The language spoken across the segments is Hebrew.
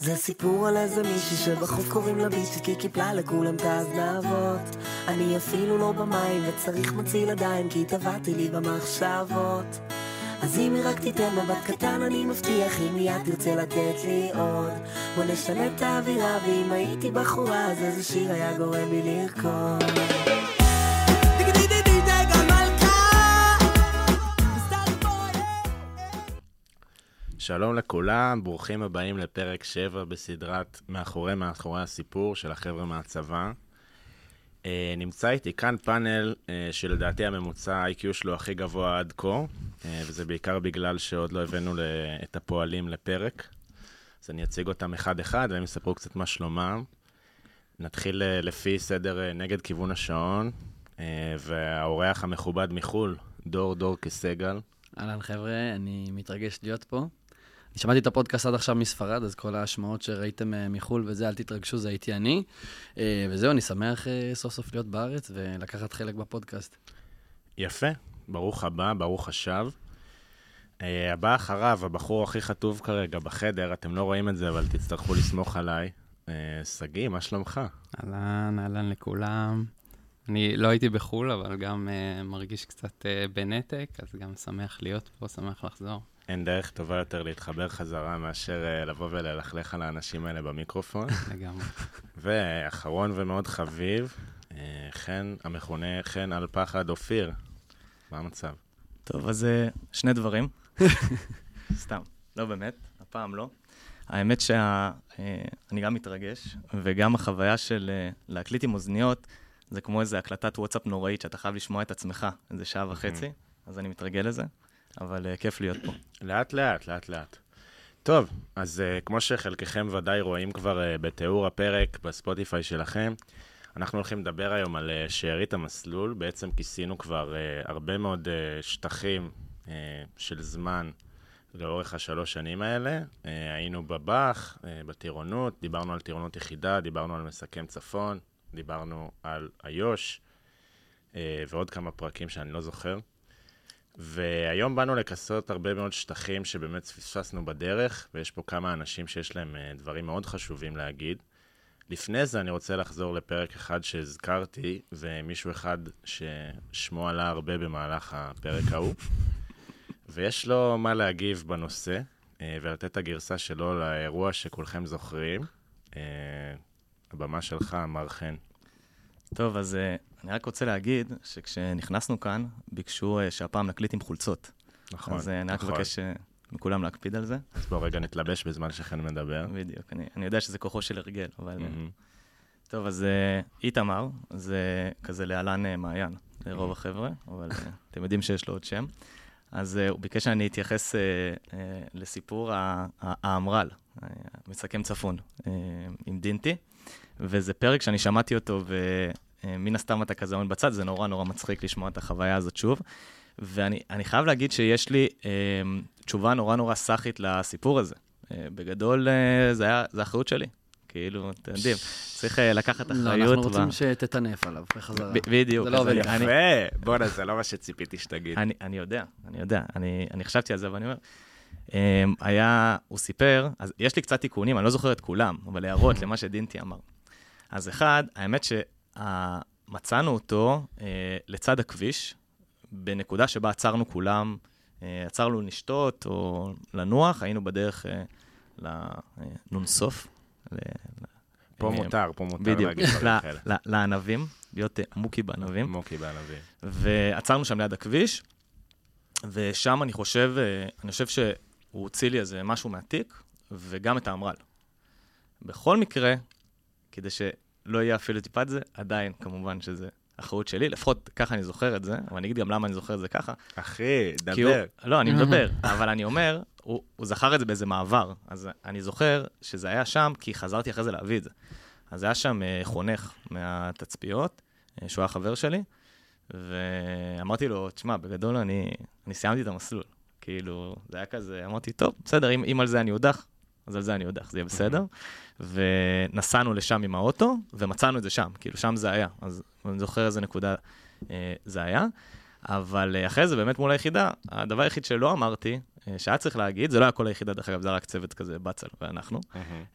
זה סיפור על איזה מישהי שבחוף קוראים לה ביצ'י כי קיפלה לכולם את האזנבות אני אפילו לא במים וצריך מציל ידיים כי טבעתי לי במחשבות. אז אם היא רק תיתן מבט קטן אני מבטיח אם מיד תרצה לתת לי עוד. בוא נשנה את האווירה ואם הייתי בחורה אז איזה שיר היה גורם לי לרקוד שלום לכולם, ברוכים הבאים לפרק 7 בסדרת מאחורי מאחורי הסיפור של החבר'ה מהצבא. Uh, נמצא איתי כאן פאנל uh, שלדעתי הממוצע ה-IQ שלו הכי גבוה עד כה, uh, וזה בעיקר בגלל שעוד לא הבאנו את הפועלים לפרק. אז אני אציג אותם אחד-אחד והם יספרו קצת מה שלומם. נתחיל לפי סדר נגד כיוון השעון, והאורח המכובד מחו"ל, דור דור כסגל. אהלן חבר'ה, אני מתרגש להיות פה. שמעתי את הפודקאסט עד עכשיו מספרד, אז כל ההשמעות שראיתם אה, מחו"ל וזה, אל תתרגשו, זה הייתי אני. אה, וזהו, אני שמח אה, סוף סוף להיות בארץ ולקחת חלק בפודקאסט. יפה, ברוך הבא, ברוך השב. הבא אחריו, הבחור הכי חטוב כרגע בחדר, אתם לא רואים את זה, אבל תצטרכו לסמוך עליי. שגיא, מה שלומך? אהלן, אהלן לכולם. אני לא הייתי בחו"ל, אבל גם uh, מרגיש קצת uh, בנתק, אז גם שמח להיות פה, שמח לחזור. אין דרך טובה יותר להתחבר חזרה מאשר uh, לבוא וללכלך על האנשים האלה במיקרופון. לגמרי. ואחרון ומאוד חביב, uh, חן, המכונה חן על פחד אופיר. מה המצב? טוב, אז uh, שני דברים. סתם, לא באמת, הפעם לא. האמת שאני גם מתרגש, וגם החוויה של להקליט עם אוזניות, זה כמו איזה הקלטת וואטסאפ נוראית, שאתה חייב לשמוע את עצמך איזה שעה וחצי, אז אני מתרגל לזה. אבל uh, כיף להיות פה. לאט לאט, לאט לאט. טוב, אז uh, כמו שחלקכם ודאי רואים כבר uh, בתיאור הפרק בספוטיפיי שלכם, אנחנו הולכים לדבר היום על uh, שארית המסלול. בעצם כיסינו כבר uh, הרבה מאוד uh, שטחים uh, של זמן לאורך השלוש שנים האלה. Uh, היינו בבאח, uh, בטירונות, דיברנו על טירונות יחידה, דיברנו על מסכם צפון, דיברנו על איו"ש, uh, ועוד כמה פרקים שאני לא זוכר. והיום באנו לכסות הרבה מאוד שטחים שבאמת פספסנו בדרך, ויש פה כמה אנשים שיש להם אה, דברים מאוד חשובים להגיד. לפני זה אני רוצה לחזור לפרק אחד שהזכרתי, ומישהו אחד ששמו עלה הרבה במהלך הפרק ההוא, ויש לו מה להגיב בנושא, אה, ולתת את הגרסה שלו לאירוע שכולכם זוכרים. אה, הבמה שלך, מר חן. טוב, אז אני רק רוצה להגיד שכשנכנסנו כאן, ביקשו uh, שהפעם נקליט עם חולצות. נכון, אז uh, אני רק מבקש uh, מכולם להקפיד על זה. אז בואו רגע נתלבש בזמן שחן מדבר. בדיוק, אני, אני יודע שזה כוחו של הרגל, אבל... Mm-hmm. טוב, אז איתמר, זה כזה להלן מעיין, לרוב החבר'ה, אבל אתם יודעים שיש לו עוד שם. אז הוא ביקש שאני אתייחס לסיפור האמר"ל, מסכם צפון, עם דינטי, וזה פרק שאני שמעתי אותו. אה, מן הסתם אתה כזה עומד בצד, זה נורא נורא מצחיק לשמוע את החוויה הזאת שוב. ואני חייב להגיד שיש לי אה, תשובה נורא נורא סאחית לסיפור הזה. אה, בגדול, אה, זה היה, זה אחריות שלי. כאילו, אתם יודעים, צריך אה, לקחת אחריות. לא, אנחנו רוצים שתטנף עליו בחזרה. בדיוק. זה לא עובד. יפה, בואנה, זה לא מה שציפיתי שתגיד. אני יודע, אני יודע, אני חשבתי על זה ואני אומר, אה, היה, הוא סיפר, אז יש לי קצת תיקונים, אני לא זוכר את כולם, אבל הערות למה שדינטי אמר. אז אחד, האמת ש... מצאנו אותו אה, לצד הכביש, בנקודה שבה עצרנו כולם, אה, עצרנו לשתות או לנוח, היינו בדרך אה, לנונסוף. פה מותר, פה מותר להגיד דברים כאלה. לענבים, להיות מוקי בענבים. מוקי בענבים. ועצרנו שם ליד הכביש, ושם אני חושב, אני חושב שהוא הוציא לי איזה משהו מהתיק, וגם את האמר"ל. בכל מקרה, כדי ש... לא יהיה אפילו טיפת זה, עדיין, כמובן שזה אחריות שלי, לפחות ככה אני זוכר את זה, אבל אני אגיד גם למה אני זוכר את זה ככה. אחי, דבר. הוא, לא, אני מדבר, אבל אני אומר, הוא, הוא זכר את זה באיזה מעבר, אז אני זוכר שזה היה שם, כי חזרתי אחרי זה להביא את זה. אז היה שם uh, חונך מהתצפיות, uh, שהוא היה חבר שלי, ואמרתי לו, תשמע, בגדול אני, אני סיימתי את המסלול. כאילו, זה היה כזה, אמרתי, טוב, בסדר, אם, אם על זה אני אודח, אז על זה אני יודע, זה יהיה בסדר. ונסענו לשם עם האוטו, ומצאנו את זה שם, כאילו שם זה היה. אז אני זוכר איזה נקודה אה, זה היה. אבל אה, אחרי זה, באמת מול היחידה, הדבר היחיד שלא אמרתי, אה, שהיה צריך להגיד, זה לא היה כל היחידה, דרך אגב, זה היה רק צוות כזה, בצל ואנחנו,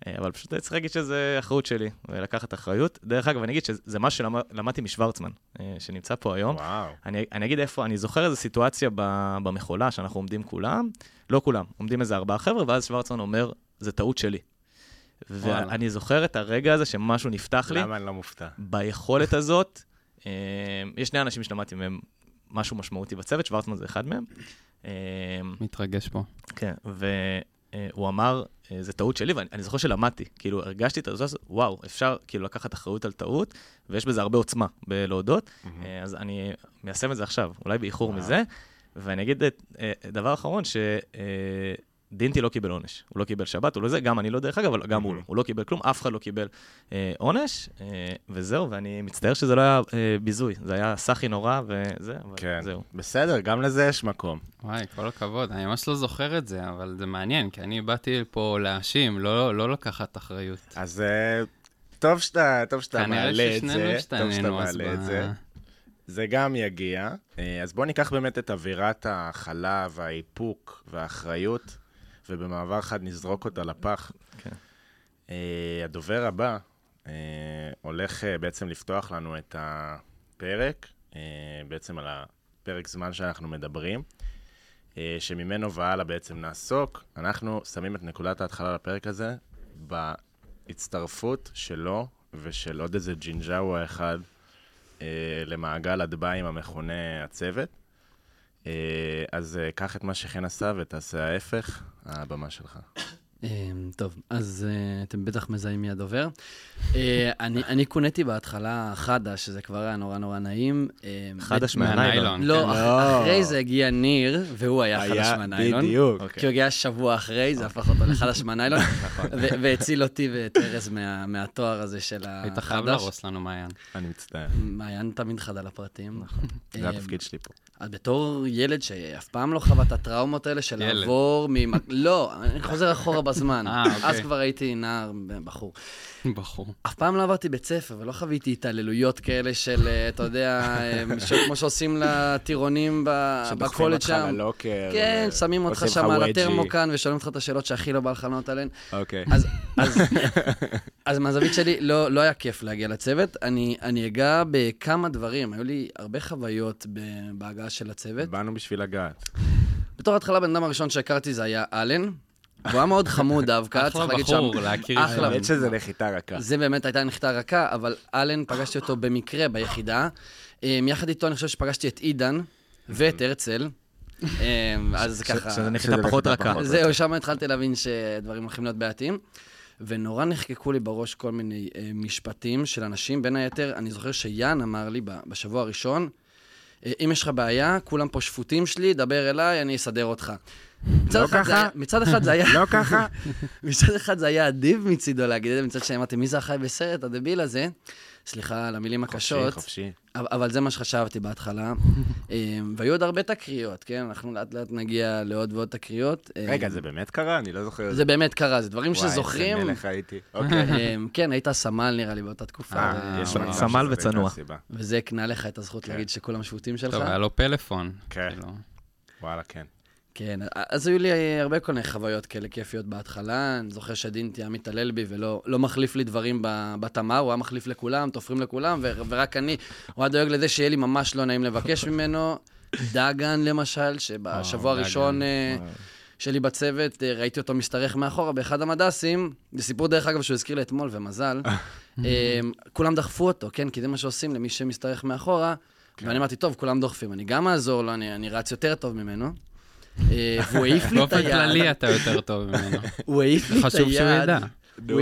אה, אבל פשוט צריך להגיד שזה אחריות שלי, ולקחת אחריות. דרך אגב, אני אגיד שזה מה שלמדתי משוורצמן, אה, שנמצא פה היום. וואו. אני, אני אגיד איפה, אני זוכר איזו סיטואציה ב- במחולה, שאנחנו עומדים כולם, לא כולם, עומדים איזה ארבעה חבר'ה, ואז שוורצמן אומר, זה טעות שלי. ואני זוכר את הרגע הזה שמשהו נפתח לי, למה אני לא מופתע? ביכולת הזאת, אה, יש שני אנשים שלמדתי מהם משהו משמעותי בצוות, שוורצמן זה אחד מהם. אה, מתרגש פה. כן, והוא אמר, אה, זה טעות שלי, ואני אני זוכר שלמדתי, כאילו, הרגשתי את זה, וואו, אפשר כאילו לקחת אחריות על טעות, ויש בזה הרבה עוצמה בלהודות, אז אני מיישם את זה עכשיו, אולי באיחור. מזה, ואני אגיד את- דבר אחרון, שדינטי לא קיבל עונש. הוא לא קיבל שבת, הוא לא זה, גם אני לא דרך אגב, אבל גם הוא לא. הוא לא קיבל כלום, אף אחד לא קיבל אה, עונש, אה, וזהו, ואני מצטער שזה לא היה אה, ביזוי, זה היה סאחי נורא, וזה, אבל כן. זהו. בסדר, גם לזה יש מקום. וואי, כל הכבוד, אני ממש לא זוכר את זה, אבל זה מעניין, כי אני באתי פה להאשים, לא, לא לקחת אחריות. אז אה, טוב שאתה, טוב שאתה מעלה את זה, טוב שאתה השתנינו אז מעלה את ב- זה. זה גם יגיע. אה, אז בואו ניקח באמת את אווירת ההכלה והאיפוק והאחריות, ובמעבר חד נזרוק אותה לפח. כן. אה, הדובר הבא אה, הולך אה, בעצם לפתוח לנו את הפרק, אה, בעצם על הפרק זמן שאנחנו מדברים, אה, שממנו והלאה בעצם נעסוק. אנחנו שמים את נקודת ההתחלה לפרק הזה בהצטרפות שלו ושל עוד איזה ג'ינג'אווה אחד אה, למעגל הדביים המכונה הצוות. אה, אז אה, קח את מה שחן עשה ותעשה ההפך, הבמה שלך. אמ, טוב, אז אה, אתם בטח מזהים מי הדובר. אה, אני אני קונאתי בהתחלה חדה, שזה כבר היה נורא נורא נעים. אמ, חדש מהניילון. לא, כן, אח- לא. אחרי זה הגיע ניר, והוא היה חדש מהניילון. בדיוק. כי הוא הגיע שבוע אחרי, זה הפך אותו לחדש מהניילון, נכון. והציל אותי ואת ארז מה- מהתואר הזה של החדש. היית חייב להרוס לנו מעיין. אני מצטער, מעיין תמיד חד על הפרטים. נכון. זה התפקיד שלי פה. אז בתור ילד שאף פעם לא חווה את הטראומות האלה של. לעבור ממ... לא, אני חוזר אחורה בזמן. אה, אוקיי. אז כבר הייתי נער, בחור. בחור. אף פעם לא עברתי בית ספר ולא חוויתי התעללויות כאלה של, אה, אתה יודע, אה, כמו שעושים לטירונים ב- שדוחפים בקולג' אותך שם. ללוקר. כן, שמים אותך שם על ווג'י. הטרמוקן ושואלים אותך את השאלות שהכי לא בא לך לענות עליהן. אוקיי. אז, מהזווית שלי, לא, לא היה כיף להגיע לצוות. אני, אני אגע בכמה דברים. היו לי הרבה חוויות בהגעה של הצוות. באנו בשביל לגעת. בתור התחלה, בן אדם הראשון שהכרתי זה היה אלן. והוא היה מאוד חמוד דווקא, אחלה צריך להגיד בחור, שם. להכיר אחלה. האמת שזה נחיתה רכה. זה באמת הייתה נחיתה רכה, אבל אלן, פגשתי אותו במקרה ביחידה. אמ, יחד איתו אני חושב שפגשתי את עידן ואת הרצל. אמ, אז ככה... שזה נחיתה פחות רכה. זהו, שם התחלתי להבין שדברים הולכים להיות בעייתיים. ונורא נחקקו לי בראש כל מיני אה, משפטים של אנשים. בין היתר, אני זוכר שיאן אמר לי בשבוע הראשון, אה, אם יש לך בעיה, כולם פה שפוטים שלי, דבר אליי, אני אסדר אותך. מצד לא אחד זה ככה? היה- מצד אחד זה היה... לא ככה? מצד אחד זה היה אדיב מצידו להגיד את זה, מצד שני אמרתי, מי זה החי בסרט, הדביל הזה? סליחה על המילים חופשי, הקשות, חופשי. אבל, אבל זה מה שחשבתי בהתחלה. אמ, והיו עוד הרבה תקריות, כן? אנחנו לאט לאט נגיע לעוד ועוד תקריות. רגע, אמ, זה באמת קרה? אני לא זוכר. זה באמת קרה, זה דברים וואי, שזוכרים. איזה מלך הייתי. אוקיי. אמ, כן, היית סמל נראה לי באותה תקופה, אה, מצב סמל וצנוע. וזה הקנה לך את הזכות כן. להגיד שכולם שפוטים שלך. טוב, היה לו פלאפון. כן. כאילו. וואלה, כן. כן, אז היו לי הרבה כל מיני חוויות כאלה כיפיות בהתחלה. אני זוכר שדינטי היה מתעלל בי ולא לא מחליף לי דברים בתמר, הוא היה מחליף לכולם, תופרים לכולם, ו- ורק אני, הוא היה דואג לזה שיהיה לי ממש לא נעים לבקש ממנו. דגן, למשל, שבשבוע או, הראשון. אה, שלי בצוות, אה, ראיתי אותו משתרך מאחורה באחד המדסים. זה סיפור, דרך אגב, שהוא הזכיר לי אתמול, ומזל. אה, כולם דחפו אותו, כן? כי זה מה שעושים למי שמשתרך מאחורה. ואני אמרתי, טוב, כולם דוחפים, אני גם אעזור לו, אני, אני רץ יותר טוב ממנו. אה, והוא העיף לי את באופן היד. כללי אתה יותר טוב ממנו. הוא העיף לי את היד. חשוב שהוא ידע. לא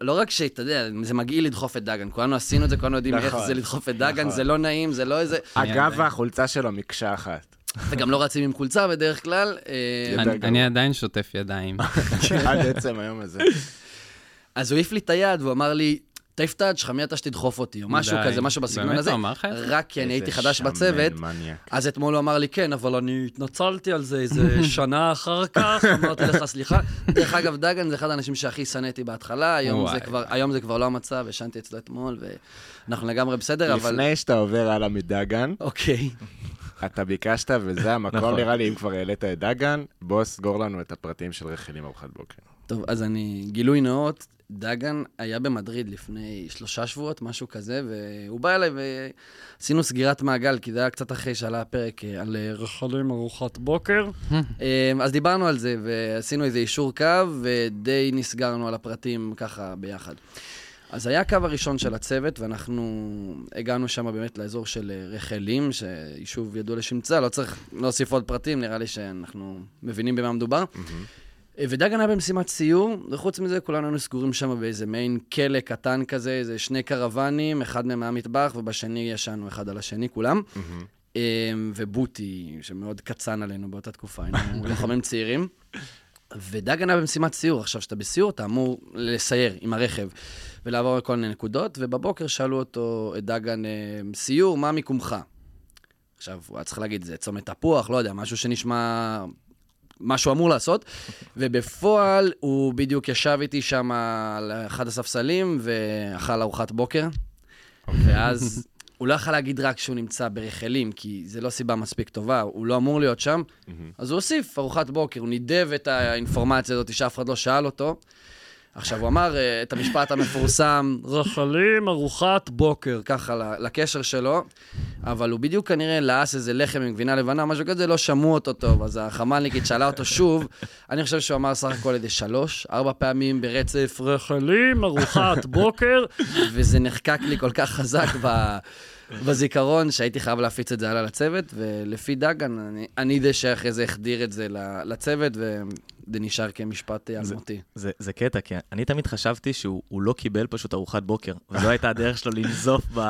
לא רק שאתה יודע, זה מגעיל לדחוף את דגן, כולנו עשינו את זה, כולנו יודעים איך נכון, זה לדחוף את דגן, נכון. זה לא נעים, זה לא איזה... אגב, והחולצה שלו מקשה אחת. וגם לא רצים עם חולצה בדרך כלל. אה. אני עדיין שוטף ידיים. עד עצם היום הזה. אז הוא העיף לי את היד, והוא אמר לי, תעיף את היד שלך, מי אתה שתדחוף אותי, או משהו די. כזה, משהו בסגנון באמת הזה. הוא אמר לך? רק כי אני הייתי חדש בצוות. מניאק. אז אתמול הוא אמר לי, כן, אבל אני התנצלתי על זה איזה שנה אחר כך, אמרתי לך סליחה. דרך אגב, דגן זה אחד האנשים שהכי שנאתי בהתחלה, היום זה. כבר- היום זה כבר לא המצב, ישנתי אצלו אתמול, ואנחנו לגמרי בסדר, אבל... לפני שאתה עובר הלאה מדגן, אוקיי. אתה ביקשת, וזה המקום, נכון. נראה לי, אם כבר העלית את דגן, בוא סגור לנו את הפרטים של רחלים ארוחת בוקר. טוב, אז אני, גילוי נאות, דגן היה במדריד לפני שלושה שבועות, משהו כזה, והוא בא אליי ועשינו סגירת מעגל, כי זה היה קצת אחרי שעלה הפרק אה, על אה, רחלים ארוחת בוקר. אה, אז דיברנו על זה, ועשינו איזה אישור קו, ודי נסגרנו על הפרטים ככה ביחד. אז היה הקו הראשון של הצוות, ואנחנו הגענו שם באמת לאזור של אה, רחלים, שיישוב ידוע לשמצה, לא צריך להוסיף עוד פרטים, נראה לי שאנחנו מבינים במה מדובר. אה, ודגן היה במשימת סיור, וחוץ מזה כולנו היינו סגורים שם באיזה מעין כלא קטן כזה, איזה שני קרוונים, אחד מהם היה מטבח, ובשני ישנו אחד על השני כולם. אה, ובוטי, שמאוד קצן עלינו באותה תקופה, היינו לוחמים צעירים. ודגן היה במשימת סיור. עכשיו, כשאתה בסיור, אתה אמור לסייר עם הרכב ולעבור על כל מיני נקודות, ובבוקר שאלו אותו, את דגן, אה, סיור, מה מיקומך? עכשיו, הוא היה צריך להגיד, זה צומת תפוח, לא יודע, משהו שנשמע... מה שהוא אמור לעשות, ובפועל הוא בדיוק ישב איתי שם על אחד הספסלים ואכל ארוחת בוקר, ואז הוא לא יכול להגיד רק שהוא נמצא ברחלים, כי זה לא סיבה מספיק טובה, הוא לא אמור להיות שם, אז הוא הוסיף ארוחת בוקר, הוא נידב את האינפורמציה הזאת שאף אחד לא שאל אותו. עכשיו, הוא אמר אה, את המשפט המפורסם, רחלים, ארוחת בוקר, ככה לקשר שלו, אבל הוא בדיוק כנראה לעס איזה לחם עם גבינה לבנה, משהו כזה, לא שמעו אותו טוב, אז החמ"לניקית שאלה אותו שוב, אני חושב שהוא אמר סך הכל איזה שלוש, ארבע פעמים ברצף, רחלים, ארוחת בוקר, וזה נחקק לי כל כך חזק ב... בזיכרון, שהייתי חייב להפיץ את זה הלאה לצוות, ולפי דגן, אני, אני זה שאחרי זה החדיר את זה לצוות, וזה נשאר כמשפט אלמותי. זה, זה קטע, כי אני תמיד חשבתי שהוא הוא לא קיבל פשוט ארוחת בוקר, וזו הייתה הדרך שלו לנזוף זה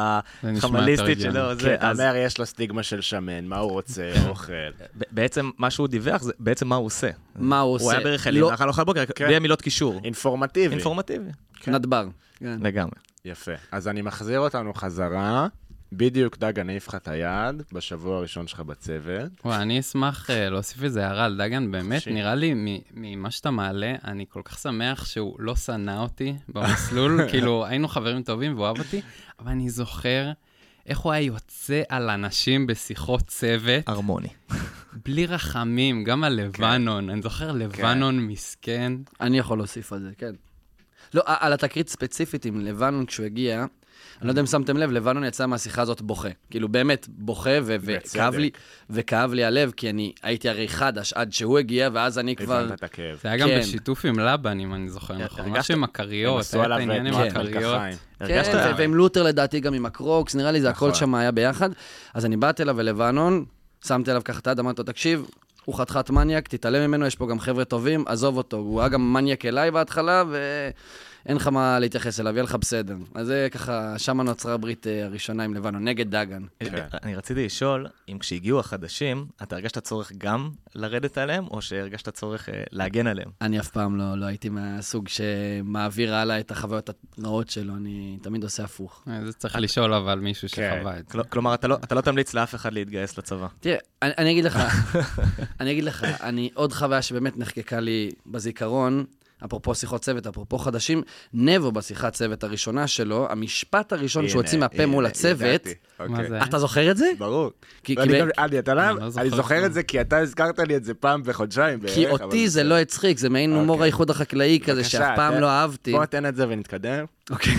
בחמליסטית שלו. זה, כן, אתה אז אומר, יש לו סטיגמה של שמן, מה הוא רוצה, אוכל. ב- בעצם מה שהוא דיווח זה בעצם מה הוא עושה. מה הוא עושה? הוא היה ברחלים, לא, אכל ארוחת בוקר, כן. בלי המילות קישור. אינפורמטיבי. אינפורמטיבי, נדבר. כן. לגמרי. יפה. אז אני מחזיר אותנו חזרה. בדיוק, דגן העיף לך את היד בשבוע הראשון שלך בצוות. וואי, אני אשמח אה, להוסיף איזה הערה על דגן, באמת. נראה לי מ- ממה שאתה מעלה, אני כל כך שמח שהוא לא שנא אותי במסלול, כאילו, היינו חברים טובים והוא אהב אותי, אבל אני זוכר איך הוא היה יוצא על אנשים בשיחות צוות, הרמוני. בלי רחמים, גם על לבנון, אני זוכר לבנון מסכן. אני יכול להוסיף על זה, כן. לא, על התקרית ספציפית עם לבנון כשהוא הגיע, אני לא יודע אם שמתם לב, לבנון יצא מהשיחה הזאת בוכה. כאילו, באמת, בוכה, ו- וכאב לי, וכאב לי הלב, כי אני הייתי הרי חדש עד שהוא הגיע, ואז אני כבר... הבנת את הכאב. זה היה גם כן. בשיתוף עם לבן, אם אני זוכר נכון. הרגשת- משהו עם הכריות, עשו היה את עליו העניין עם הכריות. כן, ו- ועם לותר לדעתי גם עם הקרוקס, נראה לי זה הכל נכון. שם היה ביחד. אז אני באתי אליו ללבנון, שמתי עליו ככה את היד, אמרתי לו, תקשיב, הוא חתיכת מניאק, תתעלם ממנו, יש פה גם חבר'ה טובים, עזוב אותו. הוא היה גם מניאק אליי בהתחלה, ואין לך מה להתייחס אליו, יהיה לך בסדר. אז זה ככה, שם נוצרה הברית אה, הראשונה עם לבנון, נגד דגן. כן. אני רציתי לשאול, אם כשהגיעו החדשים, אתה הרגשת צורך גם לרדת עליהם, או שהרגשת צורך אה, להגן עליהם? אני אף פעם לא, לא הייתי מהסוג שמעביר הלאה את החוויות הרעות שלו, אני תמיד עושה הפוך. אה, זה צריך לשאול אבל מישהו כן. שחווה את זה. כל- כלומר, אתה לא- אתה לא תמליץ לאף אחד להתגייס לצבא. תראה, אני, אני אגיד לך, אני אגיד לך, אני, עוד חוויה שבאמת נחקקה לי בזיכרון, אפרופו שיחות צוות, אפרופו חדשים, נבו בשיחת צוות הראשונה שלו, המשפט הראשון שהוא הנה, הוציא מהפה הנה, מול הצוות, ידעתי. מה אוקיי. זה? אתה זוכר את זה? ברור. כי, כי, ואני ב- גם- אני, אתה אני לא זוכר אני זוכר. את זה כי אתה הזכרת לי את זה פעם בחודשיים בערך. כי אותי זה. לא הצחיק, זה מעין הומור אוקיי. האיחוד החקלאי כזה, שאף פעם תן- לא אהבתי. בוא תן את זה ונתקדם. אוקיי.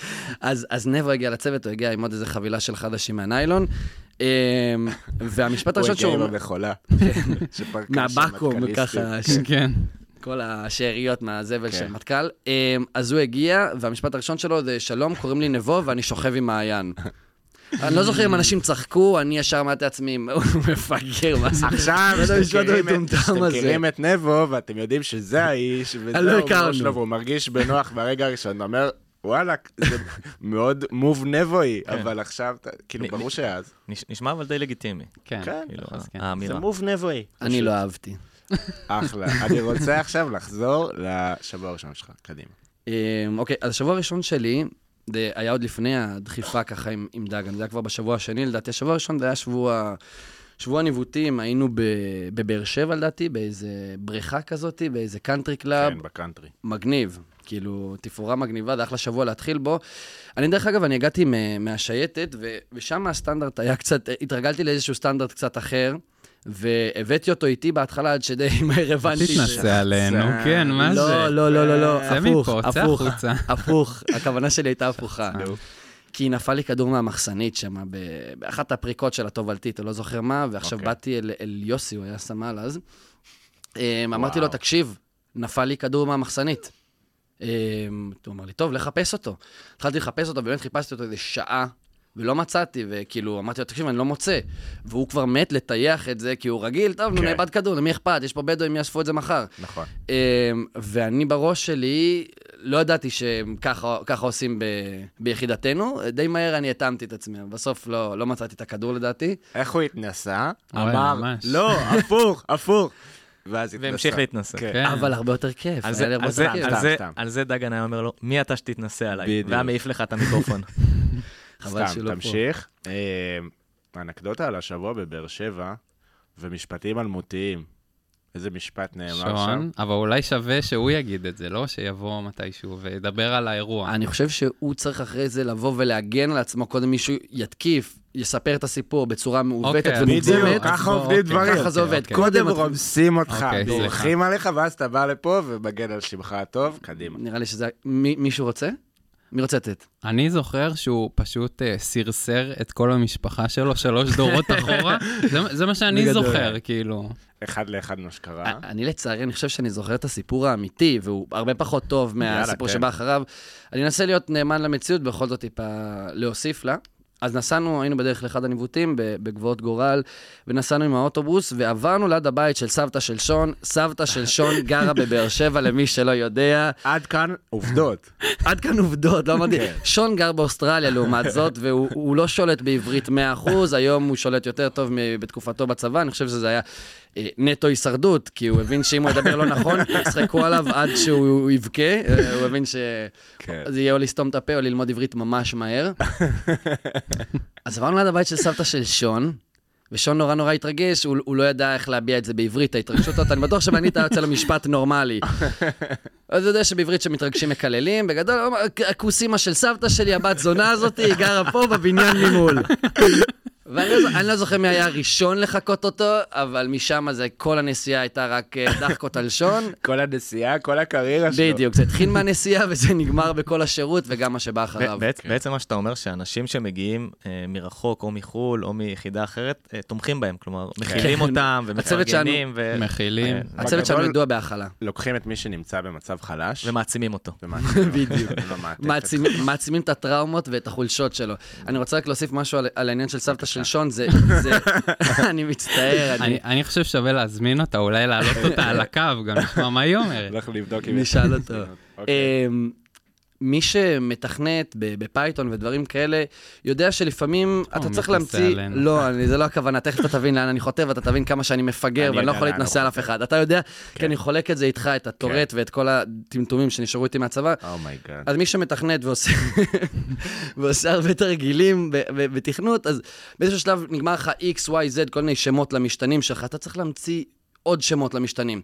אז, אז נבו הגיע לצוות, הוא הגיע עם עוד איזה חבילה של חדשים מהניילון. אמ, והמשפט הוא הראשון הגיע שהוא... עם המכולה. שפרקה שם מהבקו"ם, מטכ"ליסטים. ככה, כן. כל השאריות מהזבל כן. של מטכ"ל. אמ, אז הוא הגיע, והמשפט הראשון שלו זה, שלום, קוראים לי נבו ואני שוכב עם מעיין. אני לא זוכר אם אנשים צחקו, אני ישר אמרתי לעצמי, הוא מפגר, מה זה? עכשיו, מכירים את- נבו, ואתם יודעים שזה האיש, לא וזהו, שלו, והוא מרגיש בנוח ברגע הראשון, אומר, וואלה, זה מאוד מוב נבואי, אבל עכשיו, כאילו, ברור שאז. נש- נשמע אבל די לגיטימי. כן, כן, כאילו, כן. זה. מוב נבואי. אני לא אהבתי. אחלה. אני רוצה עכשיו לחזור לשבוע הראשון שלך, קדימה. אמ, אוקיי, אז השבוע הראשון שלי, זה היה עוד לפני הדחיפה ככה עם, עם דגן, זה היה כבר בשבוע השני, לדעתי השבוע הראשון זה היה שבוע, שבוע ניווטים, היינו בבאר שבע לדעתי, באיזה בריכה כזאת, באיזה קאנטרי קלאב, כן, בקאנטרי. מגניב. כאילו, תפאורה מגניבה, זה אחלה שבוע להתחיל בו. אני, דרך אגב, אני הגעתי מהשייטת, ושם הסטנדרט היה קצת, התרגלתי לאיזשהו סטנדרט קצת אחר, והבאתי אותו איתי בהתחלה עד שדי מהר הבנתי. תתנשא עלינו, זה- כן, מה זה? לא, לא, לא, לא, לא, צא הפוך, הפוך. הפוך, הכוונה שלי הייתה הפוכה. כי נפל לי כדור מהמחסנית שם, באחת הפריקות של התובלתית, אני לא זוכר מה, ועכשיו אוקיי. באתי אל, יוסי, הוא היה סמל אז. אמ, אמרתי לו. תקשיב, נפל לי כדור מהמחסנית. אמ, הוא אמר לי, טוב, לך חפש אותו. התחלתי לחפש אותו, באמת חיפשתי אותו איזה שעה, ולא מצאתי, וכאילו, אמרתי לו, תקשיב, אני לא מוצא. והוא כבר מת לטייח את זה, כי הוא רגיל, טוב, נו, כן. נאבד כדור, למי אכפת? יש פה בדואים, יאספו את זה מחר. נכון. אמ, ואני בראש שלי, לא ידעתי שככה ככה עושים ב, ביחידתנו, די מהר אני התאמתי את עצמי, בסוף לא, לא מצאתי את הכדור לדעתי. איך הוא התנסה? אמר. לא, הפוך, הפוך. ואז התנסה. והמשיך להתנסה. כן. כן. אבל הרבה יותר כיף, על זה- על זה-. על זה-. על זה דגן היה אומר לו, מי אתה שתתנסה עליי? בדיוק. והיה מעיף לך את המיקרופון. חבל סתם. תמשיך. אה, אנקדוטה על השבוע בבאר שבע, ומשפטים אלמותיים. איזה משפט נאמר שם? שון, אבל אולי שווה שהוא יגיד את זה, לא שיבוא מתישהו וידבר על האירוע. אני חושב שהוא צריך אחרי זה לבוא ולהגן על עצמו, קודם מישהו יתקיף, יספר את הסיפור בצורה מעוותת אוקיי, ומוגזמת. בדיוק, ככה עובדים אוקיי, דברים. ככה זה עובד. אוקיי. קודם רומסים אותך. דורכים עליך, ואז אתה בא לפה ומגן על שמך הטוב, קדימה. נראה לי שזה... מי- מישהו רוצה? מי רוצה לתת? אני זוכר שהוא פשוט אה, סרסר את כל המשפחה שלו שלוש דורות אחורה. זה, זה מה שאני. זוכר, כאילו. אחד לאחד מה שקרה. אני לצערי, אני חושב שאני זוכר את הסיפור האמיתי, והוא הרבה פחות טוב מהסיפור. שבא אחריו. אני אנסה להיות נאמן למציאות, בכל זאת טיפה להוסיף לה. אז נסענו, היינו בדרך לאחד הניווטים בגבעות גורל, ונסענו עם האוטובוס, ועברנו ליד הבית של סבתא של שון. סבתא של שון גרה בבאר שבע, למי שלא יודע. עד כאן עובדות. עד כאן עובדות, לא אמרתי. כן. שון גר באוסטרליה לעומת זאת, והוא הוא לא שולט בעברית 100%, היום הוא שולט יותר טוב מבתקופתו בצבא, אני חושב שזה היה נטו הישרדות, כי הוא הבין שאם הוא ידבר לא נכון, יצחקו עליו עד שהוא יבכה, אה, הוא הבין שזה כן. יהיה או לסתום את הפה או ללמוד עברית ממש מהר. אז עברנו ליד הבית של סבתא של שון. ושון נורא נורא התרגש, הוא, הוא לא ידע איך להביע את זה בעברית, ההתרגשות הזאת, אני בטוח שבנית יוצא לו משפט נורמלי. אז הוא יודע שבעברית שמתרגשים מקללים, בגדול, הכוסימה של סבתא שלי, הבת זונה הזאתי, היא גרה פה בבניין ממול. ואני לא, לא זוכר מי היה הראשון לחקות אותו, אבל משם זה, כל הנסיעה הייתה רק אה, דחקות על שון. כל הנסיעה, כל הקריירה שלו. בדיוק, זה התחיל מהנסיעה וזה נגמר בכל השירות וגם מה שבא אחריו. בעצ- בעצם מה שאתה אומר, שאנשים שמגיעים אה, מרחוק, או מחו"ל, או מיחידה אחרת, אה, תומכים בהם. כלומר, מכילים כן. אותם, ומפרגנים, מכילים. הצוות שלנו ידוע בהכלה. לוקחים את מי שנמצא במצב חלש, ומעצימים אותו. בדיוק. מעצימים- את הטראומות ואת החולשות שלו. אני רוצה רק להוסיף משהו על- על העניין של סבתא של שון, זה... זה- אני מצטער, אני... חושב שווה להזמין אותה, אולי להעלות אותה על הקו, גם לשמוע מה היא אומרת. הולך לבדוק אם... נשאל אותו. מי שמתכנת בפייתון ודברים כאלה, יודע שלפעמים אתה הוא צריך להמציא... עלינו. לא, אני- זה לא הכוונה, תכף אתה תבין לאן אני חוטא ואתה תבין כמה שאני מפגר, אני ואני לא יכול להתנסה על אף אחד. אתה יודע, כי אני חולק את זה איתך, את הטורט ואת כל הטמטומים שנשארו איתי מהצבא. oh my god. אז מי שמתכנת ועושה, ועושה הרבה תרגילים בתכנות, אז באיזשהו שלב נגמר לך X, Y, Z, כל מיני שמות למשתנים שלך, אתה צריך להמציא עוד שמות למשתנים.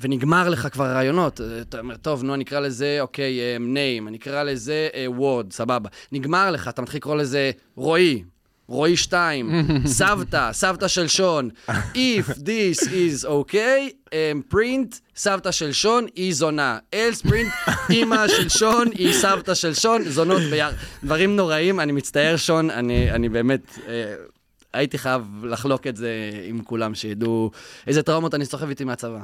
ונגמר לך כבר הרעיונות. אתה אומר, טוב, נו, אני אקרא לזה, אוקיי, אה, name, אני אקרא לזה אה, word, סבבה. נגמר לך, אתה מתחיל לקרוא לזה רועי. רועי 2, סבתא, סבתא של שון, If this is okay, um, print, סבתא של שון היא זונה. else print, אימא של שון היא סבתא של שון, זונות ביחד. דברים נוראים, אני מצטער, שון, אני, אני באמת... אה, הייתי חייב לחלוק את זה עם כולם, שידעו איזה טראומות אני סוחב איתי מהצבא.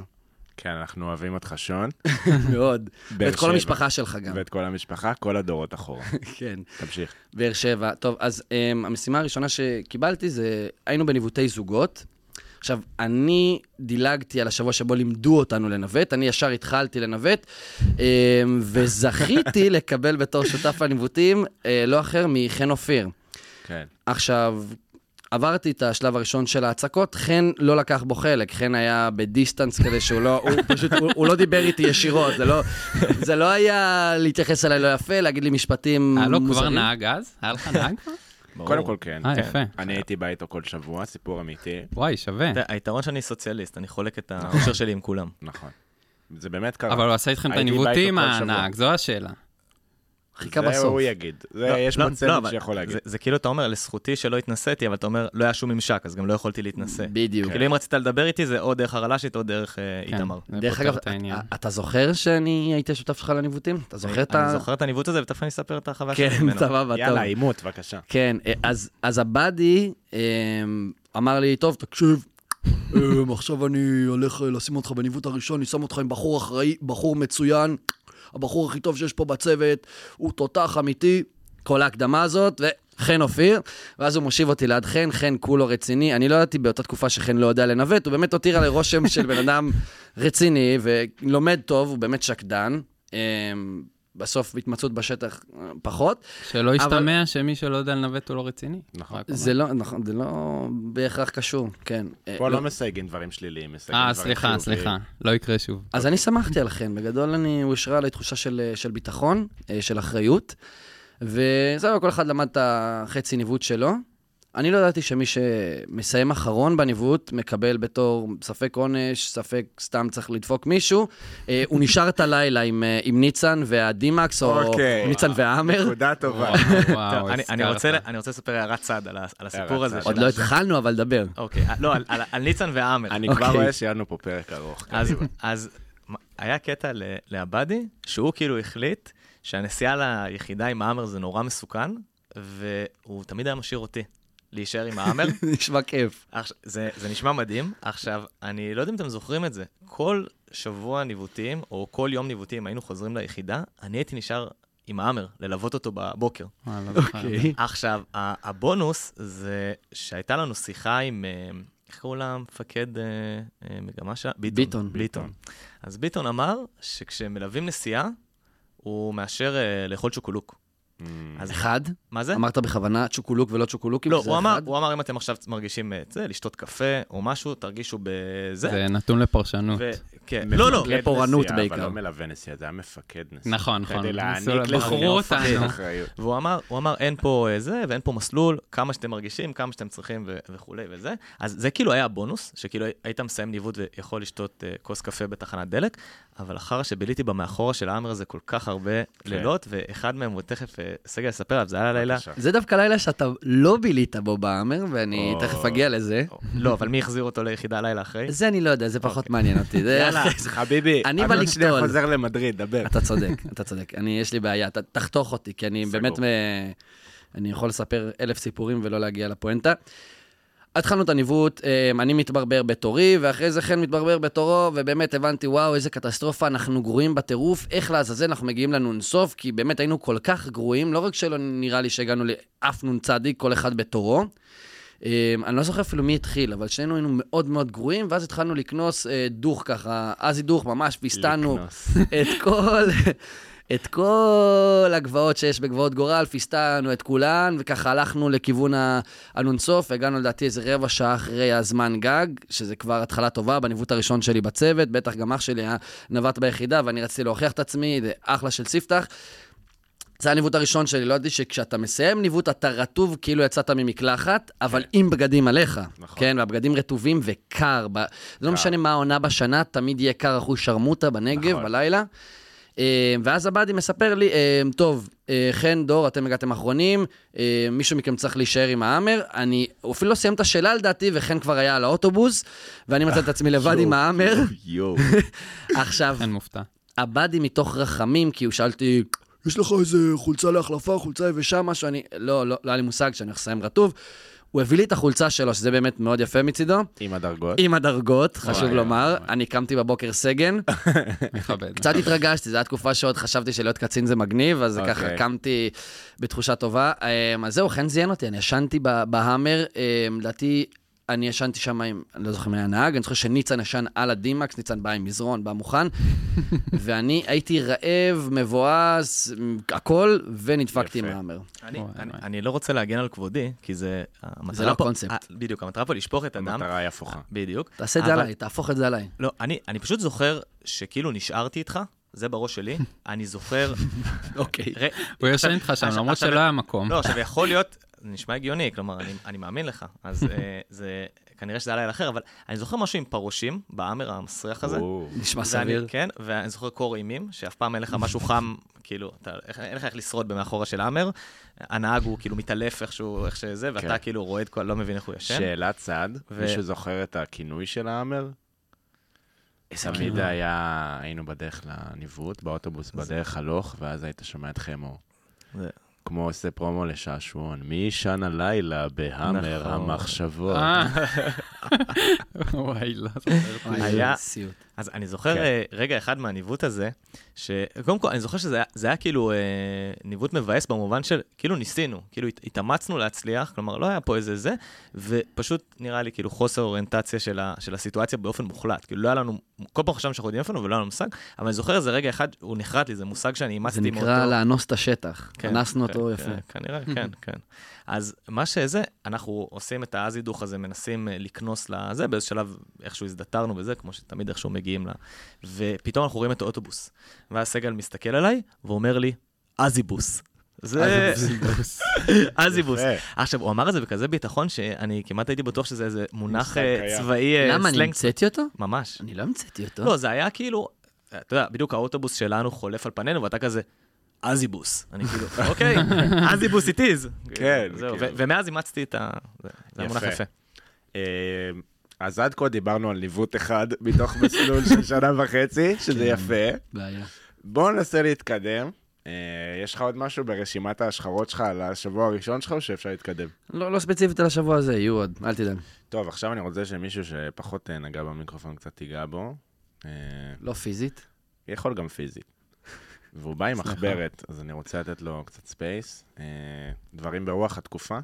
כן, אנחנו אוהבים אותך, שון, מאוד. ואת כל. המשפחה שלך גם. ואת כל המשפחה, כל הדורות אחורה. כן. תמשיך. באר שבע. טוב, אז um, המשימה הראשונה שקיבלתי זה, היינו בניווטי זוגות. עכשיו, אני דילגתי על השבוע שבו לימדו אותנו לנווט, אני ישר התחלתי לנווט, um, וזכיתי לקבל בתור שותף לניווטים uh, לא אחר מחן אופיר. כן. עכשיו, עברתי את השלב הראשון של ההצקות, חן לא לקח בו חלק, חן היה בדיסטנס כזה שהוא לא, הוא פשוט, הוא, הוא לא דיבר איתי ישירות, זה לא, זה לא היה להתייחס אליי לא יפה, להגיד לי משפטים היה לו כבר מוזרים. נהג אז? היה לך נהג כבר? קודם כל כן. אה, כן. יפה. אני הייתי בא איתו כל שבוע, סיפור אמיתי. וואי, שווה. היתרון שאני סוציאליסט, אני חולק את האושר שלי עם כולם. נכון. זה באמת קרה. אבל הוא עשה איתכם את הניווטים. הנהג, זו השאלה. חיכה זה בסוף. הוא יגיד. זה, לא, יש לא, פה לא, שיכול להגיד. זה- זה כאילו אתה אומר, לזכותי שלא התנסיתי, אבל אתה אומר, לא היה שום ממשק, אז גם לא יכולתי להתנסה. בדיוק. כאילו אם רצית לדבר איתי, זה או דרך הרל"שית או דרך אה, כן, איתמר. זה דרך אגב. אתה- אתה זוכר שאני הייתי השותף שלך לניווטים? אתה זוכר את ה... אני זוכר את הניווט הזה, ותכף אני אספר את החוויה שלי כן, ממנו. סבבה, טוב. יאללה, עימות, בבקשה. כן, אה, אז, אז הבאדי אה, אמר לי, טוב, תקשיב, עכשיו אני הולך לשים אותך בניווט הראשון, אני שם אותך עם בחור אחראי, בחור מצוין, הבחור הכי טוב שיש פה בצוות, הוא תותח אמיתי, כל ההקדמה הזאת, וחן אופיר, ואז הוא מושיב אותי ליד חן, חן כולו רציני, אני לא ידעתי באותה תקופה שחן לא יודע לנווט, הוא באמת הותיר עלי רושם של בן אדם רציני ולומד טוב, הוא באמת שקדן. אה, בסוף התמצאות בשטח אה, פחות. שלא אבל- ישתמע שמי שלא יודע לנווט הוא לא רציני. נכון. זה לא, נכון, זה לא בהכרח קשור, כן. פה אה, לא מסייגים דברים שליליים, מסייגים אה, דברים סליחה, חיוביים. סליחה, לא יקרה שוב. אז אני שמחתי על חן, בגדול אני, הוא השרה לי תחושה של, של ביטחון, אה, של אחריות, וזהו, כל אחד למד את החצי ניווט שלו. אני לא ידעתי שמי שמסיים אחרון בניווט מקבל בתור ספק עונש, ספק סתם צריך לדפוק מישהו. אה, הוא נשאר את הלילה עם, אה, עם ניצן והדימקס, או אוקיי. ניצן והאמר. נקודה טובה. וואו, טוב, אני-. רוצה- אני רוצה לספר הערת צד על הסיפור הזה. עוד לא התחלנו, אבל דבר. אוקיי, אה, לא, על- על- על ניצן והאמר. אני כבר אוקיי. רואה שיהיה לנו פה פרק ארוך. אז, היה קטע ל- לעבדי, שהוא כאילו החליט שהנסיעה ליחידה עם האמר זה נורא מסוכן, והוא תמיד היה משאיר אותי להישאר עם האמר. נשמע כיף. זה, זה נשמע מדהים. עכשיו, אני לא יודע אם אתם זוכרים את זה. כל שבוע ניווטים, או כל יום ניווטים, היינו חוזרים ליחידה, אני הייתי נשאר עם האמר, ללוות אותו בבוקר. וואי, לא. אוקיי. עכשיו, הבונוס זה שהייתה לנו שיחה עם, אה, איך קראו לה מפקד אה, אה, מגמה שלה? ביטון. ביטון. אז ביטון אמר שכשמלווים נסיעה, הוא מאשר אה, לאכול צ'וקולוק. Mm, אז אחד, מה זה? אמרת בכוונה צ'וקולוק ולא צ'וקולוקים? לא, זה הוא אמר, אחד? הוא אמר, אם אתם עכשיו מרגישים את זה, לשתות קפה או משהו, תרגישו בזה. זה נתון לפרשנות. ו- כן, לא, לא, לפורענות בעיקר. אבל לא מלווה נסיעה, זה היה מפקד נסיעה. נכון, נכון. כדי ניסו- להעניק אותנו. אחריות. והוא אמר, הוא אמר, אין פה אה, זה, ואין פה מסלול, כמה שאתם מרגישים, כמה שאתם צריכים ו- וכולי וזה. אז זה כאילו היה הבונוס, שכאילו היית מסיים ניווט ויכול לשתות אה, כוס קפה בתחנת דלק, אבל אחר שביליתי במאחורה של האמר הזה כל כך הרבה לילות, ואחד מהם, הוא תכף אה, סגל יספר עליו, זה היה לילה... זה דווקא לילה שאתה לא בילית בו בהאמר, ואני או. תכף אגיע לזה. לא, אבל מי החזיר אותו ליחידה לילה אחרי? זה אני לא יודע, זה פחות אוקיי. מעניין אותי. יאללה, חביבי, אני אני בא עוד שנייה לקטול. חוזר למדריד, דבר. אתה צודק, אתה צודק. אני, יש לי בעיה, ת- תחתוך אותי, כי אני. באמת, אה, אני יכול לספר אלף סיפורים ולא להגיע לפואנטה. התחלנו את הניווט, אה, אני מתברבר בתורי, ואחרי זה חן מתברבר בתורו, ובאמת הבנתי, וואו, איזה קטסטרופה, אנחנו גרועים בטירוף, איך לעזאזל אנחנו מגיעים לנ"ס, כי באמת היינו כל כך גרועים, לא רק שלא נראה לי שהגענו לאף נ"צ, כל אחד בתורו. אה, אני לא זוכר אפילו מי התחיל, אבל שנינו היינו מאוד מאוד גרועים, ואז התחלנו לקנוס אה, דוך ככה, אזי דוך ממש, והסתנו לקנוס. את כל, את כל הגבעות שיש בגבעות גורל, פיסטנו את כולן, וככה הלכנו לכיוון ה- הנונסוף, הגענו לדעתי איזה רבע שעה אחרי הזמן גג, שזה כבר התחלה טובה בניווט הראשון שלי בצוות, בטח גם אח שלי היה נווט ביחידה, ואני רציתי להוכיח את עצמי, זה אחלה של ספתח. זה הניווט הראשון שלי, לא ידעתי שכשאתה מסיים ניווט אתה רטוב כאילו יצאת ממקלחת, אבל עם בגדים עליך. נכון. כן, והבגדים רטובים וקר. ב... זה לא משנה מה העונה בשנה, תמיד יהיה קר אחוז שרמוטה בנגב, נכון. בלילה. אה, ואז הבאדי מספר לי, אה, טוב, אה, חן, דור, אתם הגעתם אחרונים, מישהו מכם צריך להישאר עם ההאמר. אני אפילו לא סיים את השאלה לדעתי, וחן כבר היה על האוטובוס, ואני מצאתי את עצמי לבד עם ההאמר. יואו. עכשיו. הבאדי מתוך רחמים, כי הוא שאל אותי, יש לך איזה חולצה להחלפה, חולצה יבשה, משהו? אני, לא, לא, לא היה לי מושג שאני הולך לסיים רטוב. הוא הביא לי את החולצה שלו, שזה באמת מאוד יפה מצידו, עם הדרגות. עם הדרגות, חשוב לומר. אני קמתי בבוקר סגן. קצת התרגשתי, זו הייתה תקופה שעוד חשבתי שלהיות קצין זה מגניב, אז אוקיי. ככה קמתי בתחושה טובה. אמ, אז זהו, חן זיין אותי, אני ישנתי בהאמר, אמ, לדעתי, אני ישנתי שם עם, אני לא זוכר מי הנהג, אני זוכר שניצן ישן על הדימקס, ניצן בא עם מזרון, בא מוכן, ואני הייתי רעב, מבואס, הכל, ונדפקתי עם יפה. ההאמר. אני, לא רוצה להגן על כבודי, כי זה... המטרה לא פה-. אה, בדיוק, המטרה פה לשפוך את הדם. המטרה היא הפוכה. בדיוק. תעשה את זה עליי, תהפוך את זה עליי. לא, אני, אני פשוט זוכר שכאילו נשארתי איתך, זה בראש שלי. אני זוכר... אוקיי. הוא ישן איתך שם, למרות שלא היה מקום. לא, עכשיו יכול להיות, זה נשמע הגיוני, כלומר, אני, אני מאמין לך. אז אה, זה, כנראה שזה היה לילה אחר, אבל אני זוכר משהו עם פרושים, בהאמר המסריח הזה. נשמע סביר. כן, ואני זוכר קור אימים, שאף פעם אין לך משהו חם, כאילו, אתה, אין לך איך לשרוד במאחורה של האמר. הנהג הוא כאילו מתעלף איכשהו, איך שזה, ואתה כן. כאילו רועד, לא מבין איך הוא ישן. שאלת צד, ו- מישהו זוכר את הכינוי של האמר? תמיד היה, היינו בדרך לניווט, באוטובוס בדרך הלוך, ואז היית שומע את חמו. זה- כמו עושה פרומו לשעשועון, מי ישן הלילה בהאמר נכון. המחשבות? אה. וואי, לא זוכר. היה- זה סיוט. אז אני זוכר כן. אה, רגע אחד מהניווט הזה, שקודם כל, אני זוכר שזה היה, זה היה כאילו אה, ניווט מבאס במובן של, כאילו ניסינו, כאילו הת- התאמצנו להצליח, כלומר, לא היה פה איזה זה, ופשוט נראה לי כאילו חוסר אוריינטציה של, ה, של הסיטואציה באופן מוחלט. כאילו לא היה לנו, כל פעם חשבנו שאנחנו יודעים איפה, ולא היה לנו מושג, אבל אני זוכר איזה רגע אחד, הוא נחרט לי, זה מושג שאני אימצתי זה מאותו... נקרא לאנוס את השטח. כן, אנסנו כן, אותו כן, יפה. כנראה, כן, כן. אז מה שזה, אנחנו עושים את האזידוך הזה, מנסים אה, לקנוס לזה, באיזה שלב איכשהו הזדתרנו בזה, כמו שתמיד איכשהו מגיעים ל... ופתאום אנחנו רואים את האוטובוס. ואז סגל מסתכל עליי, ואומר לי, אזיבוס. זה... אזיבוס. יפה. עכשיו, הוא אמר את זה בכזה ביטחון, שאני כמעט הייתי בטוח שזה איזה מונח אה. צבאי, אה, למה, אני. המצאתי אותו? ממש. אני לא המצאתי אותו. לא, זה היה כאילו, אתה יודע, בדיוק האוטובוס שלנו חולף על פנינו, ואתה כזה, אזיבוס. אני כאילו, אוקיי, אזיבוס it is. כן, זהו, כאילו. ומאז אימצתי את ה... זה זה היה מונח יפה. אה, אז עד כה דיברנו על ניווט אחד מתוך מסלול של שנה וחצי, שזה כן. יפה. בעיה. בואו ננסה להתקדם. אה, יש לך עוד משהו ברשימת ההשחרות שלך על השבוע הראשון שלך, או שאפשר להתקדם? לא לא ספציפית על השבוע הזה, יהיו עוד, אל תדאג. טוב, עכשיו אני רוצה שמישהו שפחות אה, נגע במיקרופון קצת תיגע בו. לא פיזית. יכול גם פיזית. והוא בא עם. מחברת, אז אני רוצה לתת לו קצת space. אה, דברים ברוח התקופה,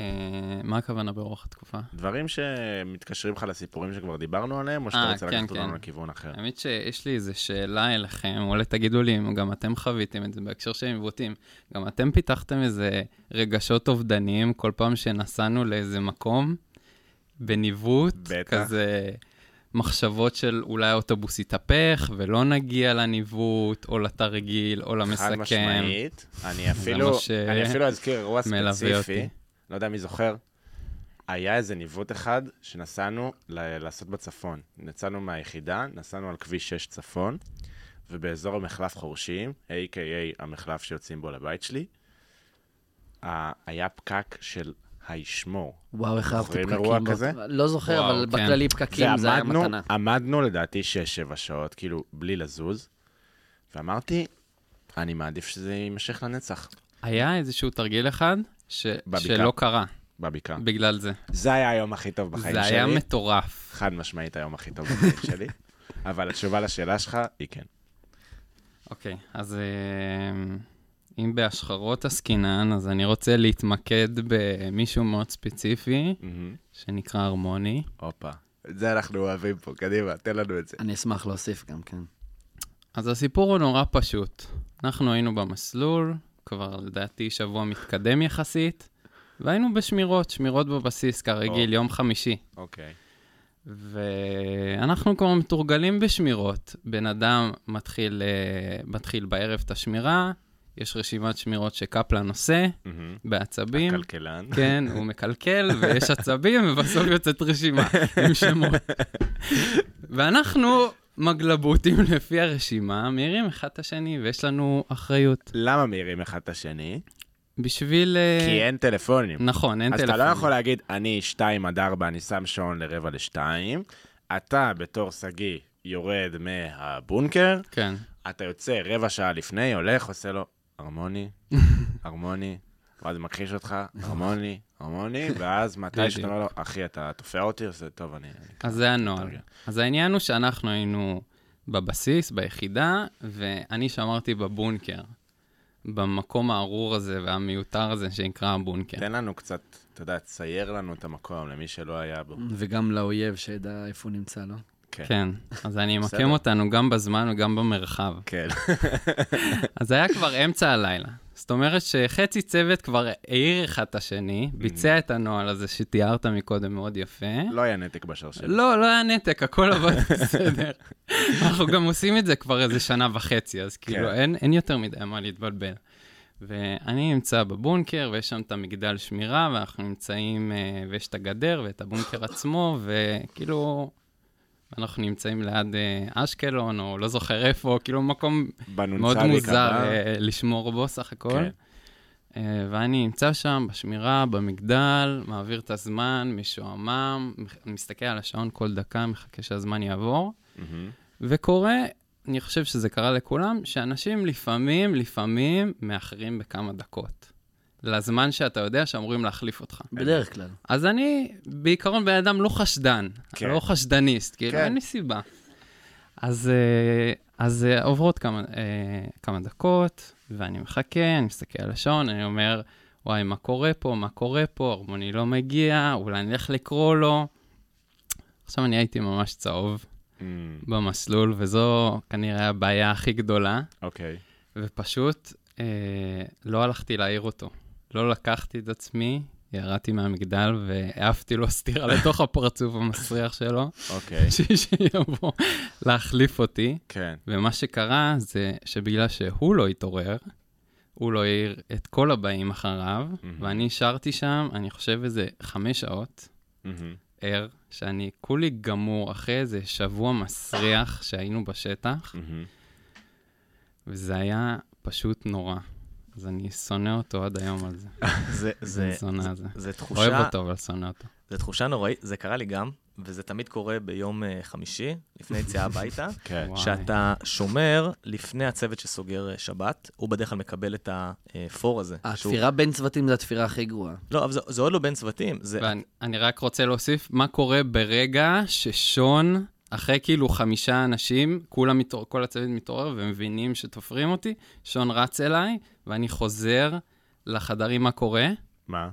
אה, מה הכוונה ברוח התקופה? דברים שמתקשרים לך לסיפורים שכבר דיברנו עליהם, או שאתה אה, רוצה כן, לקחת אותנו כן. לכיוון אחר? האמת שיש לי איזו שאלה אליכם, אולי תגידו לי אם גם אתם חוויתם את זה בהקשר של ניווטים. גם אתם פיתחתם איזה רגשות אובדניים כל פעם שנסענו לאיזה מקום, בניווט, בטח. מחשבות של אולי האוטובוס יתהפך ולא נגיע לניווט, או לתרגיל, או למסכם. חד משמעית. אני אפילו, ש- אני אפילו אזכיר אירוע ספציפי, אותי. לא יודע מי זוכר, היה איזה ניווט אחד שנסענו ל- לעשות בצפון. יצאנו מהיחידה, נסענו על כביש 6 צפון, ובאזור המחלף חורשים, a.k.a המחלף שיוצאים בו לבית שלי, היה פקק של הישמור. וואו, איך אהבתי זוכרים פקקים. אירוע באותו- כזה? לא זוכר, וואו, אבל כן. בכללי פקקים זה היה מתנה. עמדנו לדעתי 6-7 שעות, כאילו, בלי לזוז, ואמרתי, אני מעדיף שזה יימשך לנצח, היה איזשהו תרגיל אחד ש... שלא קרה בבקעה. בגלל זה. זה היה היום הכי טוב בחיים זה שלי. היה מטורף. חד משמעית היום הכי טוב בחיים שלי. אבל התשובה לשאלה שלך היא כן. אוקיי, אז אה, אם בהשחרות עסקינן, אז אני רוצה להתמקד במישהו מאוד ספציפי. שנקרא הרמוני. הופה. את זה אנחנו אוהבים פה, קדימה, תן לנו את זה. אני אשמח להוסיף גם, כן. אז הסיפור הוא נורא פשוט. אנחנו היינו במסלול, כבר לדעתי שבוע מתקדם יחסית, והיינו בשמירות, שמירות בבסיס, כרגיל, או. יום חמישי. אוקיי. ואנחנו כבר מתורגלים בשמירות. בן אדם מתחיל, אה, מתחיל בערב את השמירה, יש רשימת שמירות שקפלן עושה, מהמם. בעצבים. הכלכלן. כן, הוא מקלקל, ויש עצבים, ובסוף יוצאת רשימה עם שמות. ואנחנו מגלבותים לפי הרשימה, מעירים אחד את השני, ויש לנו אחריות. למה מעירים אחד את השני? בשביל... אה, כי אין טלפונים. נכון, אין אז טלפון. אתה לא יכול להגיד, אני 2 עד 4, אני שם שעון לרבע לשתיים. אתה, בתור שגיא, יורד מהבונקר, כן. אתה יוצא רבע שעה לפני, הולך, עושה לו, הרמוני, הרמוני, ואז מכחיש אותך, הרמוני, הרמוני, ואז מתי שאתה. אומר לו, אחי, אתה תופע אותי, עושה, טוב, אני... אז זה הנוהל. מתרגל." אז העניין הוא שאנחנו היינו בבסיס, ביחידה, ואני שמרתי בבונקר, במקום הארור הזה והמיותר הזה שנקרא הבונקר. תן לנו קצת, אתה יודע, צייר לנו את המקום למי שלא היה בו. וגם לאויב שידע איפה הוא נמצא, לא? כן. כן, אז אני. אמקם אותנו גם בזמן וגם במרחב. כן. אז זה היה כבר אמצע הלילה. זאת אומרת שחצי צוות כבר העיר אחד את השני, ביצע את הנוהל הזה שתיארת מקודם מאוד יפה. לא היה נתק בשרשרת. לא, לא היה נתק, הכל עבד בסדר. אנחנו גם עושים את זה כבר איזה שנה וחצי, אז כאילו כן. אין, אין יותר מדי מה להתבלבל. ואני נמצא בבונקר, ויש שם את המגדל שמירה, ואנחנו נמצאים, אה, ויש את הגדר ואת הבונקר עצמו, וכאילו, אנחנו נמצאים ליד אה, אשקלון, או לא זוכר איפה, כאילו מקום בנ"צ מאוד מוזר יקרה. אה, לשמור בו סך הכל. כן. אה, ואני נמצא שם בשמירה, במגדל, מעביר את הזמן, משועמם, מסתכל על השעון כל דקה, מחכה שהזמן יעבור. מהמם. וקורה, אני חושב שזה קרה לכולם, שאנשים לפעמים, לפעמים מאחרים בכמה דקות. לזמן שאתה יודע שאמורים להחליף אותך. בדרך כלל. אז אני בעיקרון בן אדם לא חשדן, כן. לא חשדניסט, כאילו, כן. אין לי סיבה. אז, אה, אז אה, עוברות כמה, אה, כמה דקות, ואני מחכה, אני מסתכל על השעון, אני אומר, וואי, מה קורה פה, מה קורה פה, הרמוני לא מגיע, אולי אני אלך לקרוא לו. עכשיו אני הייתי ממש צהוב אמ, במסלול, וזו כנראה הבעיה הכי גדולה, אוקיי. ופשוט אה, לא הלכתי להעיר אותו. לא לקחתי את עצמי, ירדתי מהמגדל והעפתי לו סטירה לתוך הפרצוף המסריח שלו, אוקיי. בשביל שיבוא להחליף אותי. כן. ומה שקרה זה שבגלל שהוא לא התעורר, הוא לא העיר את כל הבאים אחריו, מהמם. ואני השארתי שם, אני חושב איזה חמש שעות מהמם. ער, שאני כולי גמור אחרי איזה שבוע מסריח שהיינו בשטח, מהמם. וזה היה פשוט נורא. אז אני שונא אותו עד היום על זה. זה, זה, זה. זה אוהב תחושה, אותו, אבל שונא אותו. זה תחושה נוראית, זה קרה לי גם, וזה תמיד קורה ביום אה, חמישי, לפני יציאה הביתה, כן. שאתה שומר לפני הצוות שסוגר אה, שבת, הוא בדרך כלל מקבל את הפור הזה. שהוא- התפירה בין צוותים זה התפירה הכי גרועה. לא, אבל זה, זה עוד לא בין צוותים, זה... ואני אני רק רוצה להוסיף, מה קורה ברגע ששון, אחרי כאילו חמישה אנשים, כולם מתעור, כל הצוות מתעורר ומבינים שתופרים אותי, שון רץ אליי, ואני חוזר לחדרים מה קורה, מה?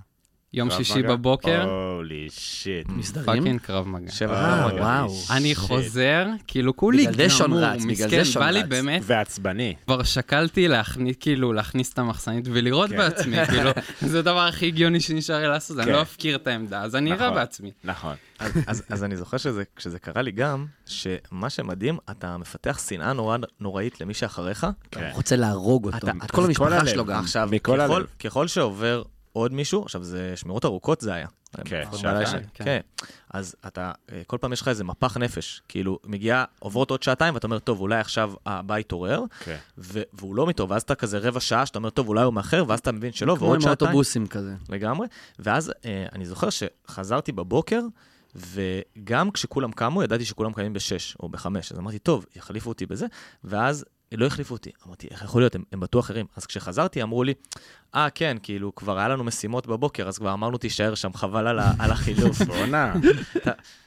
יום שישי מגע? בבוקר, holy shit. מסדרים? fucking קרב מגע. שבע אה, קרב מגע. וואו. אני. חוזר, כאילו כולי בגלל זה שון גמור, רץ, בגלל מסכן, זה שון בא לי רץ. באמת, ועצבני. כבר שקלתי להכניס, כאילו, להכניס את המחסנית ולירות כן. בעצמי, כאילו, זה הדבר הכי הגיוני שנשאר לי לעשות, אני כן. לא אפקיר את העמדה, אז אני אראה נכון. בעצמי. נכון. אז, אני זוכר שזה, כשזה קרה לי גם, שמה שמדהים, אתה מפתח שנאה נורא, נוראית למי שאחריך. כן. הוא רוצה להרוג אותו. אתה- את אתה- כל המשפחה. שלו גם. עכשיו, מכל ככל, הלב. ככל שעובר עוד מישהו, עכשיו, זה שמירות ארוכות זה היה. כן, שעתיים, כן. כן. אז אתה, אה, כל פעם יש לך איזה מפח נפש. כאילו, מגיעה, עוברות עוד שעתיים, ואתה אומר, טוב, אולי עכשיו הבא יתעורר, כן. והוא לא מתעורר, ואז אתה כזה רבע שעה, שאתה אומר, טוב, אולי הוא מאחר, ואז אתה מבין שלא, כמו ועוד עם שעתיים. האוטובוסים כזה. לגמרי. ואז אה, אני זוכר שחזרתי בבוקר, וגם כשכולם קמו, ידעתי שכולם קמים בשש או בחמש. אז אמרתי, טוב, יחליפו אותי בזה, ואז לא החליפו אותי. אמרתי, איך יכול להיות? הם, הם בטוח ערים. אז כשחזרתי, אמרו לי, אה, כן, כאילו, כבר היה לנו משימות בבוקר, אז כבר אמרנו, תישאר שם, חבל על, על החילוף. בואנה,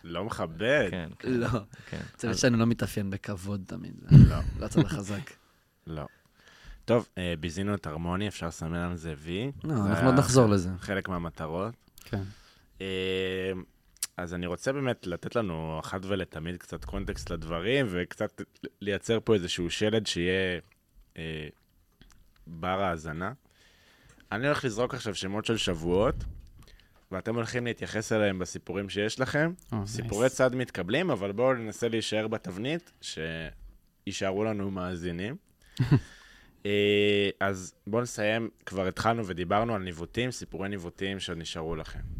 לא מכבד. כן, כן, לא. כן. הצוות אז- שלנו לא מתאפיין בכבוד תמיד. לא. לא הצד החזק. לא. טוב, אה, ביזינו את הרמוני, אפשר לסמן על זה וי. לא, אנחנו עוד נחזור לזה. חלק מהמטרות. כן. אז אני רוצה באמת לתת לנו אחת ולתמיד קצת קונטקסט לדברים, וקצת לייצר פה איזשהו שלד שיהיה אה, בר האזנה. אני הולך לזרוק עכשיו שמות של שבועות, ואתם הולכים להתייחס אליהם בסיפורים שיש לכם. או, סיפורי nice. צד מתקבלים, אבל בואו ננסה להישאר בתבנית, שיישארו לנו מאזינים. אה, אז בואו נסיים, כבר התחלנו ודיברנו על ניווטים, סיפורי ניווטים שנשארו לכם.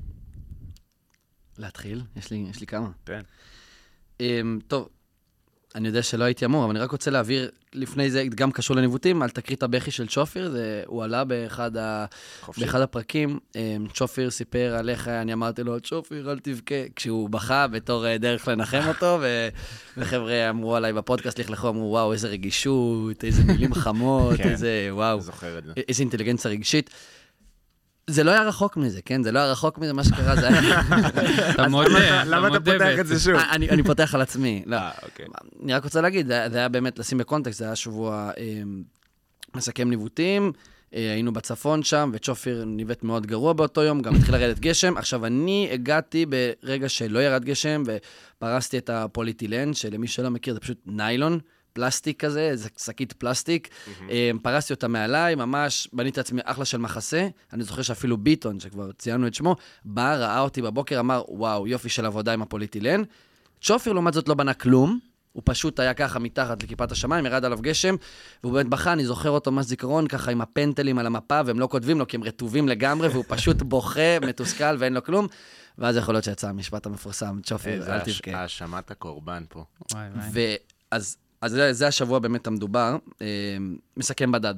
להתחיל? יש לי, יש לי כמה. תן. Um, טוב, אני יודע שלא הייתי אמור, אבל אני רק רוצה להבהיר, לפני זה, גם קשור לניווטים, על תקרית הבכי של צ'ופיר, זה, הוא עלה באחד, ה, חופשי. באחד הפרקים, um, צ'ופיר סיפר על איך אני אמרתי לו, צ'ופיר, אל תבכה, כשהוא בכה בתור uh, דרך לנחם אותו, ו, וחבר'ה אמרו עליי בפודקאסט, לכלכו, אמרו, וואו, איזה רגישות, איזה מילים חמות, כן. איזה, וואו. איזה אינטליגנציה רגשית. זה לא היה רחוק מזה, כן? זה לא היה רחוק מזה, מה שקרה זה היה... אתה מודה, למה אתה פותח את זה. שוב? אני אני פותח על עצמי, לא. אה, אוקיי. אני רק רוצה להגיד, זה היה- באמת, לשים בקונטקסט, זה היה שבוע אה, מסכם ניווטים, אה, היינו בצפון שם, וצ'ופיר ניווט מאוד גרוע באותו יום, גם התחיל לרדת גשם. עכשיו, אני הגעתי ברגע שלא ירד גשם, ופרסתי את הפוליטילן, שלמי שלא מכיר, זה פשוט ניילון. פלסטיק כזה, זה שקית פלסטיק. אה, פרסתי אותה מעליי, ממש בניתי לעצמי אחלה של מחסה. אני זוכר שאפילו ביטון, שכבר ציינו את שמו, בא, ראה אותי בבוקר, אמר, וואו, יופי של עבודה עם הפוליטילן. צ'ופיר, לעומת זאת, לא בנה כלום. הוא פשוט היה ככה מתחת לכיפת השמיים, ירד עליו גשם, והוא באמת בכה, אני זוכר אותו ממש זיכרון, ככה עם הפנטלים על המפה, והם לא כותבים לו כי הם רטובים לגמרי, והוא פשוט בוכה, מתוסכל ואין לו כלום. ואז יכול להיות שיצא המשפט המפורסם, צ'ופר, איזה אל תבכה. האשמת הקורבן פה. וואי וואי. ואז אז זה, זה השבוע באמת המדובר, אה, מסכם בדד.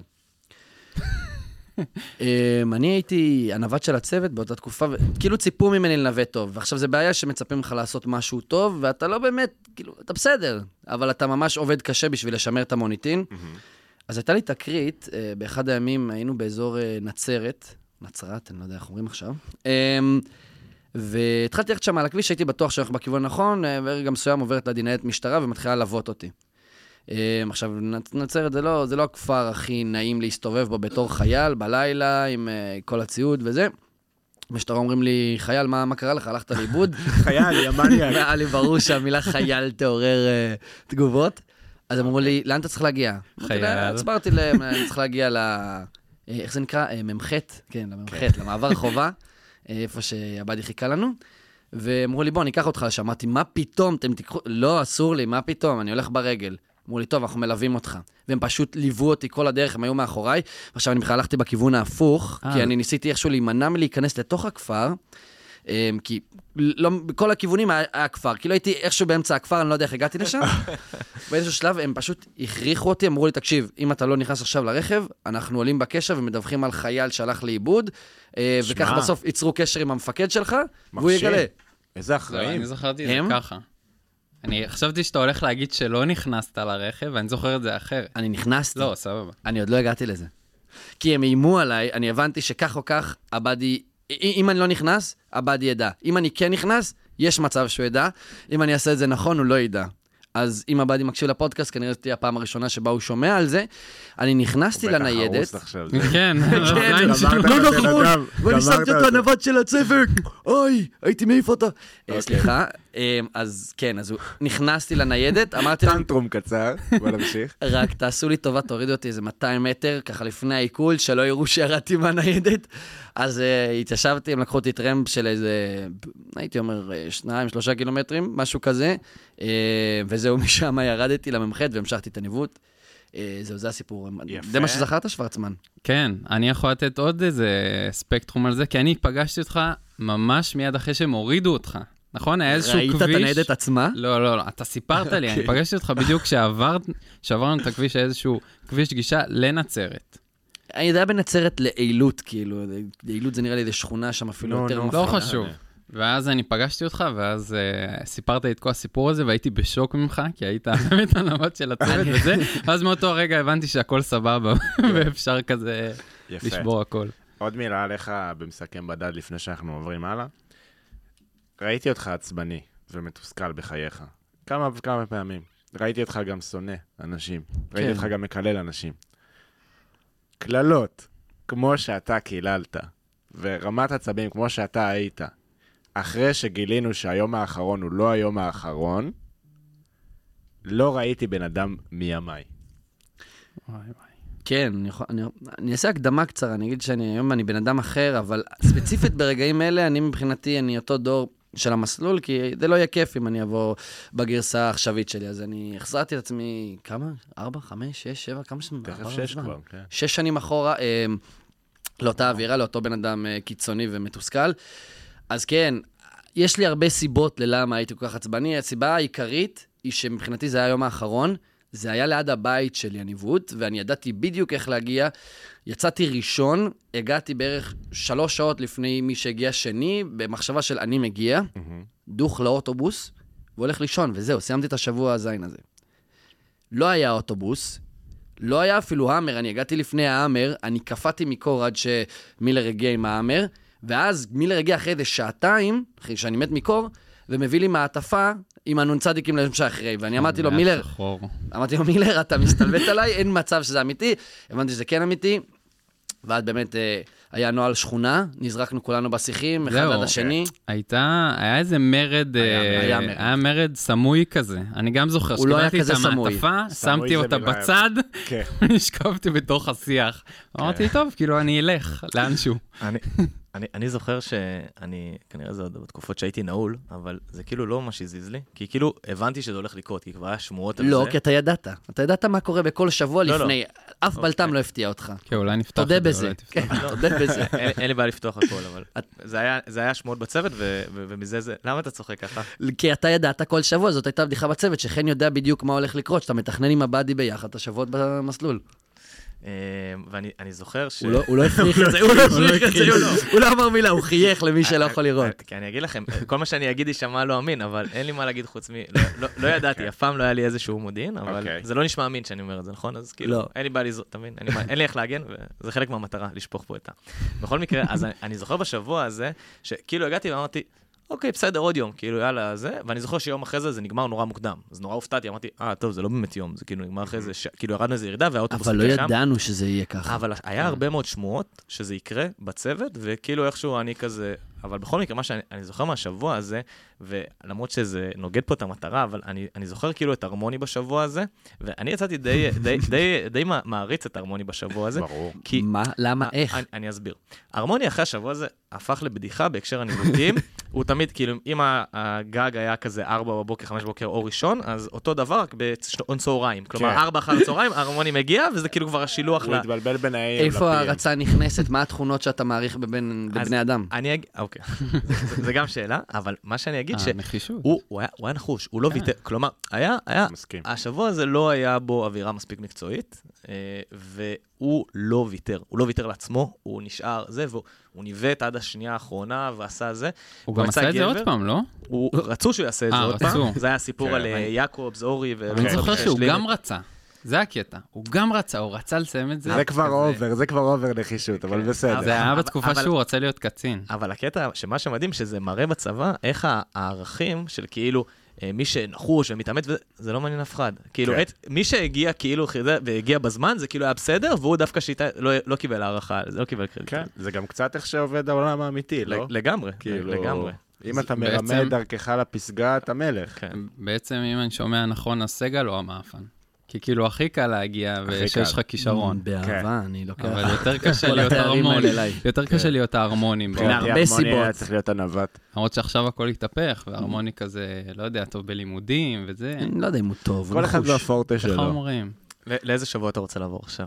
אה, אני הייתי הנווט של הצוות באותה תקופה, וכאילו ציפו ממני לנווט טוב. ועכשיו זה בעיה שמצפים לך לעשות משהו טוב, ואתה לא באמת, כאילו, אתה בסדר, אבל אתה ממש עובד קשה בשביל לשמר את המוניטין. אז הייתה לי תקרית, אה, באחד הימים היינו באזור אה, נצרת, נצרת, אני לא יודע איך אומרים עכשיו. אה, והתחלתי ללכת שם על הכביש, הייתי בטוח שאני הולך בכיוון הנכון, אה, ברגע מסוים עוברת לידי ניידת משטרה ומתחילה ללוות אותי. אה, עכשיו, נצ- נצרת זה לא, זה לא הכפר הכי נעים להסתובב בו בתור חייל, בלילה, עם אה, כל הציוד וזה. המשטרה אומרים לי, חייל, מה, מה קרה לך? הלכת לאיבוד? חייל, יא מניאק. היה לי ברור שהמילה חייל תעורר אה, תגובות. אז הם אמרו לי, לאן אתה צריך להגיע? חייל. הסברתי להם, אני צריך להגיע ל... אה, איך זה נקרא? אה, מ"ח? כן, למ"ח, למעבר חובה, אה, איפה שעבדי חיכה לנו. ואמרו לי, בוא, אני אקח אותך לשם. אמרתי, מה פתאום, אתם תיקחו... לא, אסור לי, מה פתאום, אני הולך ברגל. אמרו לי, טוב, אנחנו מלווים אותך. והם פשוט ליוו אותי כל הדרך, הם היו מאחוריי. ועכשיו אני בכלל הלכתי בכיוון ההפוך, אה. כי אני ניסיתי איכשהו להימנע מלהיכנס לתוך הכפר. אמ, כי לא, בכל הכיוונים היה, היה כפר, כאילו הייתי איכשהו באמצע הכפר, אני לא יודע איך הגעתי לשם. באיזשהו שלב הם פשוט הכריחו אותי, אמרו לי, תקשיב, אם אתה לא נכנס עכשיו לרכב, אנחנו עולים בקשר ומדווחים על חייל שהלך לאיבוד, אה. וככה בסוף ייצרו קשר עם המפקד שלך, והוא. יגלה. איזה אחראים. אני זכרתי את זה? ככה. אני חשבתי שאתה הולך להגיד שלא נכנסת לרכב, ואני זוכר את זה אחרת. אני נכנסתי, לא, סבבה. אני עוד לא הגעתי לזה. כי הם איימו עליי, אני הבנתי שכך או כך, עבדי, א- אם אני לא נכנס, עבדי ידע. אם אני כן נכנס, יש מצב שהוא ידע. אם אני אעשה את זה נכון, הוא לא ידע. אז אם עבדי מקשיב לפודקאסט, כנראה זאת תהיה הפעם הראשונה שבה הוא שומע על זה. אני נכנסתי הוא בטח לניידת. הרוס עכשיו. זה- כן, כן, לא את נכון, ואני שמתי אותו אותו. הנווט של הצוות, אוי, הייתי מעיף אותו. אה, אוקיי. סליחה, אז כן, אז נכנסתי לניידת, אמרתי להם, טנטרום קצר, בוא נמשיך. רק תעשו לי טובה, תורידו אותי איזה 200 מטר, ככה לפני העיכול, שלא יראו שירדתי מהניידת. אז uh, התיישבתי, הם לקחו אותי טרמפ של איזה, הייתי אומר, אה, שניים, שלושה קילומטרים, משהו כזה. Uh, וזהו, משם ירדתי למ"ח והמשכתי את הניווט. זהו, זה הסיפור. יפה. זה מה שזכרת, שוורצמן. כן, אני יכול לתת עוד איזה ספקטרום על זה, כי אני פגשתי אותך ממש מיד אחרי שהם הורידו אותך. נכון? היה איזשהו כביש... ראית את הניידת עצמה? לא, לא, לא, אתה סיפרת לי, אני אוקיי. פגשתי אותך בדיוק כשעברנו את הכביש, היה איזשהו כביש גישה לנצרת. אני יודע בנצרת לעילות, כאילו, לעילות זה נראה לי איזה שכונה שם אפילו נו, יותר. מפחידה. לא חשוב. ואז אני פגשתי אותך, ואז uh, סיפרת לי את כל הסיפור הזה, והייתי בשוק ממך, כי היית באמת הנווט של הצוות וזה, ואז מאותו הרגע הבנתי שהכל סבבה, ואפשר כזה יפה. לשבור הכל. עוד מילה עליך במסכם בדד לפני שאנחנו עוברים הלאה. ראיתי אותך עצבני ומתוסכל בחייך. כמה וכמה פעמים. ראיתי אותך גם שונא אנשים. ראיתי כן. אותך גם מקלל אנשים. קללות, כמו שאתה קיללת, ורמת עצבים כמו שאתה היית, אחרי שגילינו שהיום האחרון הוא לא היום האחרון, לא ראיתי בן אדם מימיי. וואי וואי. כן, אני, יכול, אני, אני אעשה הקדמה קצרה, אני אגיד שאני היום אני בן אדם אחר, אבל ספציפית ברגעים אלה, אני מבחינתי, אני אותו דור של המסלול, כי זה לא יהיה כיף אם אני אבוא בגרסה העכשווית שלי, אז אני החזרתי את עצמי, כמה? ארבע, חמש, שש, שבע, כמה שנים? תכף שש. כבר, כן. שש שנים אחורה, אה, לאותה אווירה, לאותו בן אדם אה, קיצוני ומתוסכל. אז כן, יש לי הרבה סיבות ללמה הייתי כל כך עצבני. הסיבה העיקרית היא שמבחינתי זה היה היום האחרון, זה היה ליד הבית שלי, הניווט, ואני ידעתי בדיוק איך להגיע. יצאתי ראשון, הגעתי בערך שלוש שעות לפני מי שהגיע שני, במחשבה של אני מגיע, מהמם. דוך לאוטובוס, והולך לישון, וזהו, סיימתי את השבוע הזין הזה. לא היה אוטובוס, לא היה אפילו האמר, אני הגעתי לפני ההאמר, אני קפאתי מקור עד שמילר הגיע עם ההאמר, ואז מילר הגיע אחרי איזה שעתיים, אחרי שאני מת מקור, ומביא לי מעטפה עם הנ"צים ליום שאחרי, ואני אמרתי לו, מילר, שחור. אמרתי לו, מילר, אתה מסתלבט עליי, אין מצב שזה אמיתי. הבנתי שזה כן אמיתי, ואז באמת אה, היה נוהל שכונה, נזרקנו כולנו בשיחים, אחד עד השני. הייתה, היה איזה מרד, היה- אה, מרד. היה מרד סמוי כזה. אני גם זוכר הוא לא היה שקיבלתי את כזה סמוי. המעטפה, סמוי שמתי זה אותה בצד, כן. נשכבתי בתוך השיח. אמרתי, טוב, כאילו, אני אלך לאנשהו. אני, אני, זוכר שאני, כנראה זה עוד בתקופות שהייתי נעול, אבל זה כאילו לא ממש הזיז לי, כי כאילו הבנתי שזה הולך לקרות, כי כבר היה שמועות על לא, זה. כי אתה ידעת. אתה ידעת מה קורה בכל שבוע לא, לא. לפני. אף אוקיי. בלטם לא הפתיע אותך. כן, אולי נפתח תודה את זה, בזה. אולי תפתח. כן, תודה בזה. אין, אין לי בעיה לפתוח הכל, אבל זה היה, זה היה שמועות בצוות, ו, ו, ומזה זה... למה אתה צוחק ככה? כי אתה ידעת כל שבוע, זאת הייתה בדיחה בצוות, שחן יודע בדיוק מה הולך לקרות, שאתה מתכנן עם הבאדי ביחד את השבועות במסלול. אה, ואני אני זוכר ש... הוא לא- הוא לא הפריך את זה, הוא לא הפריך את זה, הוא לא- הוא לא אמר מילה, הוא חייך למי שלא יכול לראות. כי אני אגיד לכם, כל מה שאני אגיד יישמע לא אמין, אבל אין לי מה להגיד חוץ מ... לא- לא- לא ידעתי, אף פעם לא היה לי איזשהו מודיעין, אבל אוקיי. זה לא נשמע אמין שאני אומר את זה, נכון? אז כאילו, לא. אין לי בעיה לזרוק, אתה מבין? אין לי איך להגן, וזה חלק מהמטרה, לשפוך פה את ה... בכל מקרה, אז אני זוכר בשבוע הזה, שכאילו הגעתי ואמרתי, אוקיי, בסדר, עוד יום, כאילו, יאללה, זה, ואני זוכר שיום אחרי זה זה נגמר נורא מוקדם. אז נורא הופתעתי, אמרתי, אה, טוב, זה לא באמת יום, זה כאילו נגמר אחרי זה, ש- כאילו ירדנו איזה ירידה והאוטובוס אבל לא הגיע שם. ידענו שזה יהיה ככה. אבל היה הרבה מאוד שמועות שזה יקרה בצוות, וכאילו איכשהו אני כזה... אבל בכל מקרה, מה שאני אני זוכר מהשבוע הזה, ולמרות שזה נוגד פה את המטרה, אבל אני, אני זוכר כאילו את הרמוני בשבוע הזה, ואני יצאתי די, די, די, די מע- מעריץ את הרמוני בשבוע הזה. ברור. כי... מה? למה? איך? אני, אני אסביר. הרמוני אחרי השבוע הזה הפך לבדיחה בהקשר הניווטים. הוא תמיד, כאילו, אם הגג היה כזה 4 בבוקר, 5 בבוקר או ראשון, אז אותו דבר, רק בשעון צהריים. כלומר, כן. 4 אחר הצהריים, הרמוני מגיע, וזה כאילו כבר השילוח הוא ל... התבלבל בין ה-AM איפה ההרצה נכנסת? מה התכונות שאתה מעריך בבני אדם? אני אגיד, אוקיי, זה- זה גם שאלה, אבל מה שאני אגיד, אה, שהוא. הוא היה הוא היה נחוש, הוא לא כן. ויתר, כלומר, היה, היה, מסכים. השבוע הזה לא היה בו אווירה מספיק מקצועית, אה, והוא לא ויתר, הוא לא ויתר לעצמו, הוא נשאר זה, והוא הוא ניווט עד השנייה האחרונה ועשה זה. הוא גם עשה את זה. עוד פעם, לא? הוא, רצו שהוא יעשה את זה אה, עוד רצו. פעם, זה היה סיפור כן. על אה, יעקובס, אורי ו... אני זוכר שהוא גם רצה. זה הקטע. הוא גם רצה, הוא רצה לסיים את זה. זה כבר אובר, זה כבר over נחישות, אבל כן. בסדר. זה היה בתקופה שהוא רצה להיות קצין. אבל הקטע, שמה שמדהים, שזה מראה בצבא, איך הערכים של כאילו, אה, מי שנחוש ומתאמץ, זה לא מעניין אף אחד. כאילו, כן. את, מי שהגיע כאילו, חידה- והגיע בזמן, זה כאילו היה בסדר, והוא דווקא שיטה, לא, לא קיבל הערכה, זה לא קיבל קרדיט. כן, זה גם קצת איך שעובד העולם האמיתי, לא? לגמרי, כאילו, לגמרי. אם אתה בעצם- מרמה את דרכך לפסגה, אתה מלך. כן. בעצם, אם אני שומע נכון, הסגל או המאפן. כי כאילו, הכי קל להגיע, ושיש. לך כישרון. באהבה, אני לוקח. אבל יותר קשה להיות אליי. יותר קשה להיות ההרמונים. מבחינתי הרבה הרמוני סיבות. היה צריך להיות הנווט. למרות שעכשיו הכל התהפך, וההרמוני כזה, לא יודע, טוב בלימודים וזה. אני לא יודע אם הוא טוב, כל אחד. והפורטה איך שלו. אומרים? לא- לאיזה שבוע אתה רוצה לעבור עכשיו?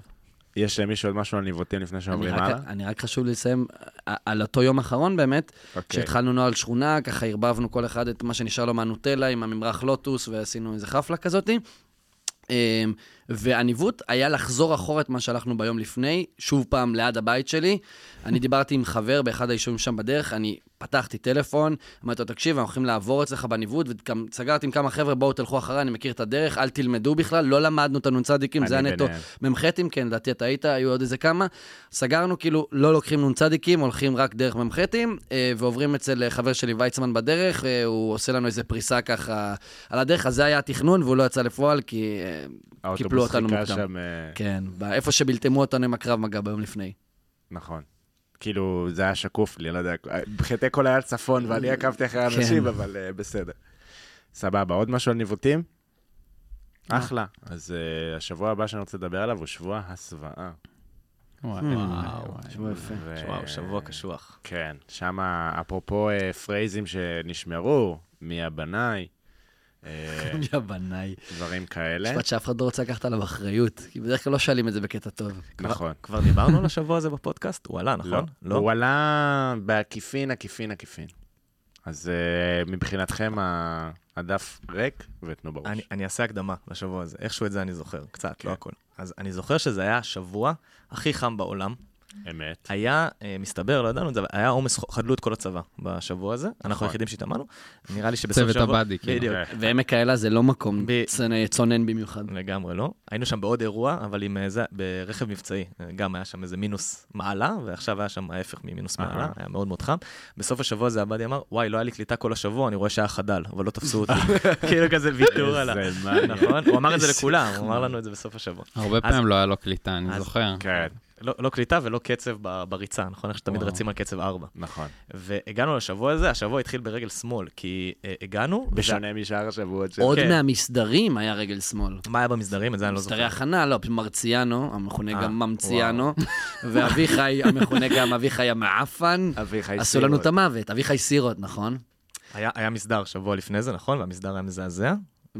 יש למישהו עוד משהו על ניווטים לפני שעוברים הלאה? אני רק חשוב לי לסיים אה, על אותו יום האחרון באמת, אוקיי. שהתחלנו נוהל שכונה, ככה ערבבנו כל אחד את מה שנשאר לו מהנוטלה עם הממרח לוטוס, ועשינו איזה חפלה כזאתי. אמ, והניווט היה לחזור אחורה את מה שהלכנו ביום לפני, שוב פעם ליד הבית שלי. אני דיברתי עם חבר באחד היישובים שם בדרך, אני פתחתי טלפון, אמרתי לו, תקשיב, אנחנו הולכים לעבור אצלך בניווט, וגם סגרתי עם כמה חבר'ה, בואו תלכו אחריי, אני מכיר את הדרך, אל תלמדו בכלל, לא למדנו את הנ"צים, זה היה נטו. מ"חים, כן, לדעתי אתה היית, היו עוד איזה כמה. סגרנו, כאילו, לא לוקחים נ"צים, הולכים רק דרך מ"חים, אה, ועוברים אצל חבר שלי ויצמן בדרך, אה, הוא עושה לנו איזה פריסה ככה על הדרך, אז זה היה התכנון, והוא לא יצא לפועל, כי אה, קיפלו האוטובוס אותנו חיכה מוקדם. שם, אה, כן, איפה שבלתמו אותנו עם הקרב מגע ביום לפני. נכון. כאילו, זה היה שקוף לי, לא יודע, מבחינתי הכל היה צפון, ואני עקבתי אחרי האנשים, כן. אבל אה, בסדר. סבבה, עוד משהו על ניווטים? אה. אחלה. אז אה, השבוע הבא שאני רוצה לדבר עליו הוא שבוע הסוואה. Hmm. וואי, שבוע יפה. ו- וואו, שבוע קשוח. כן, שם אפרופו פרייזים שנשמרו, מי הבנאי, אה, יא בנאי. דברים כאלה. משפט שאף אחד לא רוצה לקחת עליו אחריות, כי בדרך כלל לא שואלים את זה בקטע טוב. נכון. כבר דיברנו על השבוע הזה בפודקאסט? הוא עלה, נכון? לא. הוא עלה בעקיפין, עקיפין, עקיפין. אז אה, מבחינתכם הדף ריק, ותנו בראש. אני, אני אעשה הקדמה לשבוע הזה, איכשהו את זה אני זוכר, קצת, כן. לא הכל. אז אני זוכר שזה היה השבוע הכי חם בעולם. אמת. היה, אה, מסתבר, לא ידענו את זה, אבל היה עומס, חדלו את כל הצבא בשבוע הזה. אנחנו נכון. היחידים שהתאמנו. נראה לי שבסוף צוות שבוע... הבאדי, כאילו. בדיוק. אוקיי. ועמק האלה זה לא מקום צונן- במיוחד. לגמרי לא. היינו שם בעוד אירוע, אבל עם אה, זה, ברכב מבצעי. גם היה שם איזה מינוס מעלה, ועכשיו היה שם ההפך ממינוס. מעלה, היה מאוד מאוד חם. בסוף השבוע הזה עבדי אמר, וואי, לא היה לי קליטה כל השבוע, אני רואה שהיה חדל, אבל לא תפסו אותי. כאילו כזה ויתור על ה... איזה מניאק. נכון? הוא אמר את זה לכולם, הוא אמר לנו את זה בסוף השבוע. הרבה פעמים לא היה לו קליטה, אני זוכר. כן. לא, לא קליטה ולא קצב ב- בריצה, נכון? איך שתמיד וואו. רצים על קצב 4. נכון. והגענו לשבוע הזה, השבוע התחיל ברגל שמאל, כי אה, הגענו... בשונה משאר השבועות של... עוד כן. מהמסדרים היה רגל שמאל. מה היה במסדרים? את זה אני לא מסדרי זוכר. הכנה, לא, מרציאנו, המכונה אה, גם ממציאנו, ואביחי, המכונה גם אביחי המעפן, אביחי עשו לנו סירות. את המוות, אביחי סירות, נכון? היה, היה מסדר שבוע לפני זה, נכון? והמסדר היה מזעזע.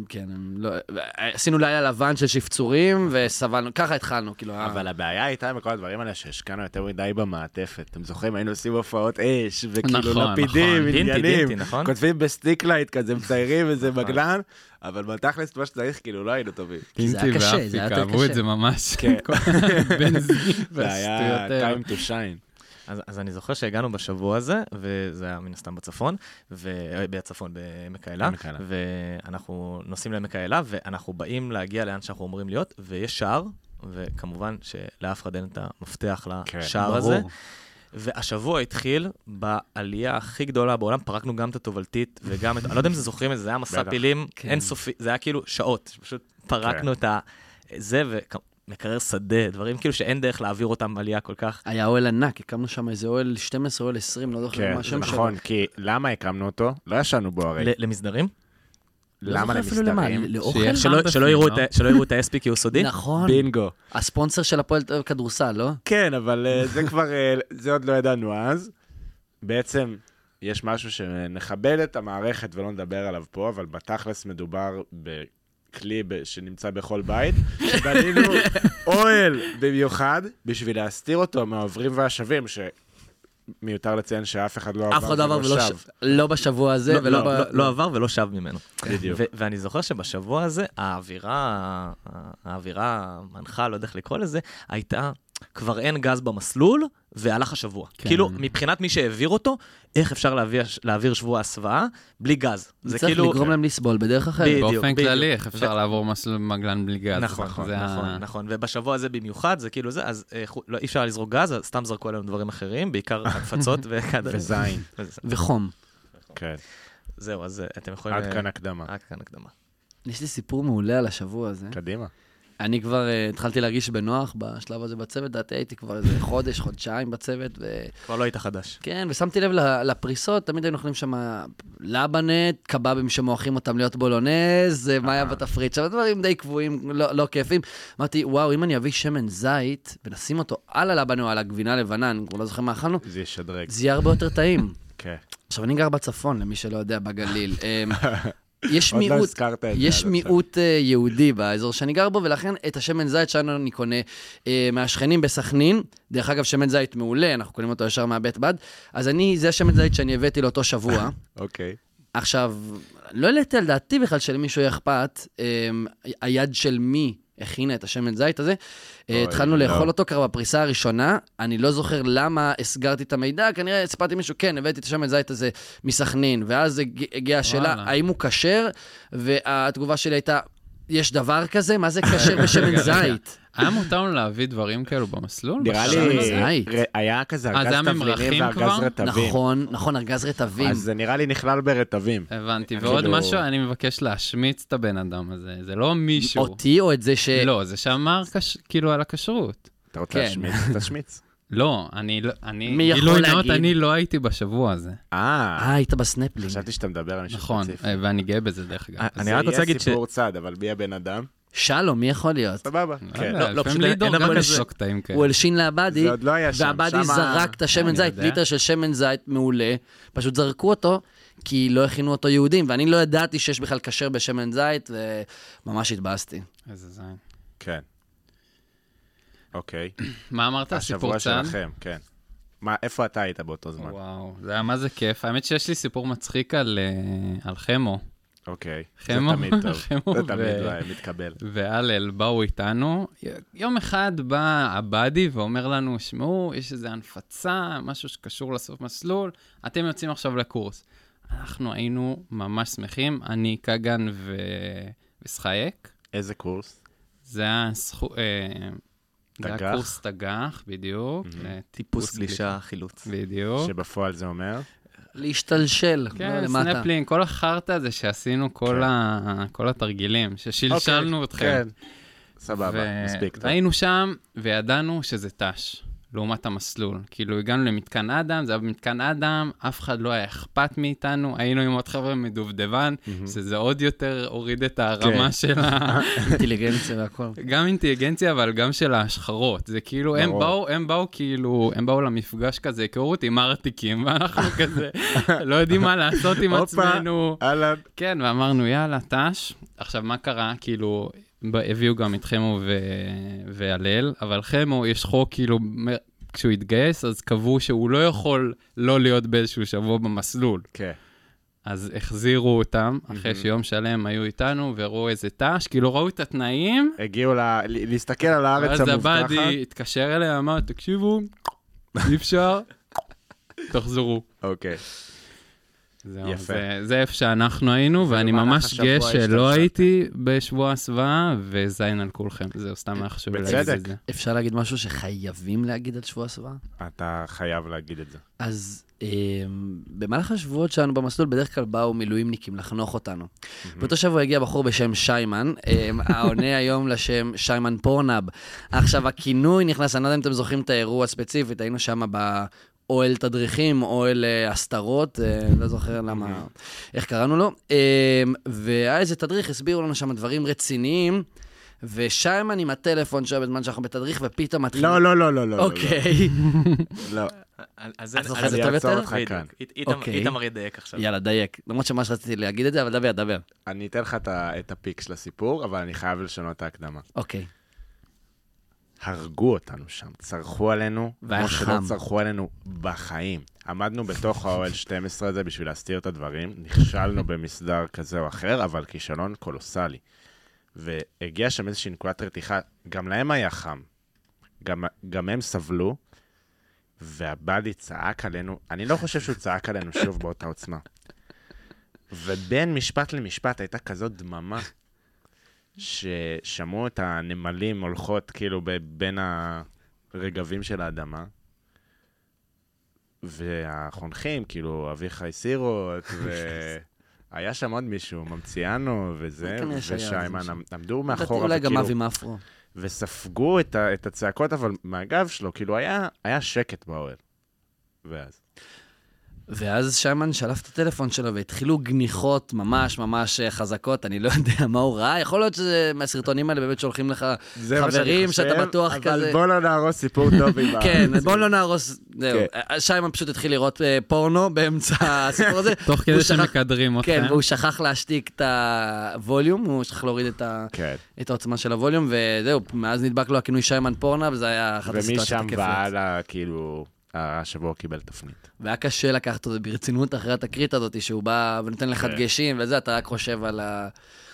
כן, הם לא, עשינו לילה לבן של שפצורים, וסבלנו, ככה התחלנו, כאילו, ה- אבל הבעיה הייתה בכל הדברים האלה שהשקענו יותר מדי במעטפת. אתם זוכרים? היינו עושים הופעות אש, וכאילו נכון, לפידים, נכון. דינטי, עניינים. דינטי, נכון? כותבים ב stick light כזה, מציירים איזה מגלן, אבל בתכלס, מה שצריך, כאילו, לא היינו טובים. כי זה היה קשה, זה היה יותר אהבו קשה. את זה ממש. כן. בנזין זה היה time to shine. אז, אז אני זוכר שהגענו בשבוע הזה, וזה היה מן הסתם בצפון, ו... אה, בצפון, בעמק האלה. ואנחנו נוסעים לעמק האלה, ואנחנו באים להגיע לאן שאנחנו אמורים להיות, ויש שער, וכמובן שלאף אחד אין את המפתח כן, לשער ברור. הזה. והשבוע התחיל בעלייה הכי גדולה בעולם, פרקנו גם את התובלתית וגם את, אני לא יודע אם אתם זוכרים את זה, זה היה מסע. פילים כן. אינסופי, זה היה כאילו שעות, פשוט פרקנו את ה... זה, ומקרר שדה, דברים כאילו שאין דרך להעביר אותם עלייה כל כך. היה אוהל ענק, הקמנו שם איזה אוהל 12, אוהל 20, לא זוכר כן, מה השם שלו. נכון, כי למה הקמנו אותו? לא ישנו בו הרי. למסדרים? לא למה למסדרים? לאוכל? שיהיה שלא יראו את ה-SP כי הוא סודי? נכון, בינגו. הספונסר של הפועל כדורסל, לא? כן, אבל אה, זה כבר, אה, זה עוד לא ידענו אז. בעצם, יש משהו שנכבד את המערכת ולא נדבר עליו פה, אבל בתכלס מדובר בכלי ב- שנמצא בכל בית, שבנינו אוהל במיוחד בשביל להסתיר אותו מהעוברים והשבים, שמיותר לציין שאף אחד לא עבר אף אחד לא עבר ולא שב. ש- לא בשבוע הזה, לא- ולא לא- ב... לא- לא עבר ולא שב ממנו. בדיוק. ו- ואני זוכר שבשבוע הזה, האווירה, האווירה המנחה, לא יודע איך לקרוא לזה, הייתה, כבר אין גז במסלול, והלך השבוע. כן. כאילו, מבחינת מי שהעביר אותו, איך אפשר להעביר, להעביר שבוע הסוואה בלי גז? זה צריך כאילו... לגרום להם לסבול בדרך אחרת. בדיוק, באופן בדיוק. כללי, איך אפשר ו- לעבור מסלול מגלן בלי גז. נכון, נכון, זה ה- נכון, נכון, ובשבוע הזה במיוחד, זה כאילו זה, אז אה, חו- לא, אי אפשר לזרוק גז, אז סתם זרקו עלינו דברים אחרים, בעיקר הפצות וכדומה. וזין. וחום. כן, זהו, אז אה, אתם יכולים... עד אה, כאן הקדמה. עד כאן הקדמה. יש לי סיפור מעולה על השבוע הזה. קדימה. אני כבר uh, התחלתי להרגיש בנוח בשלב הזה בצוות, לדעתי הייתי כבר איזה חודש, חודשיים בצוות, ו... כבר לא היית חדש. כן, ושמתי לב לפריסות, תמיד היינו אוכלים שם לבנט, קבבים שמועכים אותם להיות בולונז, אה, מה היה בתפריט שם, דברים די קבועים, לא, לא כיפים. אמרתי, וואו, אם אני אביא שמן זית ונשים אותו על הלבן או על הגבינה הלבנה, אני כבר לא זוכר מה אכלנו, זה ישדרג. זה יהיה הרבה יותר טעים. כן. עכשיו, אני גר בצפון, למי שלא יודע, בגליל. יש לא מיעוט. יש. מיעוט אה, יהודי באזור שאני גר בו, ולכן את השמן זית שלנו אני קונה אה, מהשכנים בסכנין. דרך אגב, שמן זית מעולה, אנחנו קונים אותו ישר מהבית בד. אז אני, זה השמן זית שאני הבאתי לאותו שבוע. אוקיי. עכשיו, לא העליתי על דעתי בכלל שלמישהו יהיה אכפת, אמ, היד של מי הכינה את השמן זית הזה. אה, אוי, התחלנו לא. לאכול אותו כבר בפריסה הראשונה, אני לא זוכר למה הסגרתי את המידע, כנראה סיפרתי מישהו, כן, הבאתי את השמן זית הזה מסכנין, ואז הג- הגיעה השאלה, וואלה. האם הוא כשר, והתגובה שלי הייתה, יש דבר כזה? מה זה כשר בשמן. זית? היה מותר לנו להביא דברים כאלו במסלול? נראה לי, היה כזה זה ארגז תבלינים וארגז? רטבים. נכון, נכון, ארגז רטבים. אז זה נראה לי נכלל ברטבים. הבנתי. כאילו- ועוד משהו, אני מבקש להשמיץ את הבן אדם הזה. זה לא מישהו. אותי או את זה ש... לא, זה שאמר כאילו על הכשרות. אתה רוצה כן. להשמיץ? תשמיץ. לא, אני לא, אני, מי יכול גילוי נאות, להגיד? אני לא הייתי בשבוע הזה. אה, אה, היית בסנפלינג. חשבתי שאתה מדבר על מישהו נכון, ספציפי. אה, ואני גאה בזה דרך אגב. אה, אז אני זה רק רוצה יהיה להגיד ש- סיפור צד, אבל מי הבן אדם? שלום, מי יכול להיות? סבבה. לא כן. לא, לא, לפעמים פשוט לידור אין גם דבר יש כזה. לו קטעים כאלה. הוא הלשין לעבדי, זה עוד לא היה שם. והבדי שמה- זרק את השמן אני זית, יודע. ליטר של שמן זית מעולה, פשוט זרקו אותו, כי לא הכינו אותו יהודים, ואני לא ידעתי שיש בכלל כשר בשמן זית, וממש התבאסתי. איזה זין. כן. אוקיי. מה אמרת? סיפור השבוע צד? שלכם, כן. מה, איפה אתה היית באותו זמן? וואו, זה היה מה זה כיף. האמת שיש לי סיפור מצחיק על, אה, על חמו. אוקיי. זה חמו, תמיד טוב. חמו זה ו- תמיד לא, מתקבל. והלל באו איתנו. יום אחד בא הבאדי ואומר לנו, שמעו, יש איזו הנפצה, משהו שקשור לסוף מסלול, אתם יוצאים עכשיו לקורס. אנחנו היינו ממש שמחים, אני, קגן ו... וסחייק. איזה קורס? זה היה סכו... זה היה תגח? קורס תגח, בדיוק. אה, טיפוס גלישה, חילוץ. בדיוק. שבפועל זה אומר? להשתלשל, לא כן, למטה. סנפלינג, כל החרטא הזה שעשינו, כל, כן. ה... כל התרגילים, ששלשלנו אוקיי, אתכם. כן. סבבה, מספיק טוב. והיינו שם, וידענו שזה ת"ש, לעומת המסלול. כאילו, הגענו למתקן אדם, זה היה במתקן אדם, אף אחד לא היה אכפת מאיתנו, היינו עם עוד חבר'ה מדובדבן, שזה עוד יותר הוריד את הרמה כן. של ה... אינטליגנציה והכל. גם אינטליגנציה, אבל גם של ההשחרות. זה כאילו, הם. באו, הם באו כאילו, הם באו למפגש כזה, היכרות עם ארטיקים, ואנחנו כזה לא יודעים מה לעשות עם הופה. עצמנו. אהלן. כן, ואמרנו, יאללה, ת"ש. עכשיו, מה קרה? כאילו, הביאו גם את חמו ו... והלל, אבל חמו, יש חוק, כאילו, כשהוא התגייס, אז קבעו שהוא לא יכול לא להיות באיזשהו שבוע במסלול. כן. אז החזירו אותם, אחרי. שיום שלם היו איתנו, וראו איזה ת"ש, כאילו, ראו את התנאים, הגיעו להסתכל על הארץ ואז המובטחת. הבאדי התקשר אליהם, אמר, תקשיבו, אי אפשר, תחזרו. אוקיי. זהו, יפה. זה, זה איפה שאנחנו היינו, ואני ממש גאה. שלא הייתי בשבוע הסוואה, וזין על כולכם. זהו, סתם היה חשוב להגיד בצדק. את זה. אפשר להגיד משהו שחייבים להגיד על שבוע הסוואה? אתה חייב להגיד את זה. אז אה, במהלך השבועות שלנו במסלול, בדרך כלל באו מילואימניקים לחנוך אותנו. באותו שבוע הגיע בחור בשם שיימן, אה, העונה היום לשם שיימן פורנאב. עכשיו, הכינוי נכנס, אני לא יודע אם אתם זוכרים את האירוע הספציפית, היינו שם באוהל תדריכים, אוהל אה, הסתרות, אה, לא זוכר למה, איך קראנו לו. אה, והיה איזה תדריך, הסבירו לנו שם דברים רציניים. ושיימן עם הטלפון שלו בזמן שאנחנו בתדריך, ופתאום מתחיל... לא, לא, לא, לא, לא. אוקיי. לא. אז אתה זה- זוכר אז טוב אעצור יותר? אותך. כאן. איתמר- אוקיי. איתמר ידייק עכשיו. יאללה, דייק. למרות שממש רציתי להגיד את זה, אבל דבר, דבר. אני אתן לך את הפיק של הסיפור, אבל אני חייב לשנות את ההקדמה. אוקיי. הרגו אותנו שם, צרחו עלינו, כמו שלא. צרחו עלינו בחיים. עמדנו בתוך האוהל 12 הזה בשביל להסתיר את הדברים, נכשלנו במסדר כזה או אחר, אבל כישלון קולוסלי. והגיע שם איזושהי נקודת רתיחה, גם להם היה חם. גם, גם הם סבלו, והבאדי צעק עלינו, אני לא חושב שהוא צעק עלינו שוב באותה עוצמה. ובין משפט למשפט הייתה כזאת דממה, ששמעו את הנמלים הולכות כאילו בין הרגבים של האדמה, והחונכים, כאילו, אביחי סירוט, והיה שם עוד מישהו, ממציאנו וזה, ושיימן עמדו מאחורה, אולי גם וכאילו, אבי מאפרו. וספגו את, ה- את הצעקות, אבל מהגב שלו, כאילו, היה, היה שקט באוהל. ואז. ואז שיימן שלף את הטלפון שלו והתחילו גניחות ממש ממש חזקות, אני לא יודע מה הוא ראה, יכול להיות שזה מהסרטונים האלה באמת שולחים לך חברים שאתה בטוח אבל כזה... בוא לא נהרוס סיפור טוב עם ה... כן, בואו לא נהרוס, זהו. כן. שיימן פשוט התחיל לראות אה, פורנו באמצע הסיפור הזה. תוך כדי שמקדרים כן, אתכם. והוא שכח להשתיק את הווליום, הוא שכח להוריד את ה- כן. את העוצמה של הווליום, וזהו, מאז נדבק לו הכינוי שיימן פורנה, וזה היה אחת הסיטואציות ומשם הכיפיות. והלאה, כאילו, השבוע קיבל תפנית. והיה קשה לקחת אותו ברצינות אחרי התקרית הזאת, שהוא בא ונותן לך כן. דגשים וזה, אתה רק חושב על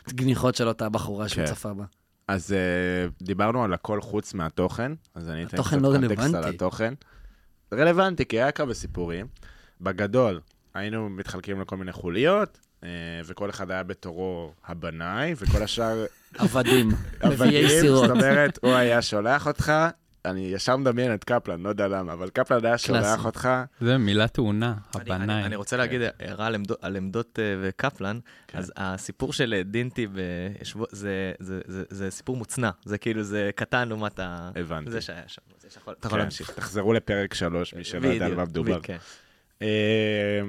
הגניחות של אותה בחורה שהוא כן. צפה בה. אז uh, דיברנו על הכל חוץ מהתוכן, אז אני אתן קצת לא קונטקסט על. התוכן. רלוונטי, כי היה כמה סיפורים. בגדול, היינו מתחלקים לכל מיני חוליות, uh, וכל אחד היה בתורו הבנאי, וכל השאר עבדים, עבדים, סירות. זאת אומרת, הוא היה שולח אותך, אני ישר מדמיין את קפלן, לא יודע למה, אבל קפלן היה שולח. אותך, זה מילה תאונה, אני- הבנאי. אני רוצה להגיד הערה על עמדות- על עמדות אה, וקפלן, כן. אז הסיפור של אה, דינטי בשבוע- זה- זה- זה- זה סיפור מוצנע, זה כאילו, זה קטן לעומת ה... הבנתי. זה שהיה שם, זה שיכול- אתה יכול כן, להמשיך. תחזרו לפרק 3, מי שלא יודע על מה מדובר. כן. אה,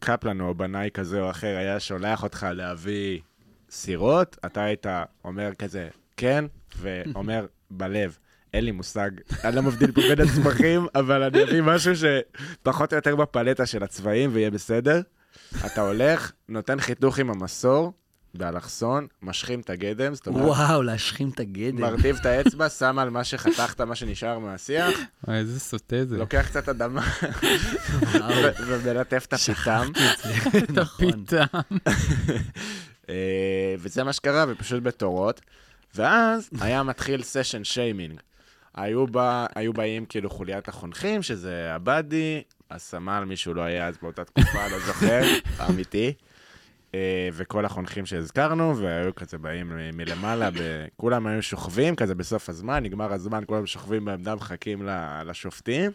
קפלן או בנאי כזה או אחר היה שולח אותך להביא סירות, אתה היית אומר כזה, כן, ואומר בלב, אין לי מושג, אני לא מבדיל פה בין הצמחים, אבל אני אביא משהו שפחות או יותר בפלטה של הצבעים ויהיה בסדר. אתה הולך, נותן חיתוך עם המסור באלכסון, משכים את הגדם, זאת אומרת, וואו, להשכים את הגדם. מרטיב את האצבע, שם על מה שחתכת, מה שנשאר מהשיח, אוי, איזה סוטה זה. לוקח קצת אדמה ומלטף את הפיתם. נכון. פיתה. אה, וזה מה שקרה, ופשוט בתורות. ואז היה מתחיל סשן שיימינג. היו, בא, היו באים כאילו חוליית החונכים, שזה הבאדי, הסמל, מישהו לא היה אז באותה תקופה, לא זוכר, אמיתי. אה, וכל החונכים שהזכרנו, והיו כזה באים מ- מלמעלה, ב... כולם היו שוכבים כזה בסוף הזמן, נגמר הזמן, כולם שוכבים בעמדה, מחכים לשופטים.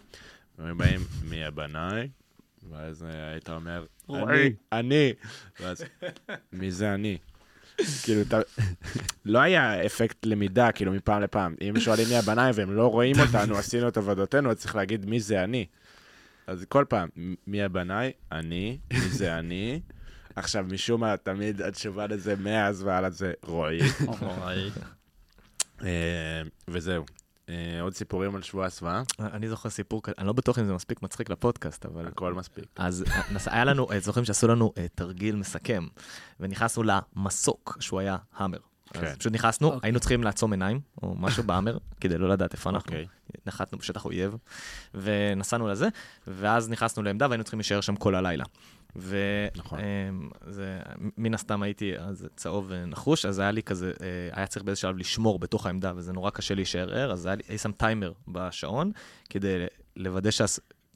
והיו באים, מי הבנאי? ואז אה, היית אומר, אני. אני. ואז, מי זה אני? כאילו, אתה... לא היה אפקט למידה, כאילו, מפעם לפעם. אם שואלים מי הבניים והם לא רואים אותנו, עשינו את עבודתנו, אז צריך להגיד מי זה אני. אז כל פעם, מי הבנאי? אני, מי זה אני. עכשיו, משום מה, תמיד התשובה לזה מאז והלאה זה רועי. אה, וזהו. אה, עוד סיפורים על שבוע הסוואה? אני זוכר סיפור אני לא בטוח אם זה מספיק מצחיק לפודקאסט, אבל... הכל מספיק. אז אה, נס- היה לנו, אה, זוכרים שעשו לנו אה, תרגיל מסכם, ונכנסנו למסוק, שהוא היה האמר. כן. אז פשוט נכנסנו, אוקיי. היינו צריכים לעצום עיניים, או משהו בהאמר, כדי לא לדעת איפה אנחנו. אוקיי. נחתנו בשטח אויב, ונסענו לזה, ואז נכנסנו לעמדה והיינו צריכים להישאר שם כל הלילה. נכון. וזה, מן הסתם הייתי אז צהוב ונחוש, אז היה לי כזה, אה, היה צריך באיזה שלב לשמור בתוך העמדה, וזה נורא קשה להישאר ער, אז היה לי, שם טיימר בשעון, כדי לוודא שה...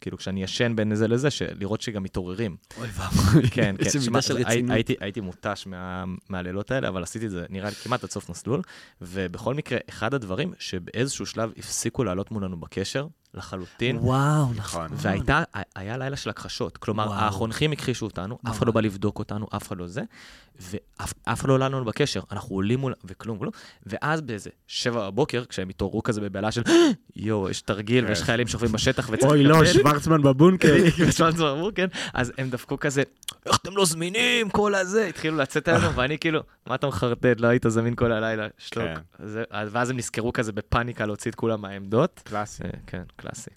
כאילו, כשאני ישן בין זה לזה, לראות שגם מתעוררים. אוי ואבוי. כן, כן. איזה מידה של רצינות. הייתי, הייתי מותש מה, מהלילות האלה, אבל עשיתי את זה, נראה לי, כמעט עד סוף מסלול. ובכל מקרה, אחד הדברים שבאיזשהו שלב הפסיקו לעלות מולנו בקשר, לחלוטין, וואו, נכון. נכון. והייתה, היה לילה של הכחשות. כלומר, וואו. החונכים הכחישו אותנו, אף אחד לא בא לבדוק אותנו, אף אחד לא זה, ואף אף אחד לא עלה לנו בקשר. אנחנו עולים מול... וכלום, כלום. ואז באיזה שבע בבוקר, כשהם התעוררו כזה בבהלה של, יואו, יש תרגיל ויש כן. חיילים שוכבים בשטח וצריך אוי, לא, לקבל." שוורצמן בבונקר. שוורצמן כן, אז הם דפקו כזה, איך אתם לא זמינים, כל הזה, התחילו לצאת עלינו, ואני כאילו, מה אתה מחרטט, לא היית זמין כל הלילה, שתוק. כן. ואז הם נזכרו כזה בפאניקה להוציא את כולם מהעמדות. קלאסי. אה, כן, קלאסי.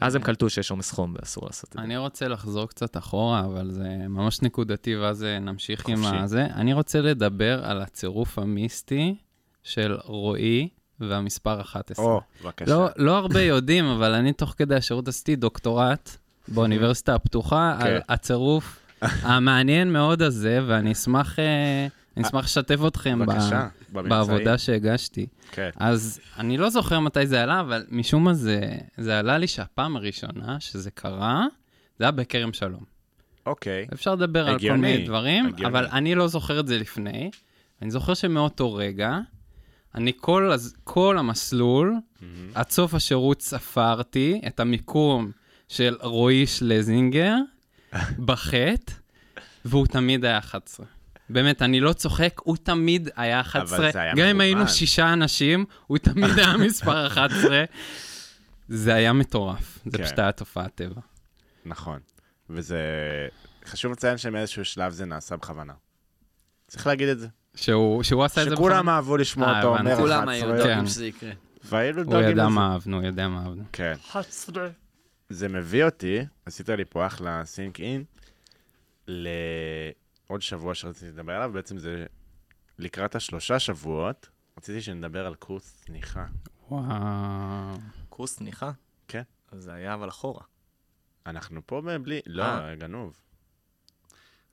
אז הם קלטו שיש עומס חום ואסור לעשות את זה. אני רוצה לחזור קצת אחורה, אבל זה ממש נקודתי, ואז אה, נמשיך עם. הזה. אני רוצה לדבר על הצירוף המיסטי של רועי והמספר 11. או, בבקשה. לא, לא הרבה יודעים, אבל אני תוך כדי השירות עשיתי דוקטורט באוניברסיטה הפתוחה כן. על הצירוף המעניין מאוד הזה, ואני אשמח, אה, אני אשמח לשתף אתכם בבקשה. בעבודה שהגשתי. כן. אז אני לא זוכר מתי זה עלה, אבל משום מה זה, זה עלה לי שהפעם הראשונה שזה קרה, זה היה בכרם שלום. אוקיי. אפשר לדבר על כל הגיוני, מיני דברים, הגיוני. אבל אני לא זוכר את זה לפני. אני זוכר שמאותו רגע, אני כל, כל המסלול, עד סוף השירות ספרתי את המיקום של רועי שלזינגר בחטא, והוא תמיד היה 11. באמת, אני לא צוחק, הוא תמיד היה 11. זה היה גם אם. היינו שישה אנשים, הוא תמיד היה מספר 11. זה היה מטורף, זה כן. פשוט היה תופעת טבע. נכון. וזה... חשוב לציין שמאיזשהו שלב זה נעשה בכוונה. צריך להגיד את זה. שהוא, שהוא עשה את זה שכולם אהבו לשמוע אה, אותו אומר הבנתי. 11. כולם היו כן. דואגים שזה יקרה. והיינו הוא דואגים ידע לזה. מה אהבנו, הוא ידע מה אהבנו. כן. זה מביא אותי, עשית לי פה אחלה סינק אין, לעוד שבוע שרציתי לדבר עליו, בעצם זה לקראת השלושה שבועות, רציתי שנדבר על קורס צניחה. וואו. קורס צניחה? כן. אז זה היה אבל אחורה. אנחנו פה בלי... לא, אה. גנוב.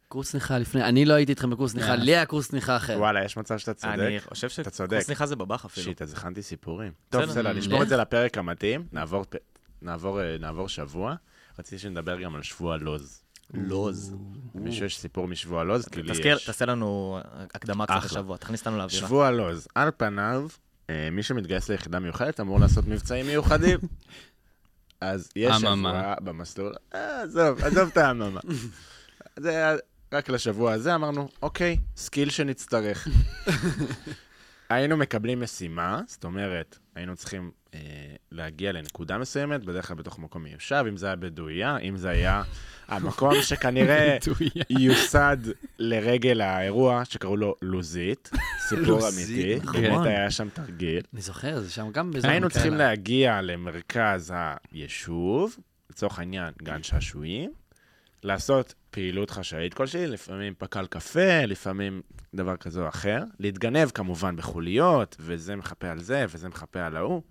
קורס צניחה לפני, אני לא הייתי איתכם בקורס צניחה, אה. לי היה קורס צניחה אחר. וואלה, יש מצב שאתה צודק. אני חושב. שקורס צניחה זה בבח אפילו. שיט, אז הכנתי סיפורים. טוב, בסדר. נשמור. את זה לפרק המתאים, נעבור פ- נעבור, אה, נעבור שבוע. רציתי שנדבר גם על שבוע לוז. לוז. מישהו יש סיפור משבוע לוז? כי לי תזכיר, יש. תעשה לנו הקדמה קצת אחלה. לשבוע, תכניס אותנו לאווירה. שבוע לוז. על פניו, אה, מי שמתגייס ליחידה מיוחדת אמור לעשות מבצעים מיוחדים. אז יש. שבוע במסלול, אה, עזוב, עזוב את האממה. זה היה רק לשבוע הזה, אמרנו, אוקיי, skill שנצטרך. היינו מקבלים משימה, זאת אומרת, היינו צריכים אה, להגיע לנקודה מסוימת, בדרך כלל בתוך מקום מיושב, אם זה היה בדוייה, אם זה היה המקום שכנראה יוסד לרגל האירוע שקראו לו לוזית, סיפור אמיתי, נכון. באמת היה שם תרגיל. אני זוכר, זה שם גם באזור... היינו המקרה. צריכים להגיע למרכז היישוב, לצורך העניין גן שעשועים, לעשות פעילות חשאית כלשהי, לפעמים פקל קפה, לפעמים דבר כזה או אחר, להתגנב כמובן בחוליות, וזה מחפה על זה, וזה מחפה על ההוא.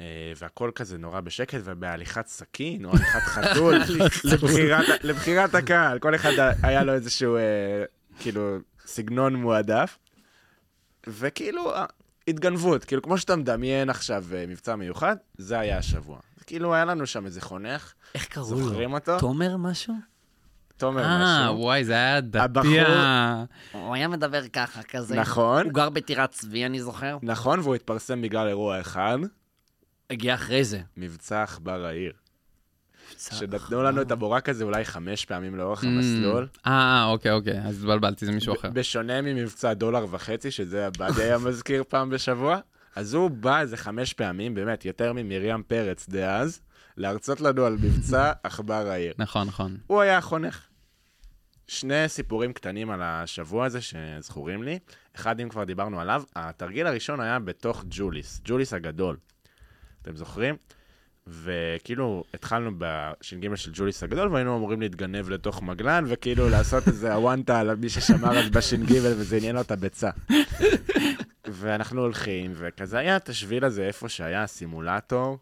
אה, והכל כזה נורא בשקט ובהליכת סכין או הליכת חתול לבחירת, לבחירת הקהל. כל אחד היה לו איזשהו, אה, כאילו, סגנון מועדף. וכאילו, התגנבות, כאילו, כמו שאתה מדמיין עכשיו אה, מבצע מיוחד, זה היה השבוע. כאילו, היה לנו שם איזה חונך, איך קראו לו? זוכרים אותו? תומר משהו? תומר אה, משהו. וואי, זה היה דתי הבחור- ה... הוא היה מדבר ככה, כזה. נכון, הוא גר בטירת צבי, אני זוכר. נכון, והוא התפרסם בגלל אירוע אחד, הגיע אחרי זה. מבצע עכבר העיר. שנתנו לנו את הבורק הזה אולי חמש פעמים לאורך המסלול. אה, אה, אוקיי, אוקיי, אז התבלבלתי, זה מישהו אחר. בשונה ממבצע דולר וחצי, שזה הבאדי היה מזכיר פעם בשבוע, אז הוא בא איזה חמש פעמים, באמת, יותר ממרים פרץ דאז, להרצות לנו על מבצע עכבר העיר. נכון, נכון. הוא היה החונך. שני סיפורים קטנים על השבוע הזה שזכורים לי. אחד, אם כבר דיברנו עליו, התרגיל הראשון היה בתוך ג'וליס, ג'וליס הגדול. אתם זוכרים? וכאילו, התחלנו בש"ג של ג'וליס הגדול, והיינו אמורים להתגנב לתוך מגלן, וכאילו לעשות איזה הוואנטה על מי ששמר אז בש"ג, וזה עניין לו את הביצה. ואנחנו הולכים, וכזה היה את השביל הזה איפה שהיה הסימולטור,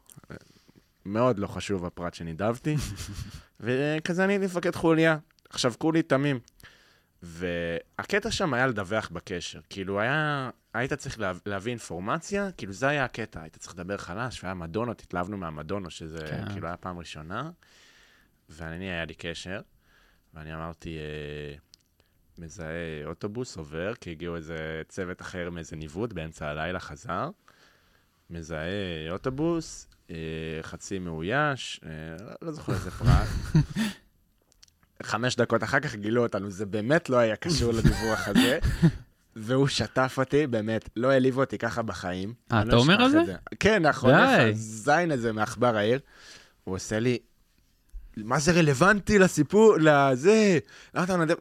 מאוד לא חשוב הפרט שנידבתי, וכזה אני הייתי מפקד חוליה. עכשיו, כולי תמים. והקטע שם היה לדווח בקשר. כאילו, היה... היית צריך לה... להביא אינפורמציה, כאילו, זה היה הקטע. היית צריך לדבר חלש, והיה מדונות, התלהבנו מהמדונו, שזה כן. כאילו היה פעם ראשונה. ואני, היה לי קשר, ואני אמרתי, אה, מזהה אוטובוס עובר, כי הגיעו איזה צוות אחר מאיזה ניווט באמצע הלילה, חזר. מזהה אוטובוס, אה, חצי מאויש, אה, לא, לא זוכר איזה פרט. חמש דקות אחר כך גילו אותנו, זה באמת לא היה קשור לדיווח הזה. והוא שטף אותי, באמת, לא העליב אותי ככה בחיים. אה, אתה לא אומר על את זה? כן, די. הזין הזה מעכבר העיר. הוא עושה לי, מה זה רלוונטי לסיפור, לזה?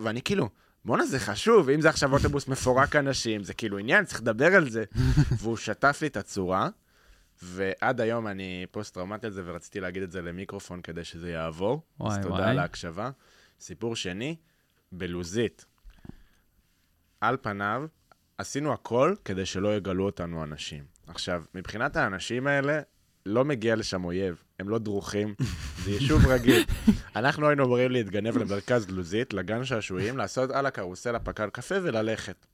ואני כאילו, בואנה, זה חשוב, אם זה עכשיו אוטובוס מפורק אנשים, זה כאילו עניין, צריך לדבר על זה. והוא שטף לי את הצורה, ועד היום אני פוסט-טראומטי על זה, ורציתי להגיד את זה למיקרופון כדי שזה יעבור. וואי, אז תודה וואי. על ההקשבה. סיפור שני, בלוזית. על פניו, עשינו הכל כדי שלא יגלו אותנו אנשים. עכשיו, מבחינת האנשים האלה, לא מגיע לשם אויב, הם לא דרוכים, זה יישוב רגיל. אנחנו היינו אמורים להתגנב למרכז לוזית, לגן שעשועים, לעשות על הקרוסלה פקל קפה וללכת.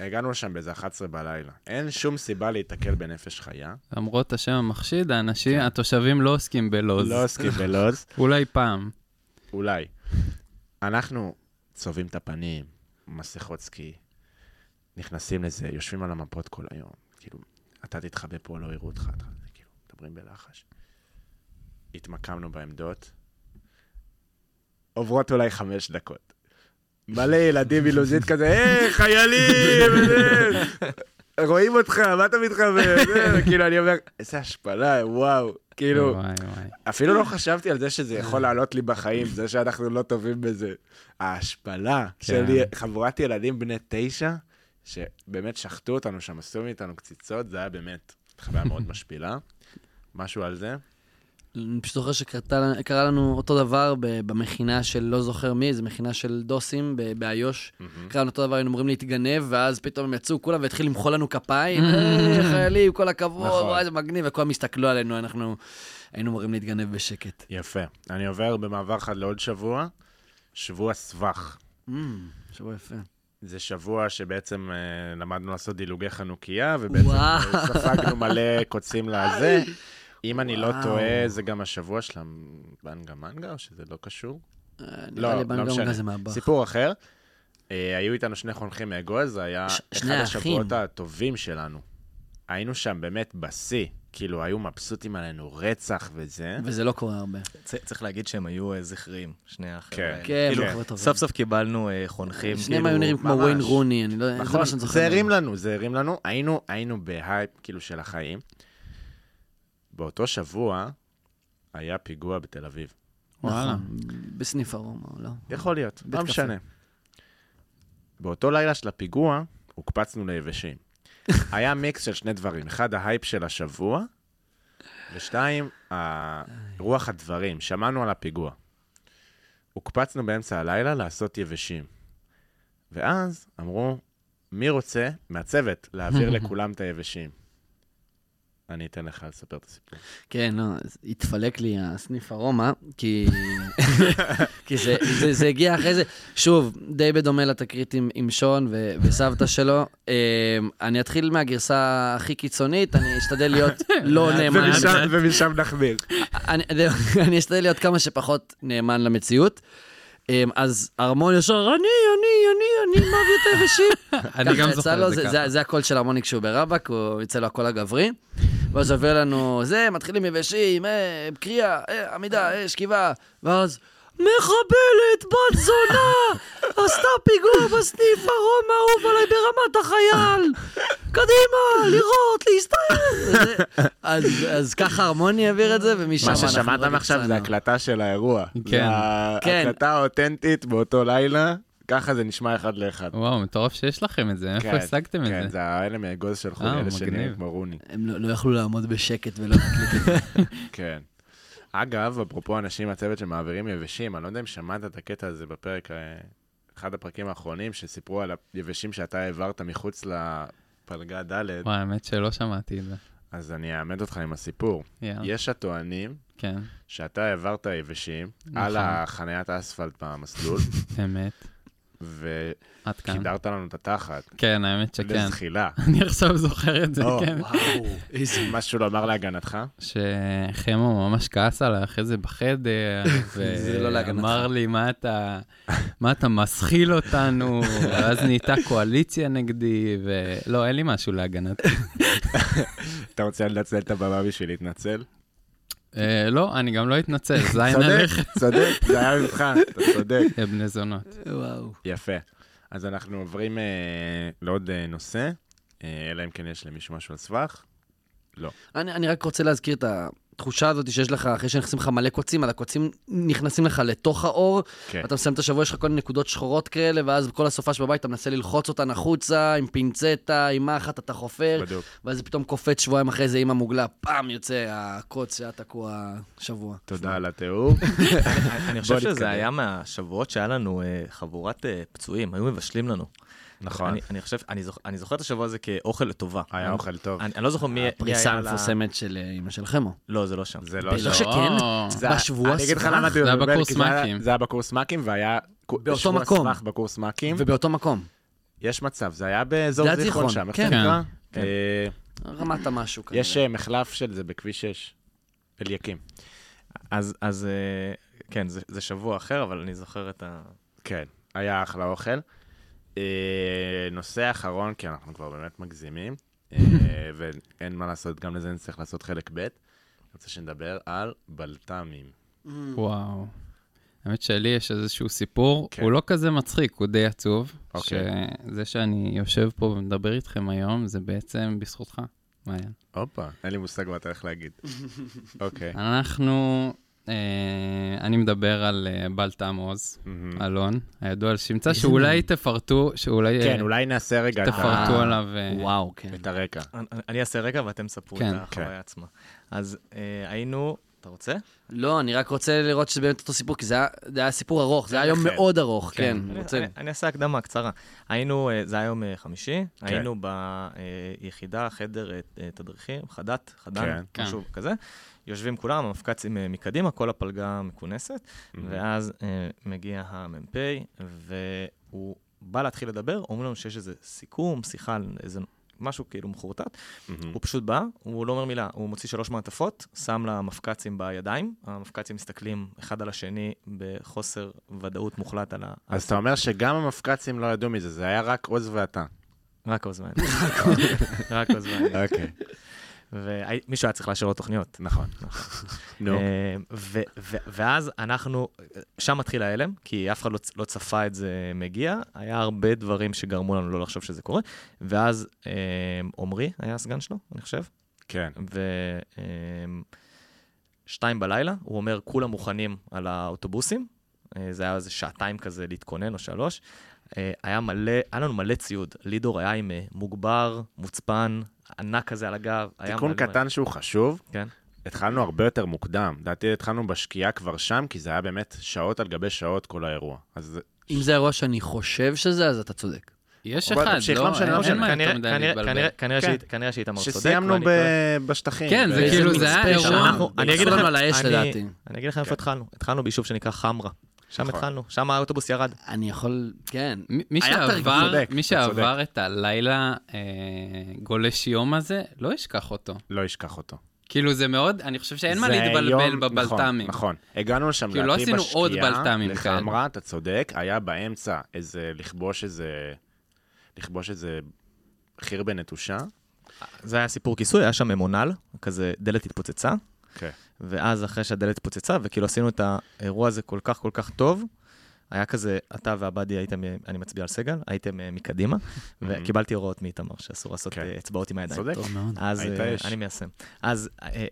הגענו לשם באיזה 11 בלילה. אין שום סיבה להיתקל בנפש חיה. למרות השם המחשיד, האנשים, התושבים לא עוסקים בלוז. לא עוסקים בלוז, אולי פעם. אולי. אנחנו צובעים את הפנים, מסכות סקי, נכנסים לזה, יושבים על המפות כל היום. כאילו, אתה תתחבא פה, לא יראו אותך, אתה, כאילו, מדברים בלחש. התמקמנו בעמדות, עוברות אולי חמש דקות. מלא ילדים מלוזית כזה, היי, חיילים! וזה, רואים אותך, מה אתה מתחבא? כאילו, אני אומר, איזה השפלה, וואו. כאילו. אפילו לא חשבתי על זה שזה יכול לעלות לי בחיים, זה שאנחנו לא טובים בזה. ההשפלה כן. שלי, חבורת ילדים בני תשע, שבאמת שחטו אותנו שם, עשו מאיתנו קציצות, זה היה באמת חוויה מאוד משפילה. משהו על זה? אני פשוט זוכר שקרה לנו אותו דבר במכינה של לא זוכר מי, זו מכינה של דוסים באיו"ש. קרה לנו אותו דבר, היינו אמורים להתגנב, ואז פתאום הם יצאו כולם והתחילו למחוא לנו כפיים, "היי, חיילים, כל הכבוד, נכון. וואי, איזה מגניב, וכולם הסתכלו עלינו, אנחנו היינו אמורים להתגנב בשקט. יפה. אני עובר במעבר חד לעוד שבוע, שבוע סבך. אמ, שבוע יפה. זה שבוע שבעצם אה, למדנו לעשות דילוגי חנוכיה, ובעצם וואו. אה, ספגנו מלא קוצים לזה. אם אני לא. טועה, זה גם השבוע של הבנגה מנגה, או שזה לא קשור? אה, לא, לא משנה. סיפור אחר. אה, היו איתנו שני חונכים מאגוז, זה היה ש- אחד השבועות. הטובים שלנו. היינו שם באמת בשיא, כאילו היו מבסוטים עלינו רצח וזה. וזה לא קורה הרבה. צ- צריך להגיד שהם היו אה, זכריים, שני החבר'ה כן. האלה. כן, כאילו, חבר'ה טובים. סוף סוף קיבלנו אה, חונכים, שניהם היו נראים כמו ממש. וויין רוני, אני לא... זה נכון, מה שאני זוכר. זה הרים לנו, זה הרים לנו. היינו, היינו בהייפ, כאילו, של החיים. באותו שבוע היה פיגוע בתל אביב. וואלה. נכון, בסניף ארומה, לא? יכול להיות, לא. משנה. באותו לילה של הפיגוע, הוקפצנו ליבשים. היה מיקס של שני דברים. אחד, ההייפ של השבוע, ושתיים, רוח הדברים. שמענו על הפיגוע. הוקפצנו באמצע הלילה לעשות יבשים. ואז אמרו, מי רוצה מהצוות להעביר לכולם את היבשים? אני אתן לך לספר את הסיפור. כן, לא, התפלק לי הסניף ארומה, כי, כי זה, זה, זה הגיע אחרי זה, שוב, די בדומה לתקרית עם, עם שון ו, וסבתא שלו. אה, אני אתחיל מהגרסה הכי קיצונית, אני אשתדל להיות לא נאמן. ומשם, ומשם נחמיר. אני, אני אשתדל להיות כמה שפחות נאמן למציאות. אה, אז ארמון ישר, אני, אני, אני, אני מעביר את היבשים. אני גם זוכר את זה זה, ככה. זה, הקול של הרמוני כשהוא ברבק, הוא יצא לו הקול הגברי. ואז עובר לנו, זה, מתחילים יבשים, אה, קריאה, אה, עמידה, אה, שכיבה, ואז... מחבלת, בת זונה, עשתה פיגוע בסניף הרום האהוב עליי ברמת החייל. קדימה, לראות, להסתער. אז, אז ככה הרמוני העביר את זה, ומשם מה אנחנו ששמעתם רק עכשיו זה. הקלטה של האירוע. כן. זה כן. ההקלטה האותנטית באותו לילה, ככה זה נשמע אחד לאחד. וואו, מטורף שיש לכם את זה, איפה כן, השגתם את כן, זה? זה האלה מאגוז שלחו לי, אה, אלה שנראים. כמו רוני. הם לא, לא יכלו לעמוד בשקט ולא להקליט את זה. כן. אגב, אפרופו אנשים מהצוות שמעבירים יבשים, אני לא יודע אם שמעת את הקטע הזה בפרק, אה, אחד הפרקים האחרונים, שסיפרו על היבשים שאתה העברת מחוץ לפלגה ד', וואי, האמת שלא שמעתי את זה. אז אני אעמד אותך עם הסיפור. יאללה, יש הטוענים כן, שאתה העברת יבשים נכון. על החניית האספלט במסלול, אמת. וקידרת לנו את התחת. כן, האמת שכן. לזחילה. אני עכשיו זוכר את זה, או, כן. איזה משהו לומר להגנתך? שחמו ממש כעס עליי אחרי זה בחדר, לא. ואמר לי, מה אתה, מה אתה מסחיל אותנו, ואז נהייתה קואליציה נגדי, ולא, אין לי משהו להגנתי. אתה רוצה לנצל את הבמה בשביל להתנצל? אה, לא, אני גם לא אתנצל, זין צודק, עליך, צודק, זה היה ממך, אתה צודק. יא בני זונות. וואו. יפה. אז אנחנו עוברים אה, לעוד אה, נושא, אלא אם כן יש למישהו משהו על סבך. אני, אני רק רוצה להזכיר את התחושה הזאת שיש לך, אחרי שנכנסים לך מלא קוצים, אז הקוצים נכנסים לך לתוך האור, כן. ואתה מסיים את השבוע, יש לך כל מיני נקודות שחורות כאלה, ואז בכל הסופה שבבית אתה מנסה ללחוץ אותן החוצה, עם פינצטה, עם מחט, אתה חופר, בדיוק. ואז זה פתאום קופץ שבועיים אחרי זה עם המוגלה, פעם יוצא הקוץ שהיה תקוע שבוע. תודה על התיאור. אני חושב שזה. היה מהשבועות שהיה לנו אה, חבורת אה, פצועים, היו מבשלים לנו. נכון, אני- אני חושב, אני זוכ- אני זוכר את השבוע הזה כאוכל לטובה. היה אני- אוכל טוב. אני אני לא זוכר מי הפריסה היה לה- המפורסמת של אה, אמא של חמו. לא, זה לא שם. זה לא בטח שם. שכן. לא. זה- בשבוע אני אגיד לך סבך? למה זה היה בקורס כי זה היה- מ"כים. זה היה בקורס מ"כים, והיה... באותו שבוע מקום. בקורס מ"כים. ובאותו מקום. יש מצב, זה היה באזור זיכרון שם, איך כן. זה נקרא? כן. אה, רמת המשהו כנראה. יש אה, מחלף של זה בכביש 6, אליקים. אז, אז אה, כן, זה, זה שבוע אחר, אבל אני זוכר את ה... כן, היה אחלה אוכל. אה, נושא אחרון, כי אנחנו כבר באמת מגזימים, אה, ואין מה לעשות, גם לזה נצטרך לעשות חלק ב'. אני רוצה שנדבר על בלת"מים. וואו. האמת שלי יש איזשהו סיפור, כן. הוא לא כזה מצחיק, הוא די עצוב. אוקיי. שזה שאני יושב פה ומדבר איתכם היום, זה בעצם בזכותך, מעיין. הופה, אין לי מושג מה אתה הולך להגיד. אוקיי. אנחנו, אני מדבר על אה, בלטם עוז, מהמם. אלון, הידוע לשמצה, שאולי תפרטו, שאולי אה, כן, אולי נעשה רגע את ה- תפרטו עליו. אה, וואו, כן. את הרקע. אני, אעשה רגע ואתם ספרו כן. את החוויה עצמה. אז אה, היינו, אתה רוצה? לא, אני רק רוצה לראות שזה באמת אותו סיפור, כי זה היה, סיפור ארוך, זה היה יום אחר. מאוד ארוך, כן. אני, רוצה... אני, אני אעשה הקדמה קצרה. היינו, אה, זה היה יום אה, חמישי, כן. היינו ביחידה, חדר אה, אה, תדריכים, חדת, חדן, כן. משהו כזה. יושבים כולם, המפק"צים אה, מקדימה, כל הפלגה מכונסת, מהמם. ואז אה, מגיע המ"פ, והוא בא להתחיל לדבר, אומרים לנו שיש איזה סיכום, שיחה על איזה משהו כאילו מחורטט. מהמם. הוא פשוט בא, הוא לא אומר מילה, הוא מוציא שלוש מעטפות, שם למפק"צים בידיים, המפק"צים מסתכלים אחד על השני בחוסר ודאות מוחלט על ה... אז אתה אומר שגם המפק"צים לא ידעו מזה, זה היה רק עוז ואתה. רק עוז מעניין. רק עוז מעניין. אוקיי, ומישהו היה צריך לאשר לו תוכניות. נכון. נו, אה, ואז אנחנו, שם מתחיל ההלם, כי אף אחד לא, לא צפה את זה מגיע, היה הרבה דברים שגרמו לנו לא לחשוב שזה קורה, ואז אה, עמרי היה הסגן שלו, אני חושב, כן. ושתיים בלילה, הוא אומר, כולם מוכנים על האוטובוסים, אה, זה היה איזה שעתיים כזה להתכונן או שלוש. אה, היה מלא, היה לנו מלא ציוד. לידור היה עם אה, מוגבר, מוצפן, ענק כזה על הגב. תיקון קטן שהוא חשוב, כן. התחלנו הרבה יותר מוקדם. לדעתי התחלנו בשקיעה כבר שם, כי זה היה באמת שעות על גבי שעות כל האירוע. אז אם זה אירוע שאני חושב שזה, אז אתה צודק. יש אחד, לא לא, משנה, לא אין- משנה. מה יותר כנראה- מדי להתבלבל. כנראה- כן. כנראה שאיתמר צודק. שסיימנו. בשטחים. כן, זה כאילו, זה היה. אירוע. אני אגיד לכם, על האש אני- לדעתי. אני אגיד לכם איפה כן. התחלנו. התחלנו ביישוב שנקרא חמרה. שם נכון. התחלנו, שם האוטובוס ירד. אני יכול, כן. מי שעבר, מי שעבר את הלילה אה, גולש יום הזה, לא ישכח אותו. לא אשכח אותו. כאילו זה מאוד, אני חושב שאין מה להתבלבל יום- בבלת"מים. נכון, נכון. הגענו לשם כאילו, לא עשינו עוד בלת"מים לחמרה, כאלה. אתה צודק, היה באמצע איזה, לכבוש איזה, לכבוש איזה חיר בנטושה, זה היה סיפור כיסוי, היה שם ממונל, כזה דלת התפוצצה, כן. ואז אחרי שהדלת התפוצצה, וכאילו עשינו את האירוע הזה כל כך כל כך טוב, היה כזה, אתה והבאדי הייתם, אני מצביע על סגל, הייתם אה, מקדימה, וקיבלתי הוראות מאיתמר שאסור לעשות כן. אה, אצבעות עם הידיים. צודק. טוב מאוד. אז היית אה, אש. אני מיישם. אז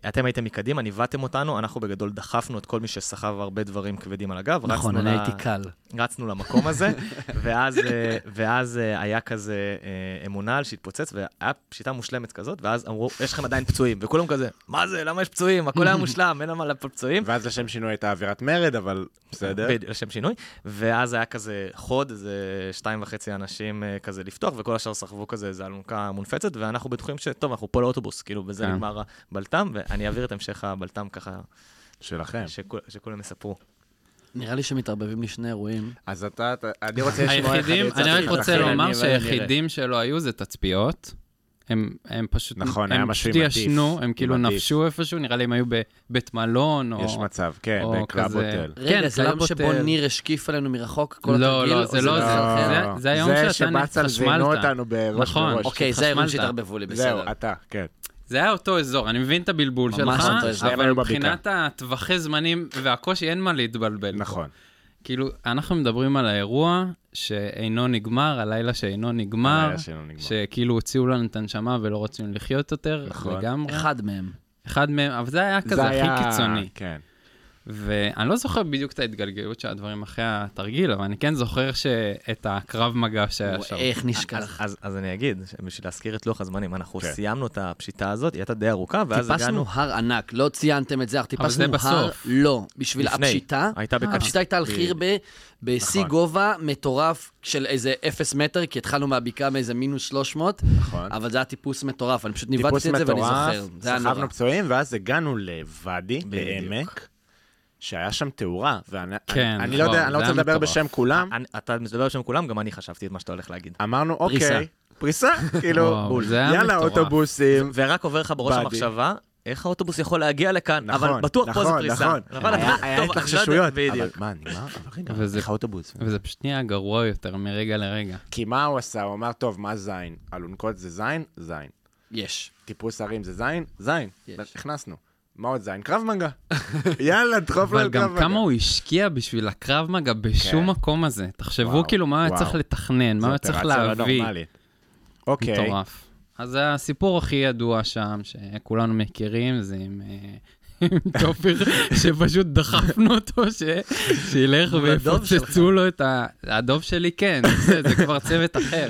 אתם הייתם מקדימה, ניווטתם אותנו, אנחנו בגדול דחפנו את כל מי שסחב הרבה דברים כבדים על הגב. נכון, אני הייתי קל. רצנו למקום הזה, ואז, ואז היה כזה אה, אמונל שהתפוצץ, והיה פשיטה מושלמת כזאת, ואז אמרו, יש לכם עדיין פצועים, וכולם כזה, מה זה, למה יש פצועים? הכל היה מושלם, אין למה לפ- פצועים. ואז לשם שינוי הייתה אווירת מרד, אבל בסדר. בדיוק, לשם שינוי. ואז היה כזה חוד, איזה שתיים וחצי אנשים אה, כזה לפתוח, וכל השאר סחבו כזה איזה אלונקה מונפצת, ואנחנו בטוחים שטוב, אנחנו פה לאוטובוס, כאילו, בזה כן. נגמר הבלטם, ואני אעביר את המשך הבלטם ככה, שלכם. שכול- שכולם יספרו. נראה לי שמתערבבים לי שני אירועים. אז אתה, אתה- אני רוצה לשמוע איך היחידים, יצאתי אני רק רוצה. לומר אני- שהיחידים שלא היו זה תצפיות. הם, הם פשוט, נכון, היה הם משהו פשוט עם עדיף. ישנו, הם כאילו עדיף. נפשו איפשהו, נראה לי הם היו בבית מלון, או... יש מצב, כן, כזה- הוטל. רגע, כן, זה היום שבו. ניר השקיף עלינו מרחוק כל לא, התרגיל? לא, זה לא זה. אחר? זה- זה היום שאתה שבאסל זינו התחשמלת. אותנו בראש נכון. בראש. אוקיי, זה חשמלת. שהתערבבו לי, זהו, בסדר. אתה, כן. זה היה אותו אזור, אני מבין את הבלבול שלך, אבל. מבחינת הטווחי זמנים והקושי אין מה להתבלבל. פה. כאילו, אנחנו מדברים על האירוע שאינו נגמר, הלילה שאינו נגמר, הלילה שלנו נגמר. שכאילו הוציאו לנו את הנשמה ולא רצינו לחיות יותר, נכון. לגמרי. אחד מהם. אחד מהם, אבל זה היה זה כזה היה- הכי קיצוני. כן. ואני לא זוכר בדיוק את ההתגלגלות של הדברים אחרי התרגיל, אבל אני כן זוכר שאת הקרב מגע שהיה שם. איך אז, נשכח. אז, אז אני אגיד, בשביל להזכיר את לוח הזמנים, אנחנו כן. סיימנו את הפשיטה הזאת, היא הייתה די ארוכה, ואז טיפסנו הגענו... הר ענק, לא ציינתם את זה, אנחנו אבל זה טיפסנו הר, בסוף. לא, בשביל לפני. הפשיטה, הייתה בקצה. הפשיטה הייתה על חירבה, בשיא נכון. גובה מטורף של איזה אפס מטר, כי התחלנו מהבקעה מאיזה מינוס 300, נכון. אבל זה היה טיפוס מטורף, אני פשוט טיפוס ניווטתי את זה ואני מטורף, זוכר, היה נורא. סחבנו פצועים, ואז הגענו לוואדי, בדיוק. בעמק, שהיה שם תאורה, ואני כן, אני לא נכון, יודע, אני לא רוצה לדבר מטורף. בשם כולם, אני, אתה מדבר בשם כולם, גם אני חשבתי את מה שאתה הולך להגיד. אמרנו, פריסה. אוקיי, פריסה, כאילו, היה יאללה, מטורף. אוטובוסים, ורק עובר לך בראש. המחשבה, איך האוטובוס יכול להגיע לכאן, נכון, אבל בטוח פה זה נכון, פריסה. נכון. אבל היה לא התלחששויות, אבל בדיוק. מה, נגמר? אבל רגע, וזה- איך האוטובוס? וזה פשוט נהיה גרוע יותר מרגע לרגע. כי מה הוא עשה? הוא אמר, טוב, מה זין? אלונקות זה זין? זין. יש. טיפוס הרים זה זין? זין. יש. הכנסנו. מה עוד זין? קרב מגע. יאללה, דחוף לו אבל על קרב גם מגע. כמה הוא השקיע בשביל הקרב מגע בשום כן. מקום הזה. תחשבו וואו, כאילו מה הוא היה. צריך לתכנן, מה הוא היה צריך לא להביא. אוקיי. מטורף. אז זה הסיפור הכי ידוע שם, שכולנו מכירים, זה עם... אה, עם טופר, שפשוט דחפנו אותו, ש... שילך הדוב. ויפוצצו לו את ה... הדוב שלי כן, זה, זה כבר צוות אחר.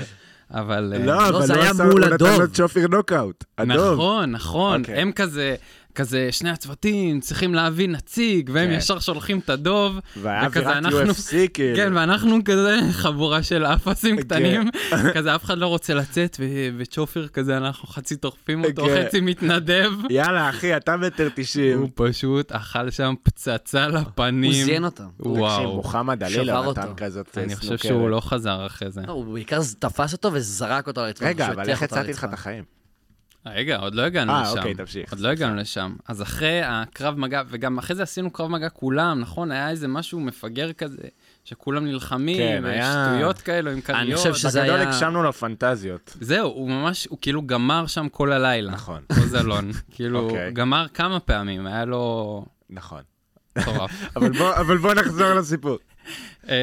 אבל... אה, לא, אבל זה לא היה עשה, מול הוא נתן הדוב. לו צ'ופר נוקאוט. הדוב. נכון, נכון. אוקיי. הם כזה, כזה, שני הצוותים צריכים להביא נציג, והם כן. ישר שולחים את הדוב. והיה אווירת אנחנו- UFC, כאילו. כן, ואנחנו כזה חבורה של אפסים כן. קטנים, כזה אף אחד לא רוצה לצאת, ו- וצ'ופר כזה, אנחנו חצי דוחפים אותו, כן. חצי מתנדב. יאללה, אחי, אתה מטר תשעים. הוא פשוט אכל שם פצצה לפנים. הוא זיין אותם. תקשיב, וואו. מוחמד שבר עלילה נתן אותו. כזאת אני סנוקרת. חושב שהוא לא חזר אחרי זה. לא, הוא בעיקר תפס אותו וזרק אותו על הרצפה. רגע, אבל איך אותו הצעתי לך את. החיים? רגע, עוד לא הגענו אה, לשם. אוקיי, תמשיך. עוד לא הגענו לשם. אז אחרי הקרב מגע, וגם אחרי זה עשינו קרב מגע כולם, נכון? היה איזה משהו מפגר כזה, שכולם נלחמים, כן, היה- שטויות כאלו עם כריות. חושב שזה בגדול היה- הגשמנו לו פנטזיות. זהו, הוא ממש, הוא כאילו גמר שם כל הלילה. נכון, עוז אלון. כאילו, אוקיי. גמר כמה פעמים, היה לו נכון. מטורף. אבל בוא- אבל בוא נחזור לסיפור. אה,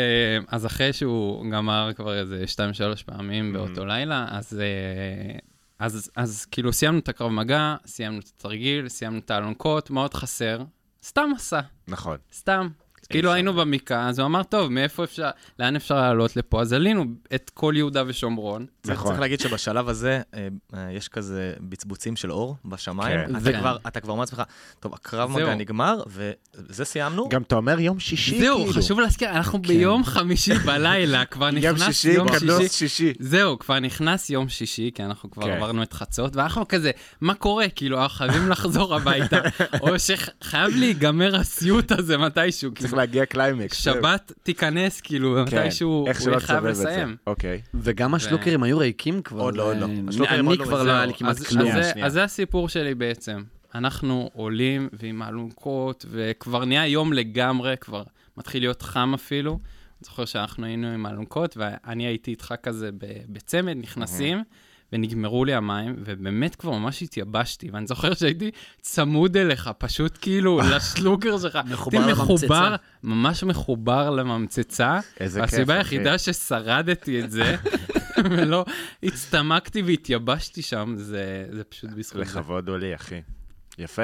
אז אחרי שהוא גמר כבר איזה שתיים, שלוש פעמים. באותו לילה, אז, אה, אז, אז כאילו סיימנו את הקרב מגע, סיימנו את התרגיל, סיימנו את האלונקות, מה עוד חסר? סתם מסע, נכון. סתם. כאילו. היינו בבקעה, אז הוא אמר, טוב, מאיפה אפשר, לאן אפשר לעלות לפה? אז עלינו את כל יהודה ושומרון. נכון. צריך להגיד שבשלב הזה אה, אה, יש כזה בצבוצים של אור בשמיים. כן. אתה כן. כבר- אתה כבר אומר לעצמך, טוב, הקרב זהו. מגע נגמר, וזה סיימנו. גם אתה אומר יום שישי, זהו, כאילו. חשוב להזכיר, אנחנו ביום חמישי בלילה, כבר יום נכנס שישי, יום קדוש שישי. שישי. זהו, כבר נכנס יום שישי, כי אנחנו כבר כן. עברנו את חצות, ואנחנו כזה, מה קורה? כאילו, אנחנו חייבים לחזור הביתה, או שחייב להיגמר הסיוט הזה מתישהו, צריך כאילו, להגיע קליימקס. שבת תיכנס, כאילו, כן, מתישהו, הוא חייב. לסיים. אוקיי. וגם השלוקרים היו ריקים כבר. עוד לא, עוד לא. אה, עוד אני לא כבר. לא היה לי כמעט אז, כלום. אז, זה, הסיפור שלי בעצם. אנחנו עולים ועם האלונקות, וכבר נהיה יום לגמרי, כבר מתחיל להיות חם אפילו. אני זוכר שאנחנו היינו עם האלונקות, ואני הייתי איתך כזה בצמד, נכנסים, ונגמרו לי המים, ובאמת כבר ממש התייבשתי, ואני זוכר שהייתי צמוד אליך, פשוט כאילו לשלוקר שלך. מחובר הייתי לממצצה. מחובר, ממש מחובר לממצצה. איזה כיף, והסיבה אחי. היחידה ששרדתי את זה, ולא הצטמקתי והתייבשתי שם, זה, זה פשוט בזכות זה. לכבוד הוא לי, אחי. יפה.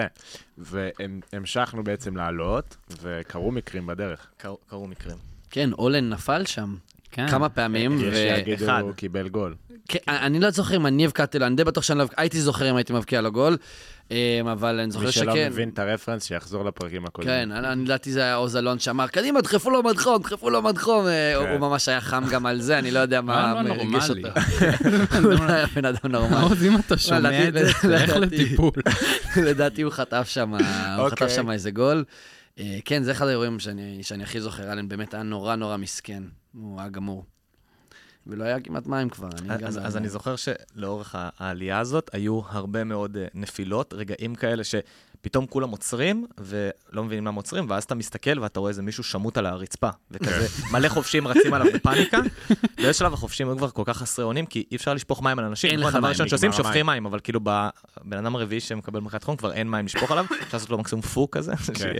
והמשכנו בעצם לעלות, וקרו מקרים בדרך. קרו- קרו מקרים. כן, אולן נפל שם כן. כמה פעמים, יש ו... שיגידו, אחד. הוא קיבל גול. כן, אני לא זוכר אם אני הבקעתי לו, אני די בטוח שאני לא... הייתי זוכר אם הייתי מבקיע לו גול, אבל אני זוכר מי שלא שכן. מבין את הרפרנס, שיחזור לפרקים הקודמים. כן, אני לדעתי זה היה עוז אלון שאמר, קדימה, דחפו לו מדחום, דחפו לו מדחום. אה, הוא- כן. הוא ממש היה חם גם על זה, אני לא יודע מה לא מרגש נורמלי. אותו. הוא לא היה בן אדם נורמלי. עוז, אם אתה שומע את זה, לדעתי- לטיפול. לדעתי הוא חטף שם, הוא חטף אוקיי. שם איזה גול. אה, כן, זה אחד האירועים שאני הכי זוכר, אלן באמת היה נורא נורא מסכן. הוא היה גמור. ולא היה כמעט מים כבר. אני גם אז, לא אז. אני זוכר שלאורך העלייה הזאת היו הרבה מאוד אה, נפילות, רגעים כאלה שפתאום כולם עוצרים ולא מבינים למה עוצרים, ואז אתה מסתכל ואתה רואה איזה מישהו שמוט על הרצפה, וכזה מלא חובשים רצים עליו בפאניקה. באיזשהו שלב החובשים היו כבר כל כך חסרי אונים, כי אי אפשר לשפוך מים על אנשים. אין לך הדבר מים, הראשון שעושים, נגמר שופכים מים, אבל כאילו בבן אדם הרביעי שמקבל מכת חום כבר אין מים לשפוך עליו, אפשר לעשות לו מקסימום פוק כזה,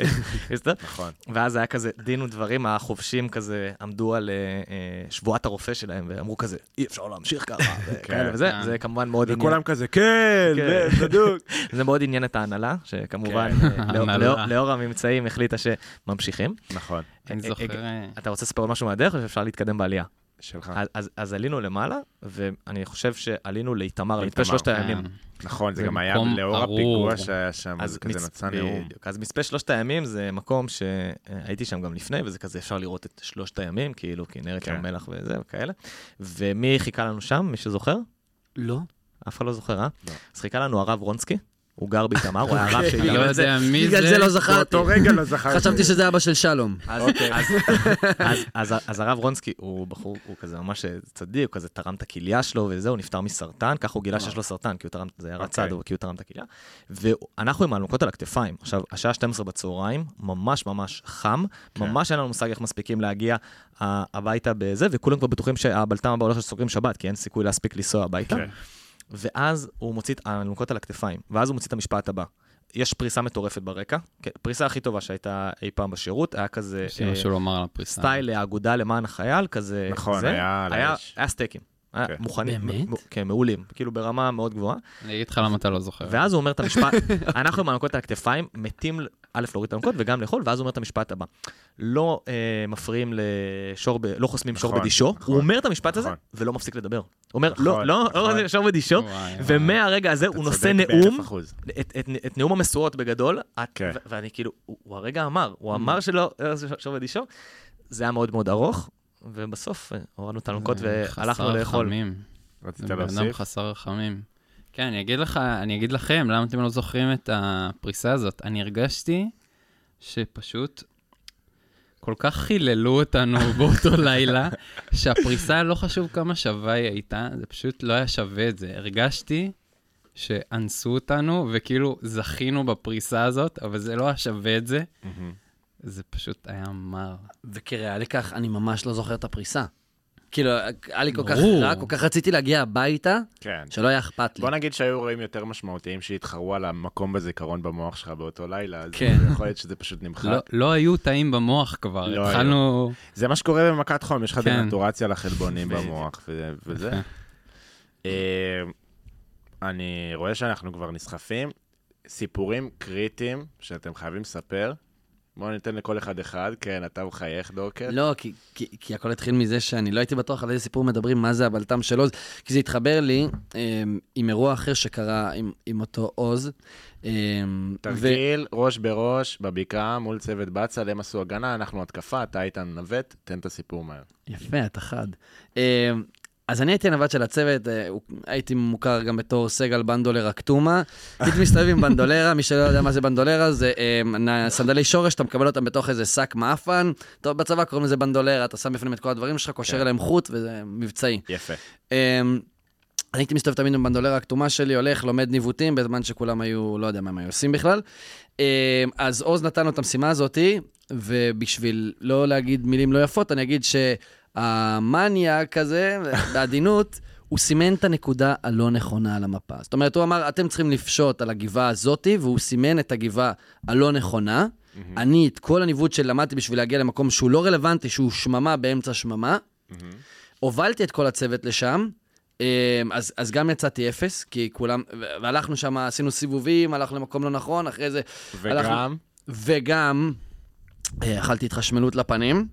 יסתדר. נכון. ואז היה כזה דין ודברים, החובשים כזה עמדו על אה, אה, שבועת הרופא שלהם, ואמרו כזה, אי אפשר להמשיך ככה, וכאלה וזה, כן. זה כמובן מאוד עניין, וכולם כזה, כן, כן. בדוק. זה מאוד עניין את ההנהלה, שכמובן, כן. אה, לאור- הממצאים החליטה שממשיכים. נכון, אני אה, זוכר... אה, אה, אתה רוצה לספר עוד משהו מהדרך, או שאפשר להתקדם בעלייה? שלך. אז- עלינו למעלה, ואני חושב שעלינו לאיתמר, למצפה לאיתמר, שלושת הימים. כן. נכון, זה גם היה לאור. הפיגוע שהיה שם, אז זה כזה נתן נאום. אז מצפה שלושת הימים זה מקום שהייתי שם גם לפני, וזה כזה אפשר לראות את שלושת הימים, כאילו כנרת כן. ים המלח וזה וכאלה. ומי חיכה לנו שם, מי שזוכר? לא. אף אחד לא זוכר, אה? לא. אז חיכה לנו הרב רונסקי, הוא גר באיתמר, הוא היה הרב לא שאיתמר. יודע מי זה. בגלל זה לא זכרתי. באותו רגע לא זכרתי. חשבתי שזה אבא של שלום. אז- אז הרב רונסקי הוא בחור, הוא כזה ממש צדיק, הוא כזה תרם את הכליה שלו וזה, הוא נפטר מסרטן, ככה הוא גילה שיש לו סרטן, כי הוא תרם, זה היה אוקיי. רצד, כי הוא תרם את הכליה. ואנחנו עם האלונקות על הכתפיים. עכשיו, השעה 12 בצהריים, ממש ממש חם, כן. ממש אין לנו מושג איך מספיקים להגיע אה, הביתה בזה, וכולם כבר בטוחים שהבלטם הבא הולך שסוגרים שבת, כי אין סיכוי להספיק לנסוע הביתה. ואז הוא מוציא את האלונקות על הכתפיים, ואז הוא מוציא את המשפט הבא. יש פריסה מטורפת ברקע, כן, פריסה הכי טובה שהייתה אי פעם בשירות, היה כזה יש לי אה, משהו לומר על הפריסה. סטייל האגודה למען החייל, כזה... נכון, זה. היה. היה סטייקים. היה כן. מוכנים, באמת? מ- מ- כן, מעולים, כאילו ברמה מאוד גבוהה. אני אגיד לך למה אתה לא זוכר. ואז הוא אומר את המשפט, אנחנו עם האלונקות על הכתפיים, מתים, א', להוריד את האלונקות וגם לאכול, ואז הוא אומר את המשפט הבא. לא אה, מפריעים לשור, ב, לא חוסמים שור נכון, בדישו. נכון. הוא אומר את המשפט הזה, נכון. ולא מפסיק לדבר. הוא אומר, לא, לא. לא חוסמים שור בדישו. ומהרגע הזה הוא נושא נאום. את, את, את נאום המשואות בגדול, את, כן. ו- ואני כאילו, הוא, הוא הרגע אמר, הוא אמר שלא, אה, שור בדישו, זה היה מאוד מאוד ארוך, ובסוף אה, הורדנו את האלונקות זה והלכנו לאכול. רצית זה בן אדם להוסיף? חסר רחמים. כן, אני אגיד לך, אני אגיד לכם, למה אתם לא זוכרים את הפריסה הזאת? אני הרגשתי שפשוט כל כך חיללו אותנו באותו לילה, שהפריסה, לא חשוב כמה שווה היא הייתה, זה פשוט לא היה שווה את זה. הרגשתי שאנסו אותנו, וכאילו זכינו בפריסה הזאת, אבל זה לא היה שווה את זה. זה פשוט היה מר. וכראיה לכך, אני ממש לא זוכר את הפריסה. כאילו, היה לי כל כך. רע, כל כך רציתי להגיע הביתה, כן. שלא היה אכפת לי. בוא נגיד שהיו אירועים יותר משמעותיים שהתחרו על המקום בזיכרון במוח שלך באותו לילה, אז כן. יכול להיות שזה פשוט נמחק. לא, לא היו תאים במוח כבר, לא התחלנו... זה מה שקורה במכת חום, יש לך כן. דנטורציה לחלבונים. במוח ו- וזה. אה, אני רואה שאנחנו כבר נסחפים. סיפורים קריטיים שאתם חייבים לספר. בואו ניתן לכל אחד אחד. כן, אתה מחייך, דורקר. לא, כי, כי, כי הכל התחיל מזה שאני לא הייתי בטוח על איזה סיפור מדברים, מה זה הבלטם של עוז, כי זה התחבר לי אה, עם אירוע אחר שקרה עם, עם אותו עוז. אה, תרגיל, ראש בראש, בבקעה, מול צוות בצל, הם עשו הגנה, אנחנו התקפה, אתה היית נווט, תן את הסיפור מהר. יפה, אתה חד. אז אני הייתי הנווט של הצוות, אה, הייתי מוכר גם בתור סגל בנדולר אקטומה. הייתי מסתובב עם בנדולרה, מי שלא יודע מה זה בנדולרה, זה נ- סנדלי שורש, אתה מקבל אותם בתוך איזה שק מעפן. טוב, בצבא קוראים לזה בנדולרה, אתה שם בפנים את כל הדברים שלך, קושר כן. אליהם חוט, וזה מבצעי. יפה. אמ, אני הייתי מסתובב תמיד עם בנדולרה הכתומה שלי, הולך, לומד ניווטים, בזמן שכולם היו, לא יודע מה הם היו עושים בכלל. אמ, אז עוז נתן לו את המשימה הזאתי, ובשביל לא להגיד מילים לא יפות, אני אגיד שהמניאק הזה, בעדינות, הוא סימן את הנקודה הלא נכונה על המפה. זאת אומרת, הוא אמר, אתם צריכים לפשוט על הגבעה הזאתי, והוא סימן את הגבעה הלא נכונה. אני, את כל הניווט שלמדתי בשביל להגיע למקום שהוא לא רלוונטי, שהוא שממה באמצע שממה, הובלתי את כל הצוות לשם, אמ, אז, אז גם יצאתי אפס, כי כולם, והלכנו שם, עשינו סיבובים, הלכנו למקום לא נכון, אחרי זה... הלכנו- וגם, וגם אה, אכלתי התחשמלות לפנים.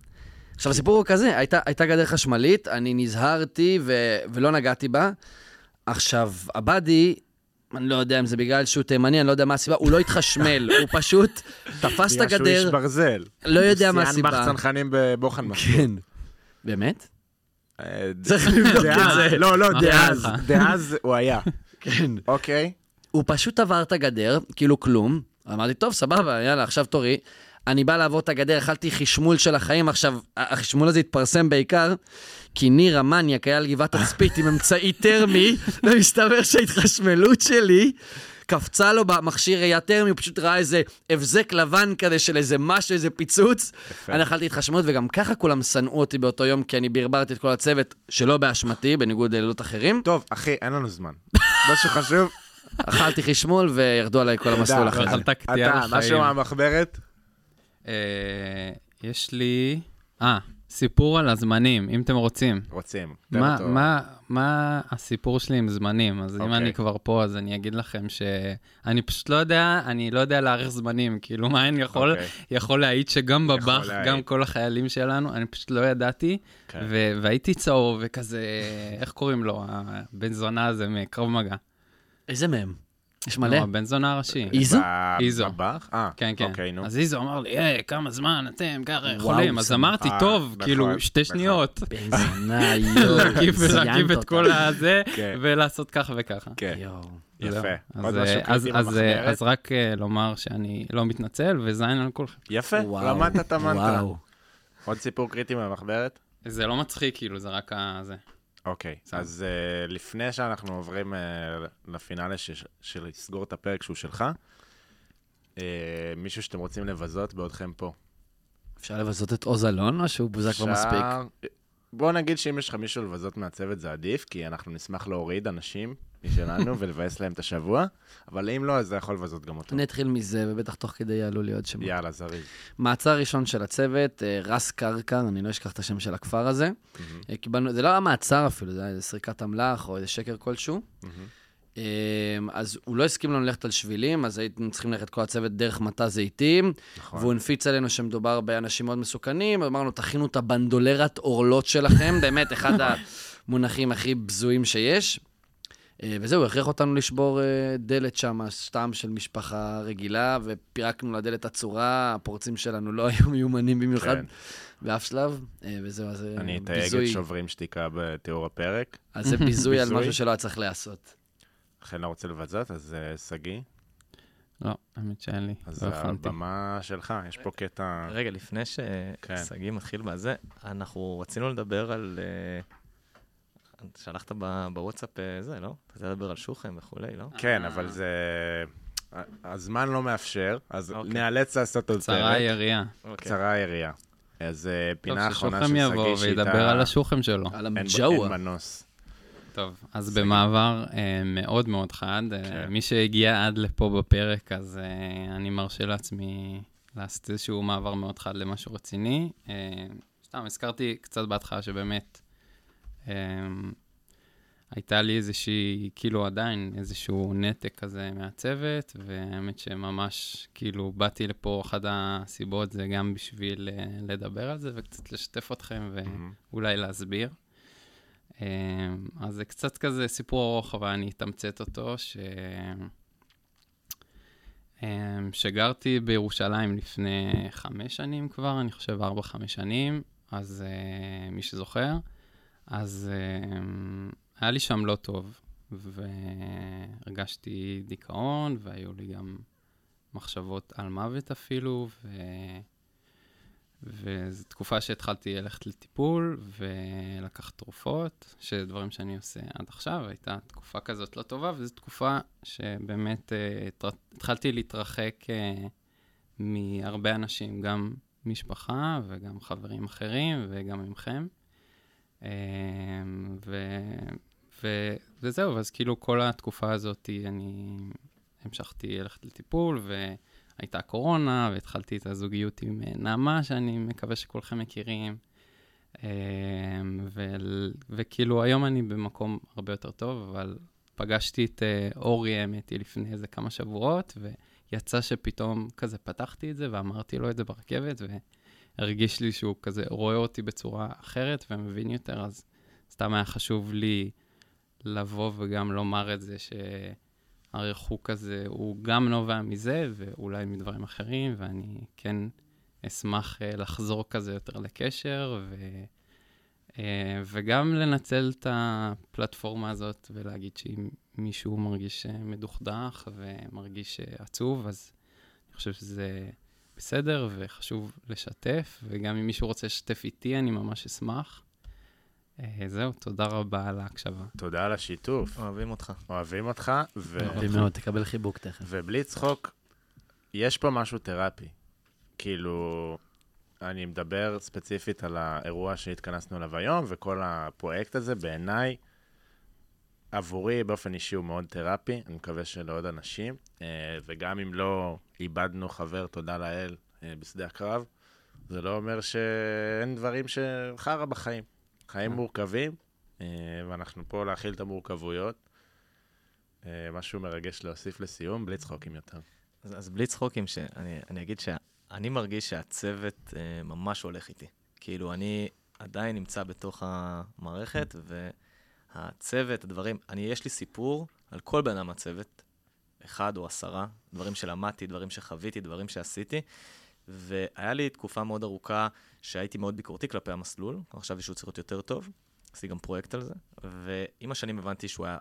עכשיו, הסיפור הוא כזה, הייתה, הייתה גדר חשמלית, אני נזהרתי ו, ולא נגעתי בה. עכשיו, עבדי, אני לא יודע אם זה בגלל שהוא תימני, אני לא יודע מה הסיבה, הוא לא התחשמל, הוא פשוט תפס את בגלל שהוא איש הגדר, ברזל. לא יודע מה הסיבה. בח צנחנים בבוחן מסלול. כן. באמת? אה, צריך לבדוק את זה. לא, לא, דאז? דאז הוא היה. כן. אוקיי. הוא פשוט עבר את הגדר, כאילו כלום. אמרתי, טוב, סבבה, יאללה, עכשיו תורי. אני בא לעבור את הגדר, אכלתי חשמול של החיים. עכשיו, החשמול הזה התפרסם בעיקר כי ניר המניאק היה על גבעת תצפית עם אמצעי טרמי, ומסתבר שההתחשמלות שלי קפצה לו במכשיר ראייה טרמי, הוא פשוט ראה איזה הבזק לבן כזה של איזה משהו, איזה פיצוץ. יפה. אני אכלתי התחשמלות, וגם ככה כולם שנאו אותי באותו יום, כי אני ברברתי את כל הצוות, שלא באשמתי, בניגוד ללילות אחרים. טוב, אחי, אין לנו זמן. מה שחשוב, אכלתי חשמול וירדו עליי כל המסלול. אחרי זה. אכלת קטיעה אתה. משהו מהמחברת? אה, יש לי... אה, סיפור על הזמנים, אם אתם רוצים. רוצים. מה. מה, מה הסיפור שלי עם זמנים? אז אם אוקיי. אני כבר פה, אז אני אגיד לכם שאני פשוט לא יודע, אני לא יודע להעריך זמנים. כאילו, מה אני יכול, אוקיי. יכול להעיד שגם בבאח. גם כל החיילים שלנו, אני פשוט לא ידעתי, כן. ו- והייתי צהוב וכזה, איך קוראים לו? הבן זונה הזה מקרב מגע. איזה מהם? יש מלא? לא, הבן זונה הראשי. איזו? איזו. בבח? אה, כן, כן. אוקיי, נו. אז איזו אמר לי, היי, כמה זמן אתם ככה יכולים? אז זה- אמרתי, אה, טוב, כאילו, שתי. שניות. בן זונה, יואו. להקיף את. כל הזה, כן. ולעשות ככה וככה. כן. יפה. אז, אה, אז, קריטי אז, אה? אז רק אה, לומר שאני לא מתנצל, וזין על כולכם. יפה, למדת את המנטרה. עוד סיפור קריטי מהמחברת? זה לא מצחיק, כאילו, זה רק ה... אוקיי, בסדר. אז uh, לפני שאנחנו עוברים uh, לפינאלה ש- של לסגור את הפרק שהוא שלך, uh, מישהו שאתם רוצים לבזות בעודכם פה. אפשר לבזות את עוז אלון, או שהוא בוזק כבר מספיק? אפשר- בוא נגיד שאם יש לך מישהו לבזות מהצוות זה עדיף, כי אנחנו נשמח להוריד אנשים משלנו ולבאס להם את השבוע, אבל אם לא, אז זה יכול לבזות גם אותו. אני אתחיל מזה, ובטח תוך כדי יעלו לי עוד שמות. יאללה, זריז. מעצר ראשון של הצוות, אה, רס קרקר, אני לא אשכח את השם של הכפר הזה. אה, קיבלנו, זה לא היה מעצר אפילו, זה היה סריקת אמל"ח או איזה שקר כלשהו. אה, אז הוא לא הסכים לנו ללכת על שבילים, אז היינו צריכים ללכת כל הצוות דרך מטע זיתים, נכון. והוא הנפיץ עלינו שמדובר באנשים מאוד מסוכנים, אמרנו, תכינו את הבנדולרת עורלות שלכם, באמת, אחד המונחים הכי בזויים שיש. אה, וזהו, הוא הכריח אותנו לשבור אה, דלת שם, סתם של משפחה רגילה, ופירקנו לדלת הצורה, הפורצים שלנו לא היו מיומנים במיוחד כן. באף שלב, אה, וזהו, אז זה אני אתייג את ביזוי, שוברים שתיקה בתיאור הפרק. אז זה ביזוי על ביזוי? משהו שלא היה צריך להיעשות. לכן לא רוצה לבזות, אז שגיא, לא, האמת שאין לי, אז לא הכנתי. הבמה שלך, יש פה קטע... רגע, לפני כן. ששגיא מתחיל בזה, אנחנו רצינו לדבר על... אה, שלחת ב- בוואטסאפ אה, זה, לא? אתה רוצה לדבר על שוחם וכולי, לא? כן, אבל זה... הזמן לא מאפשר, אז אוקיי. נאלץ לעשות עוד קצרה פרק. היריעה. אוקיי. קצרה היריעה. אז אה, טוב, פינה אחרונה של ששוכם שגיא, יבוא שאיתה... וידבר על השוכם שלו. על המג'אווה. אין מנוס. טוב, אז במעבר אה, מאוד מאוד חד, אה, כן. מי שהגיע עד לפה בפרק, אז אה, אני מרשה לעצמי לעשות איזשהו מעבר מאוד חד למשהו רציני. אה, סתם, הזכרתי קצת בהתחלה שבאמת אה, הייתה לי איזושהי, כאילו עדיין איזשהו נתק כזה מהצוות, והאמת שממש, כאילו, באתי לפה, אחת הסיבות זה גם בשביל אה, לדבר על זה וקצת לשתף אתכם ו... מהמם. אולי להסביר. אמ, אז זה קצת כזה סיפור ארוך, אבל אני אתמצת אותו, ש... אמ, שגרתי בירושלים לפני חמש שנים כבר, אני חושב ארבע-חמש שנים, אז אה, מי שזוכר, אז אמ, היה לי שם לא טוב, והרגשתי דיכאון, והיו לי גם מחשבות על מוות אפילו, ו... וזו תקופה שהתחלתי ללכת לטיפול ולקחת תרופות, שדברים שאני עושה עד עכשיו, הייתה תקופה כזאת לא טובה, וזו תקופה שבאמת אה, התר- התחלתי להתרחק אה, מהרבה אנשים, גם משפחה וגם חברים אחרים וגם ממכם. אה, ו... ו... וזהו, אז כאילו כל התקופה הזאת אני המשכתי ללכת לטיפול, והייתה קורונה, והתחלתי את הזוגיות עם נעמה, שאני מקווה שכולכם מכירים. ו... וכאילו היום אני במקום הרבה יותר טוב, אבל פגשתי את אורי, האמת לפני איזה כמה שבועות, ויצא שפתאום כזה פתחתי את זה ואמרתי לו את זה ברכבת, והרגיש לי שהוא כזה רואה אותי בצורה אחרת ומבין יותר, אז סתם היה חשוב לי לבוא וגם לומר את זה, שהריחוק הזה הוא גם נובע מזה, ואולי מדברים אחרים, ואני כן אשמח uh, לחזור כזה יותר לקשר, ו... Uh, וגם לנצל את הפלטפורמה הזאת ולהגיד שאם מישהו מרגיש מדוכדך ומרגיש עצוב, אז אני חושב שזה בסדר וחשוב לשתף, וגם אם מישהו רוצה לשתף איתי, אני ממש אשמח. אה, זהו, תודה רבה על ההקשבה. תודה על השיתוף. אוהבים אותך. אוהבים אותך, ו... אוהבים מאוד, תקבל חיבוק תכף. ובלי צחוק, יש פה משהו תרפי. כאילו, אני מדבר ספציפית על האירוע שהתכנסנו אליו היום, וכל הפרויקט הזה, בעיניי, עבורי באופן אישי הוא מאוד תרפי, אני מקווה שלעוד אנשים, אה, וגם אם לא איבדנו חבר, תודה לאל, אה, בשדה הקרב, זה לא אומר שאין דברים שחרא בחיים. חיים כן. מורכבים, אה, ואנחנו פה להכיל את המורכבויות. משהו מרגש להוסיף לסיום, בלי צחוקים יותר. אז, אז בלי צחוקים, שאני, אני אגיד שאני מרגיש שהצוות ממש הולך איתי. כאילו, אני עדיין נמצא בתוך המערכת, ו... הצוות, הדברים, אני, יש לי סיפור על כל בן אדם מהצוות, אחד או עשרה, דברים שלמדתי, דברים שחוויתי, דברים שעשיתי, והיה לי תקופה מאוד ארוכה שהייתי מאוד ביקורתי כלפי המסלול, עכשיו יש שהוא צריך להיות יותר טוב, עשיתי גם פרויקט על זה, ועם השנים הבנתי שהוא היה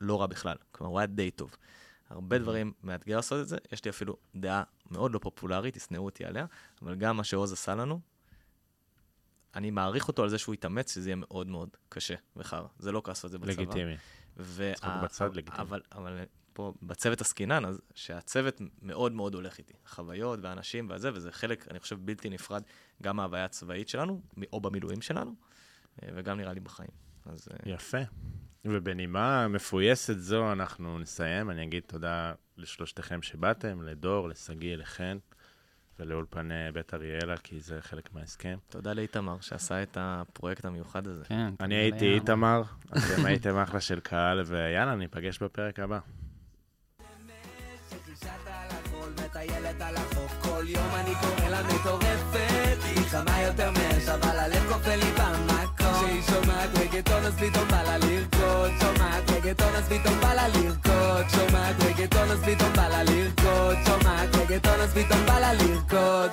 לא רע בכלל, כלומר, הוא היה די טוב. הרבה mm-hmm. דברים מאתגר לעשות את זה, יש לי אפילו דעה מאוד לא פופולרית, תשנאו אותי עליה, אבל גם מה שעוז עשה לנו, אני מעריך אותו על זה שהוא יתאמץ, שזה יהיה מאוד מאוד קשה וחרא. זה לא לעשות את זה בצבא. לגיטימי. וה... צחוק בצד, לגיטימי. אבל, אבל פה בצוות עסקינן, אז שהצוות מאוד מאוד הולך איתי. חוויות ואנשים וזה, וזה חלק, אני חושב, בלתי נפרד גם מההוויה הצבאית שלנו, או במילואים שלנו, אה, וגם נראה לי בחיים. אז... אה, יפה. ובנימה מפויסת זו אנחנו נסיים. אני אגיד תודה לשלושתכם שבאתם, לדור, לשגיא, לחן. ולאולפני בית אריאלה, כי זה חלק מההסכם. תודה לאיתמר שעשה את הפרויקט המיוחד הזה. כן. אני הייתי איתמר, אתם הייתם אחלה של קהל, ויאללה, ניפגש בפרק הבא. כל יום אני קורא לה מטורפת. היא חמה יותר מאש אבל הלב כופה לי במקום. כשהיא שומעת רגטון אז פתאום בא לה לרקוד. שומעת רגטון אז פתאום בא לה לרקוד. שומעת רגטון אז פתאום בא לה לרקוד. שומעת רגטון אז פתאום בא לה לרקוד